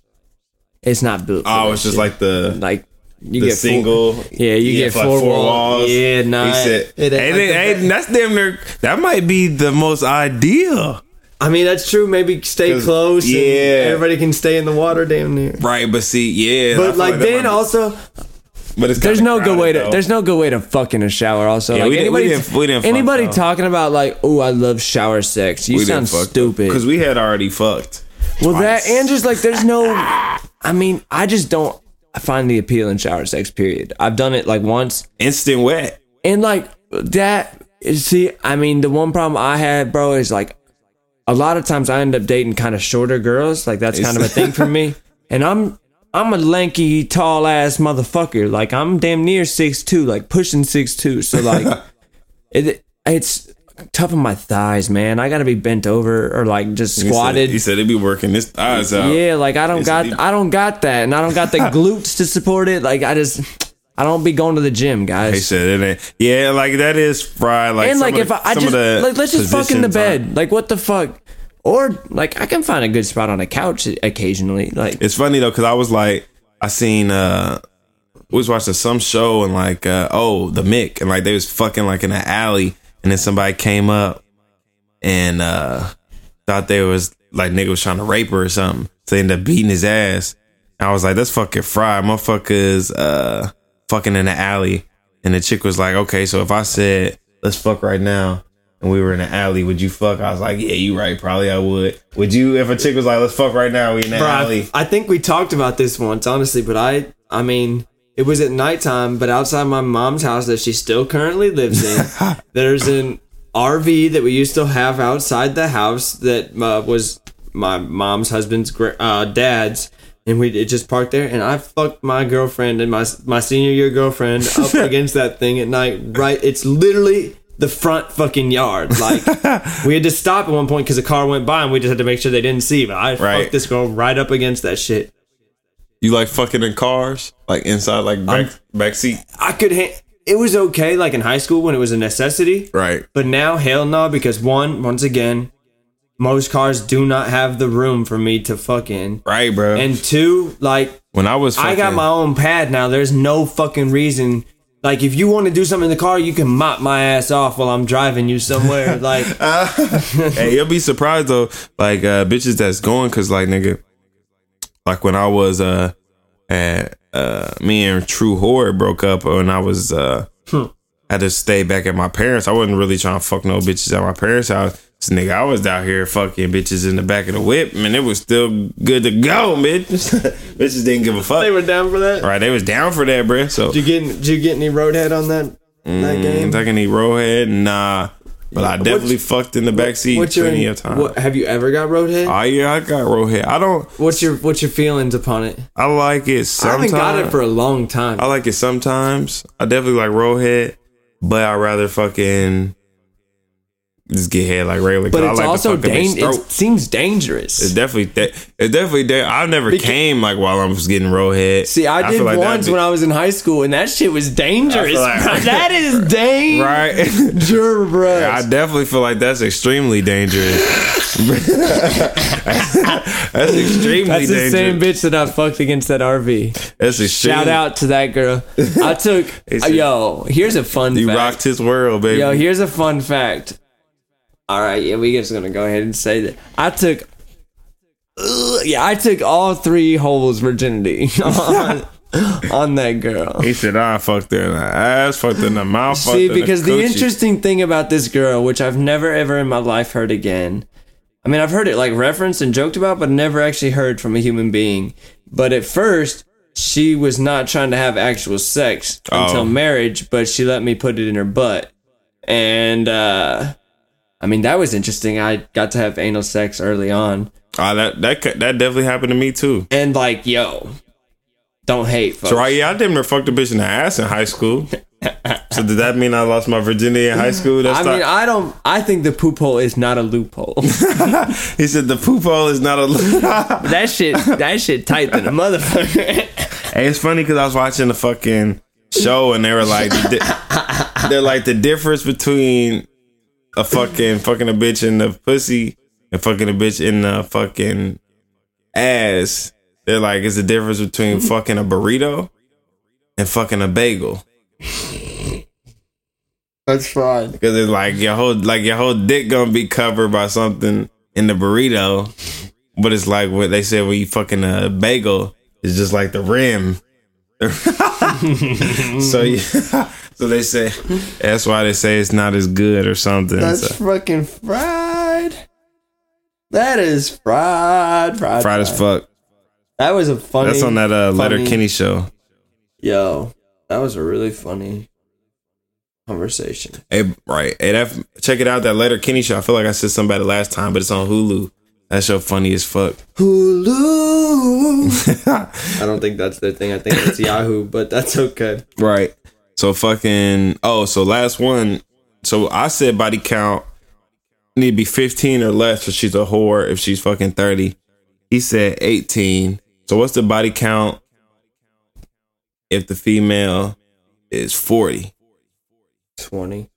it's not built. For Oh, that it's just shit. like the like you the get full- single. yeah, you get for four, walls. Yeah, He nah. said, it ain't hey, like they- the hey, that's damn near. That might be the most ideal. I mean, that's true. Maybe stay close. and yeah. everybody can stay in the water, damn near. Right, but see, yeah. But feel like then also, but it's there's no good way to though. there's no good way to fuck in a shower. Also, Yeah, like we anybody, didn't- we didn't fuck, anybody though. talking about like, oh, I love shower sex. You We sound stupid. because we had already fucked. well, that twice. and just like there's no. I mean, I just don't find the appeal in shower sex. Period. I've done it like once. instant wet. And like that, see, I mean, the one problem I had, bro, is like a lot of times I end up dating kind of shorter girls. Like that's kind of a thing for me. And I'm I'm a lanky, tall ass motherfucker. Like I'm damn near six two, like pushing six two. So like it it's tough on my thighs, man. I gotta be bent over or like just He said- squatted. He said, he would be working his thighs out. Yeah, like I don't got deep. I don't got that, and I don't got the glutes to support it. Like I just I don't be going to the gym, guys. He said it ain't. Yeah, like that is fried. Like and like if the- I, I just like let's just fuck in the bed. aren't- Like what the fuck? Or like I can find a good spot on a couch occasionally. Like It's funny though because I was like, I seen uh, we was watching some show and like uh, oh the Mick and like they was fucking like in an alley and then somebody came up and uh thought they was like nigga was trying to rape her or something. So they ended up beating his ass. I was like, that's fucking fried. Motherfuckers uh fucking in the alley. And the chick was like, okay, so if I said, let's fuck right now, and we were in the alley, would you fuck? I was like, yeah, you right. Probably I would. Would you, if a chick was like, let's fuck right now, we in the alley? I think we talked about this once, honestly, but I I mean it was at nighttime, but outside my mom's house that she still currently lives in, there's an RV that we used to have outside the house that uh, was my mom's husband's uh, dad's, and we it just parked there. And I fucked my girlfriend and my my senior year girlfriend up against that thing at night. Right, it's literally the front fucking yard. Like we had to stop at one point because a car went by, and we just had to make sure they didn't see. But I Right. fucked this girl right up against that shit. You like fucking in cars, like inside, like back back seat, I could. Ha- it was okay, like in high school when it was a necessity. right? But now, hell no, because one, once again, most cars do not have the room for me to fuck in. Right, bro. And two, like when I was, fucking, I got my own pad now. There's no fucking reason. Like if you want to do something in the car, you can mop my ass off while I'm driving you somewhere. Like hey, you'll be surprised though. Like uh bitches that's going cause like nigga like when I was uh at uh me and True Whore broke up and I was uh had to stay back at my parents. I wasn't really trying to fuck no bitches at my parents' house. So nigga, I was out here fucking bitches in the back of the whip, man. it was still good to go, bitch. bitches didn't give a fuck. they were down for that. right, they was down for that, bruh. So Did you get? Did you get any roadhead on that that game? Mm, taking any roadhead, nah. But I definitely fucked in the backseat What's your? plenty of times. What, have you ever got roadhead? Oh yeah, I got roadhead. I don't. What's your What's your feelings upon it? I like it I haven't got it for a long time. I like it sometimes. I definitely like roadhead, but I rather fucking just get head like regular. but I it's like also fuck up his dangerous. It seems dangerous. It's definitely that. It's definitely that. I never Because- came like while I was getting roll head. See, I, did like once be- when I was in high school, and that shit was dangerous. like- that is dangerous, right. bro. I definitely feel like that's extremely dangerous. that's extremely That's the same bitch that I fucked against that RV. That's extremely. Shout out to that girl. I took. He uh, yo, here's a fun You fact. rocked his world, baby. Yo, here's a fun fact. All right, yeah, we just gonna go ahead and say that I took. Ugh, yeah, I took all three holes virginity on, on that girl. he said, "I fucked her in the ass, fucked her in the mouth." See, because the coochie." interesting thing about this girl, which I've never ever in my life heard again. I mean, I've heard it like referenced and joked about, but never actually heard from a human being. But at first, she was not trying to have actual sex Oh. until marriage, but she let me put it in her butt. And uh I mean that was interesting. I got to have anal sex early on. Oh, that that that definitely happened to me too. And like, yo, don't hate folks. So right, yeah, I damn near fucked a bitch in the ass in high school. so did that mean I lost my virginity in high school? That's I not- mean, I don't I think the poop hole is not a loophole. he said the poop hole is not a. that shit that shit tight than a motherfucker. hey, it's funny because I was watching the fucking show and they were like, the di- they're like the difference between a fucking fucking a bitch in the pussy and fucking a bitch in the fucking ass. They're like, it's the difference between fucking a burrito and fucking a bagel. That's fine. Because it's like your whole like your whole dick gonna be covered by something in the burrito, but it's like what they said when you fucking a bagel is just like the rim. so yeah, so they say that's why they say it's not as good or something. That's So, fucking fried. That is fried, fried, fried as fuck. That was a funny. That's on that uh, Letterkenny show. Yo, that was a really funny conversation. Hey, right. Hey, that check it out. That Letterkenny show. I feel like I said something about it last time, but it's on Hulu. That show funny as fuck. Hulu. I don't think that's their thing. I think it's Yahoo, but that's okay. Right. So fucking oh, so last one. So I said body count need to be 15 or less if she's a whore if she's fucking 30. He said 18. So what's the body count if the female is 40? Twenty.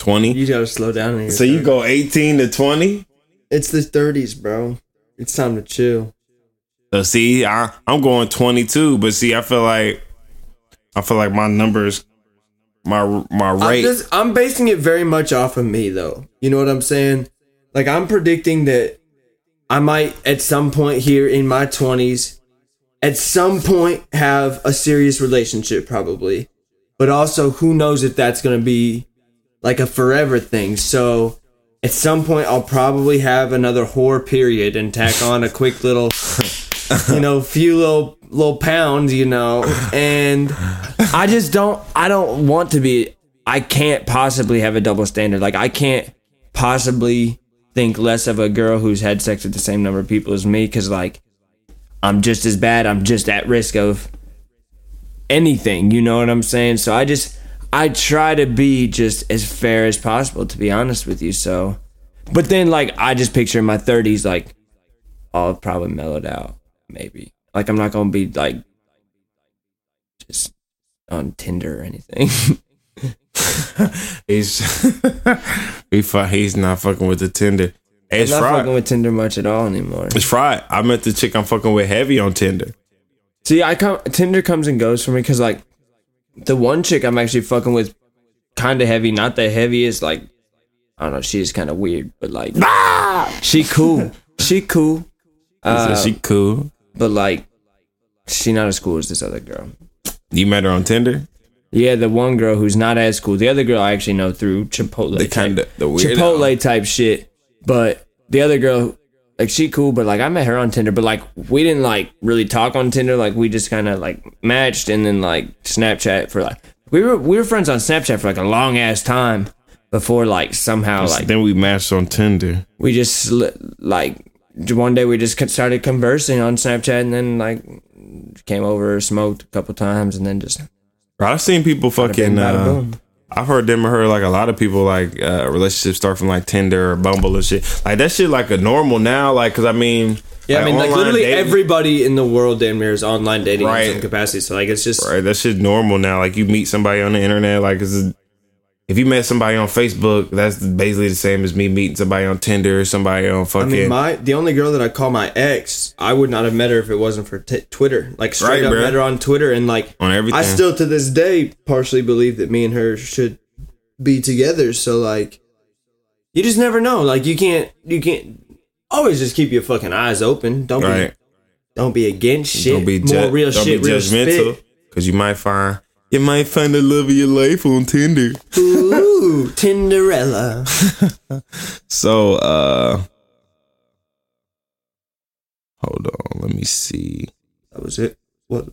20? You gotta slow down. So you go 18 to 20? It's the thirties, bro. It's time to chill. So see, I, I'm going 22, but see, I feel like I feel like my numbers my my I'm rate just I'm basing it very much off of me though. You know what I'm saying? Like I'm predicting that I might at some point here in my 20s at some point have a serious relationship probably. But also who knows if that's going to be like a forever thing. So at some point I'll probably have another whore period and tack on a quick little you know, few little little pounds, you know, and I just don't I don't want to be I can't possibly have a double standard. Like I can't possibly think less of a girl who's had sex with the same number of people as me cuz like I'm just as bad. I'm just at risk of anything, you know what I'm saying? So I just I try to be just as fair as possible to be honest with you. So but then like I just picture in my 30s like I'll probably mellowed out maybe. Like I'm not going to be like just on Tinder or anything. he's he fu- he's not fucking with the Tinder. Hey, I'm it's not fried. fucking with Tinder much at all anymore. It's fried. I met the chick I'm fucking with heavy on Tinder. See, I come Tinder comes and goes for me because like the one chick I'm actually fucking with, kind of heavy, not the heaviest. Like I don't know, she's kind of weird, but like she cool, she cool, uh, said she cool. but like she not as cool as this other girl. You met her on Tinder? Yeah, the one girl who's not as cool. The other girl I actually know through Chipotle. The kinda- the weirdo. Chipotle type shit. But the other girl, like she cool, but like I met her on Tinder, but like we didn't like really talk on Tinder. Like we just kind of like matched and then like Snapchat for like we were we were friends on Snapchat for like a long ass time before like somehow like then we matched on Tinder. we just like one day we just started conversing on Snapchat and then like came over smoked a couple times and then just Bro, I've seen people fucking. bada Uh, boom. I've heard them or heard like a lot of people like uh, relationships start from like Tinder or Bumble and shit. Like that shit like a normal now. Like, cause I mean, Yeah, I mean, like literally dating- everybody in the world damn near is online dating Right. in some capacity. So like, it's just Right, that shit normal now. Like you meet somebody on the internet, like it's, if you met somebody on Facebook, that's basically the same as me meeting somebody on Tinder or somebody on fucking. I mean, my the only girl that I call my ex, I would not have met her if it wasn't for t- Twitter. Like straight Right, up bruh. met her on Twitter, and like On everything. I still to this day partially believe that me and her should be together. So like, you just never know. Like you can't you can't always just keep your fucking eyes open. Don't right. be don't be against shit. Don't be, More real don't shit, be real judgmental. Cause you might find you might find the love of your life on Tinder. Ooh, Tinderella. So uh hold on, let me see. That was it. What?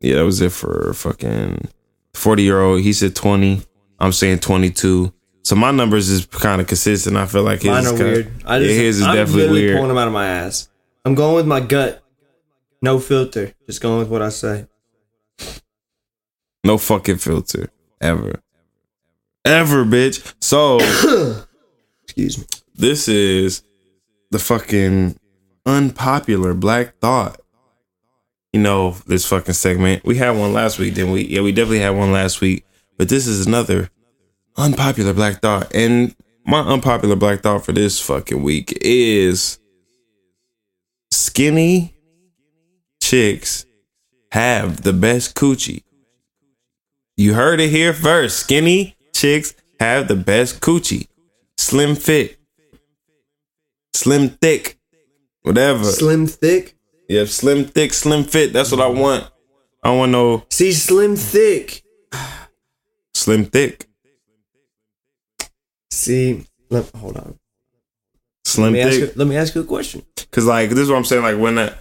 Yeah, that was it for fucking forty year old. He said twenty. I'm saying twenty two. So my numbers is kind of consistent. I feel like his Mine is are weird. I yeah, his is I'm definitely weird. pulling them out of my ass. I'm going with my gut. No filter. Just going with what I say. No fucking filter ever, ever, bitch. So Excuse me. this is the fucking unpopular black thought. You know this fucking segment. We had one last week, didn't we? Yeah, we definitely had one last week. But this is another unpopular black thought. And my unpopular black thought for this fucking week is skinny chicks have the best coochie. You heard it here first. Skinny chicks have the best coochie. Slim fit. Slim thick. Whatever. Slim thick. Yeah, slim thick, slim fit. That's what I want. I want no See, slim thick. slim thick. See, let, hold on. Slim Let ask you, thick. let me ask you a question. Cause like this is what I'm saying. Like when I,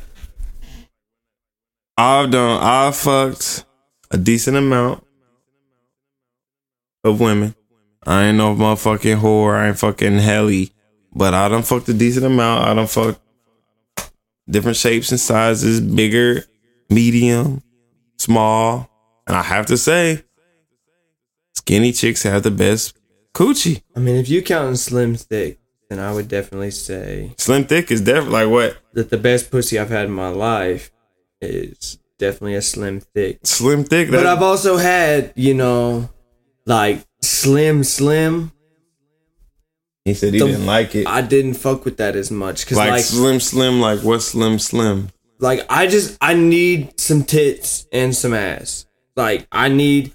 I've done, I fucked a decent amount of women. I ain't no motherfucking whore. I ain't fucking helly, but I done fucked a decent amount. I done fucked different shapes and sizes, bigger, medium, small, and I have to say, skinny chicks have the best coochie. I mean, if you counting slim thick, then I would definitely say Slim thick is definitely like what that the best pussy I've had in my life is definitely a slim thick. slim thick. But I've also had, you know, like slim slim. He said he The- didn't like it. I didn't fuck with that as much because like, like, slim slim like what slim slim like I just I need some tits and some ass. Like I need.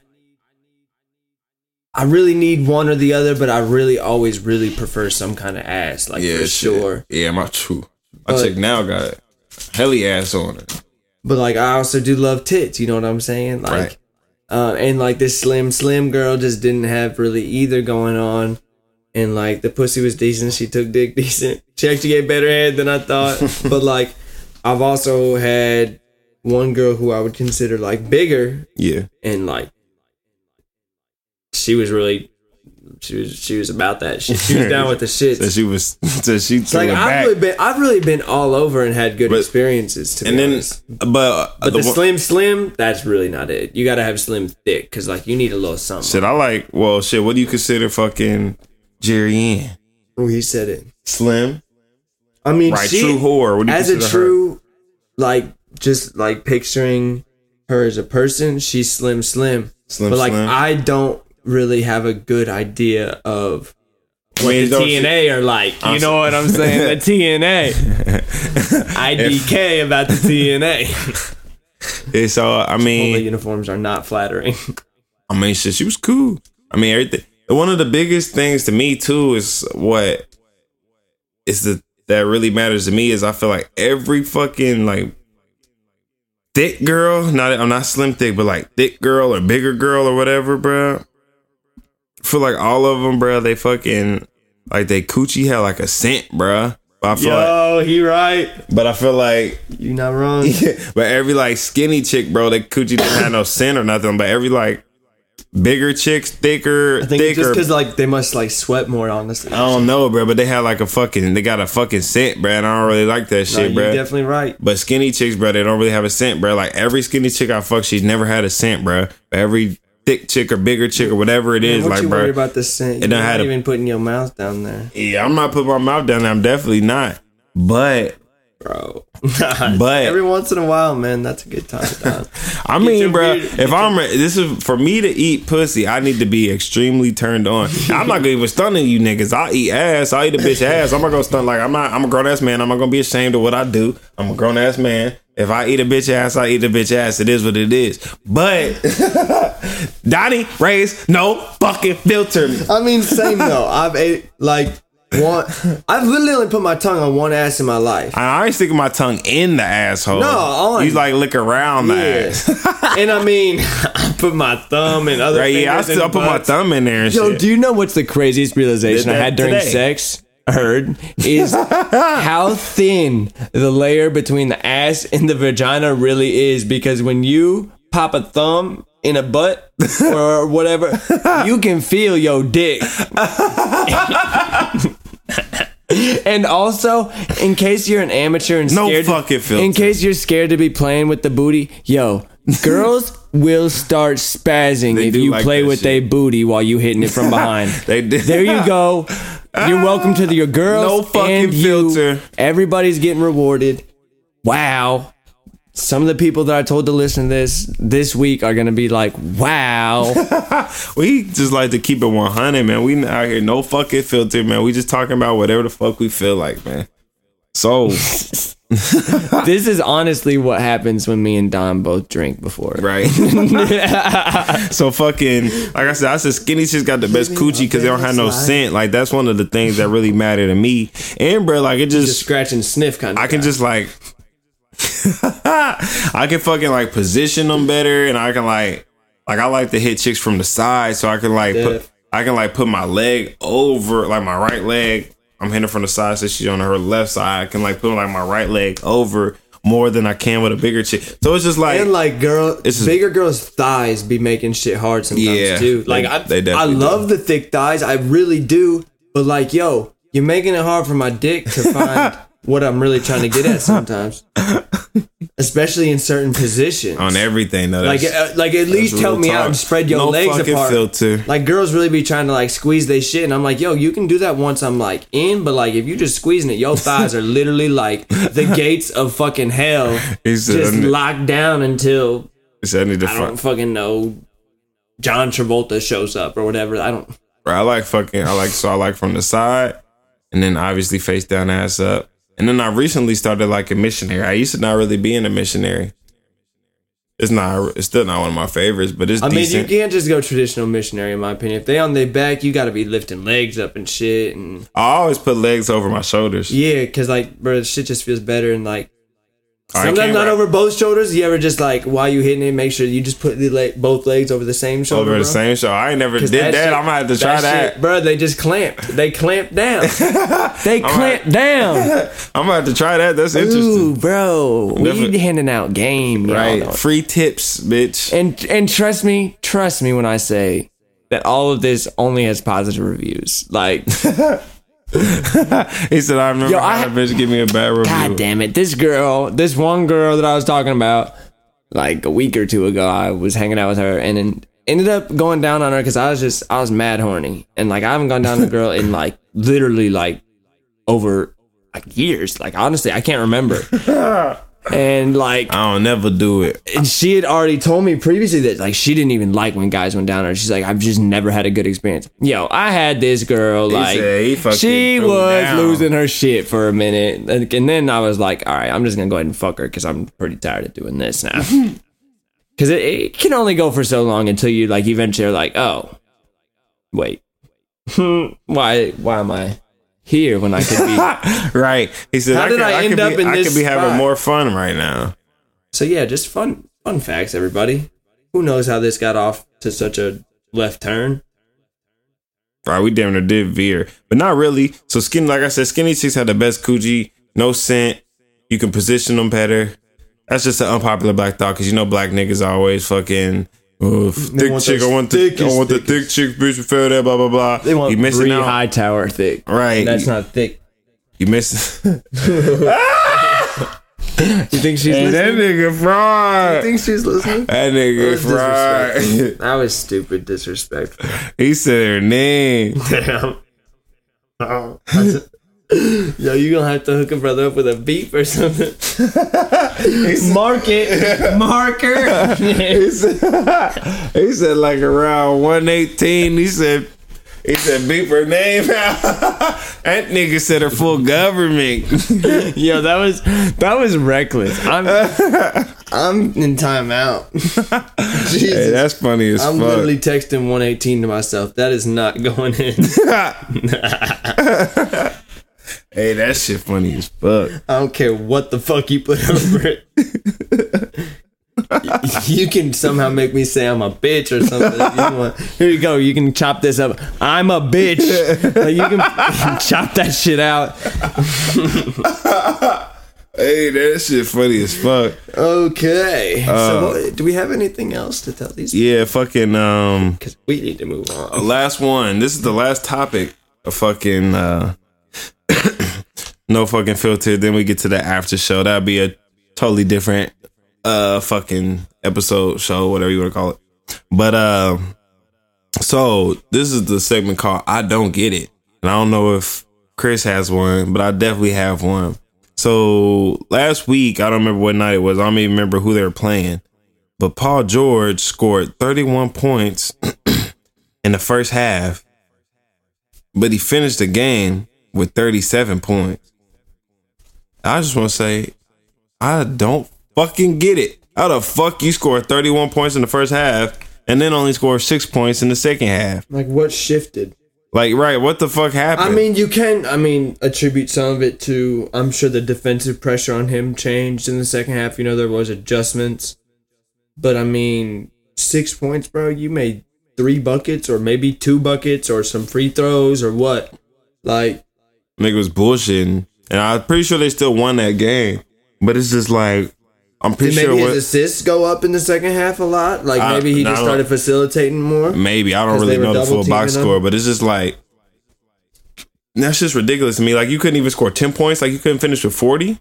I really need one or the other, but I really always really prefer some kind of ass, like for shit. sure. yeah my true my But- chick now got a helly ass on it. But like I also do love tits, you know what I'm saying? Like Right. Uh, and like this slim slim girl just didn't have really either going on. And like the pussy was decent, she took dick decent. She actually gave better head than I thought. but like I've also had one girl who I would consider like bigger yeah and like she was really she was she was about that shit. She was down with the shit. so she was so she like I've back really been I've really been all over and had good But- experiences to and then honest. but, But the the slim slim, that's really not it. You gotta have slim thick because like you need a little something. shit I like well shit what do you consider fucking Jerry Ann Oh, he said it. slim I mean, right she, true whore what do you as a consider her? true, like just like picturing her as a person, she's slim slim. Slim but like slim. I don't really have a good idea of what mean, the TNA are like. You know what I'm saying? The TNA. IDK about the TNA. Yeah, so I All the mean uniforms are not flattering. I mean, shit, she was cool. I mean, everything. One of the biggest things to me too is what is the that really matters to me is I feel like every fucking like thick girl, not I'm not slim thick, but like thick girl or bigger girl or whatever, bro. Feel like all of them, bro. They fucking like they coochie had like a scent, bro. But I feel like, Yo, he right. but I feel like you're not wrong. but every like skinny chick, bro, they coochie didn't have no scent or nothing. But every like bigger chicks, thicker, I think it's just because like they must like sweat more. Honestly, I don't know, bro, but they had like a fucking, they got a fucking scent, bro. And I don't really like that No, shit, you're bro. definitely right. but skinny chicks, bro, they don't really have a scent, bro. Like every skinny chick I fuck, she's never had a scent, bro. But every thick chick or bigger chick or whatever it is, what like, you bro. about the scent? You're not even putting your mouth down there, yeah, I'm not putting my mouth down. there. I'm definitely not. But bro. But- every once in a while, man, that's a good time. I Get mean, bro, beard- if I'm this is for me to eat pussy, I need to be extremely turned on. I'm not gonna even stunning you niggas. I eat ass. I eat a bitch ass. I'm not gonna stun like I'm not. I'm a grown ass man. I'm not gonna be ashamed of what I do. I'm a grown ass man. If I eat a bitch ass, I eat a bitch ass. It is what it is. But Donnie Rey's no fucking filter. I mean, same though. I've ate like one. I've literally only put my tongue on one ass in my life. I ain't sticking my tongue in the asshole. No, on. you like lick around the Yeah. ass. and I mean, I put my thumb and other. Right? Yeah, I still in put my butts. thumb in there and Yo, shit. do you know what's the craziest realization Did I had during today. sex? heard is how thin the layer between the ass and the vagina really is. Because when you pop a thumb in a butt or whatever, you can feel your dick. And also, in case you're an amateur and No scared, fucking filter. in case you're scared to be playing with the booty, yo, girls will start spazzing They if do you like play that with shit. their booty while you hitting it from behind. They did. There you go. You're welcome to the, your girls. No fucking and you. filter. Everybody's getting rewarded. Wow. Some of the people that I told to listen to this this week are gonna be like, "Wow, We just like to keep it 100, man. We out here, no fucking filter, man. We just talking about whatever the fuck we feel like, man. So, this is honestly what happens when me and Don both drink before." right. so fucking, like I said, I said skinny shit's got the best coochie because they don't have no scent. Like that's one of the things that really matter to me. And bro, like it Just just, scratch and sniff kind of. I can just like, I can fucking like position them better, and I can like, like I like to hit chicks from the side, so I can like put, I can like put my leg over, like my right leg. I'm hitting from the side, so she's on her left side. I can like put like my right leg over more than I can with a bigger chick. So it's just like, and like girl, It's just- bigger girls' thighs be making shit hard sometimes Yeah, too. they- Like I, they I love the thick thighs, I really do. But like, yo, you're making it hard for my dick to find what I'm really trying to get at sometimes, especially in certain positions. on everything though. like, uh, like at least help me out talk. and spread your No legs apart. filter. Like girls really be trying to like squeeze they shit, and I'm like, yo, you can do that once I'm like in, but like if you just squeezing it, your thighs are literally like the gates of fucking hell, He said, just need- locked down until said, I need to I don't fuck. fucking know. John Travolta shows up or whatever. I don't. Bro, I like fucking. I like so I like from the side, and then obviously face down, ass up, and then I recently started like a missionary. I used to not really be in a missionary. It's not. It's still not one of my favorites, but it's I mean, you can't just go traditional missionary, in my opinion. If they on their back, you got to be lifting legs up and shit. And I always put legs over my shoulders. yeah, because like, bro, shit just feels better. And like, sometimes not over both shoulders. You ever just like while you hitting it, make sure you just put the leg, both legs over the same shoulder. over the bro. same shoulder. I ain't never did that. shit- I'm gonna have to try that. shit, bro. They just clamped. They clamped down. they clamped down. I'm gonna have to try that. That's interesting. Ooh, bro, we Definitely. handing out game, right? know. Free tips, bitch. And and trust me, trust me when I say that all of this only has positive reviews. Like, He said, "I remember Yo, I- that bitch give me a bad review." god damn it, this girl, this one girl that I was talking about, like a week or two ago, I was hanging out with her and then ended up going down on her because I was just I was mad horny and like I haven't gone down on a girl in like literally like over like years. Like honestly, I can't remember. And like I don't never do it. and she had already told me previously that like she didn't even like when guys went down her. She's like, I've just never had a good experience. Yo, I had this girl like he she was down. losing her shit for a minute, and, and then I was like, all right, I'm just gonna go ahead and fuck her because I'm pretty tired of doing this now. Because it, it can only go for so long until you like eventually are like, oh, wait, why why am I here when I could be? Right? He said, How "I did could, I I end up be, in I this could be having spot?" more fun right now." So yeah, just fun fun facts, everybody. Who knows how this got off to such a left turn? Right, we damn near did veer, but not really. So skinny, like I said, skinny chicks had the best coochie, no scent. You can position them better. That's just an unpopular black thought because you know black niggas always fucking. Oh, thick chick, I want the, I thickest, want the thick chick, bitch. You feel that? Blah blah blah. They want you missing Bree out, Hightower thick. right? That's you, not thick. you missing. You think she's Hey, that nigga fried. think she's listening? That nigga fried. That was stupid, disrespectful. he said her name. Damn. Oh, Yo, you gonna have to hook a brother up with a beep or something. Mark it, marker. he said, he said like around 118. He said he said beep her name out. that nigga said her full government. Yo, that was that was reckless. I'm I'm in timeout. Jesus. hey, that's funny as I'm fuck. literally texting 118 to myself. That is not going in. Hey, that shit funny as fuck. I don't care what the fuck you put over it. you can somehow make me say I'm a bitch or something. You want- Here you go. You can chop this up. I'm a bitch. Like, you can chop that shit out. Hey, that shit funny as fuck. Okay. so, what, do we have anything else to tell these? Yeah, fucking um Because we need to move on. last one. This is the last topic of fucking uh no fucking filter. Then we get to the after show. That'd be a totally different uh fucking episode show, whatever you want to call it. But uh so this is the segment called I Don't Get It. And I don't know if Chris has one, but I definitely have one. So last week, I don't remember what night it was. I don't even remember who they were playing. But Paul George scored 31 points in the first half, but he finished the game with 37 points. I just want to say, I don't fucking get it. How the fuck you score 31 points in the first half and then only score six points in the second half? Like, what shifted? Like, right, what the fuck happened? I mean, you can, I mean, attribute some of it to, I'm sure the defensive pressure on him changed in the second half. You know, there was adjustments. But, I mean, six points, bro. You made three buckets or maybe two buckets or some free throws or what? Like, nigga was bullshitting. And I'm pretty sure they still won that game. But it's just like, I'm pretty did sure maybe what, his assists go up in the second half a lot? Like, I- maybe he just started facilitating more? maybe I don't really know the full box score, but it's just like that's just ridiculous to me. Like you couldn't even score ten points. Like you couldn't finish with forty.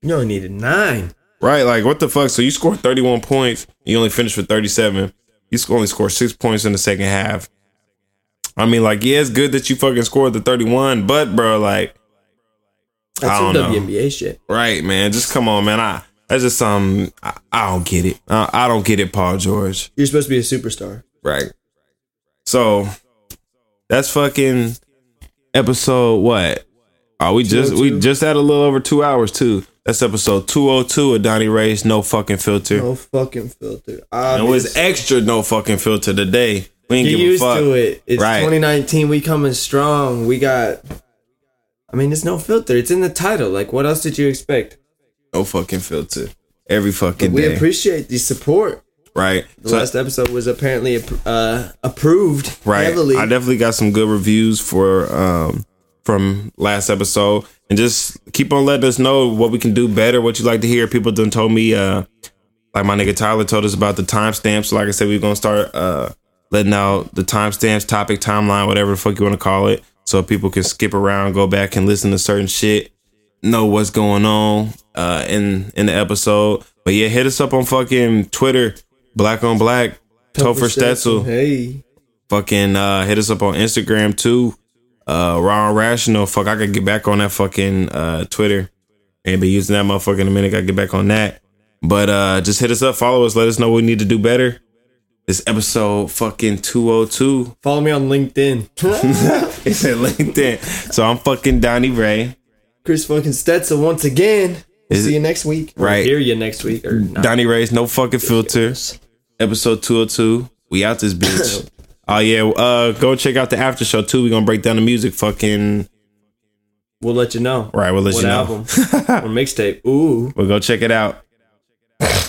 You only needed nine. Right? Like what the fuck? So you scored thirty one points. You only finished with thirty seven. You only scored six points in the second half. I mean, like yeah, it's good that you fucking scored the thirty one, but bro, like That's I some don't know. WNBA shit. right, man, just come on, man. I that's just some I, I don't get it. I, I don't get it, Paul George. You're supposed to be a superstar. Right. So that's fucking episode what? Oh, we just we oh just had a little over two hours too. That's episode two oh two of Donnie Rey's No Fucking Filter. No fucking filter. And it was extra no fucking filter today. We ain't Get give a used fuck. to it. It's Right. 2019. We coming strong. We got. I mean, it's no filter. It's in the title. Like, what else did you expect? No fucking filter. Every fucking We day. appreciate the support. right. The So- last episode was apparently uh, approved Right. heavily. I definitely got some good reviews for um from last episode. And just keep on letting us know what we can do better, what you like to hear. People done told me uh like my nigga Tyler told us about the timestamps. Like I said, we're gonna start uh letting out the timestamps, topic, timeline, whatever the fuck you wanna call it. So people can skip around, go back and listen to certain shit, know what's going on uh in in the episode. But yeah, hit us up on fucking Twitter, Black on Black, Topher Stetzel Hey. fucking uh hit us up on Instagram too. Uh and Rational. Fuck, I could get back on that fucking uh Twitter. Ain't been using that motherfucker in a minute. Gotta get back on that. But uh just hit us up, follow us, let us know what we need to do better. This episode fucking 202. Follow me on LinkedIn. It's at LinkedIn. So I'm fucking Donnie Rey. Chris fucking Stetzel once again. Is see it- you next week. Or Right. hear you next week. Or not. Donnie Rey's no fucking Filters. Episode 202. We out this bitch. Oh yeah, uh go check out the after show too. we gonna break down the music fucking We'll let you know. right, we'll let what you know. album? or mixtape. Ooh. We'll go check it out.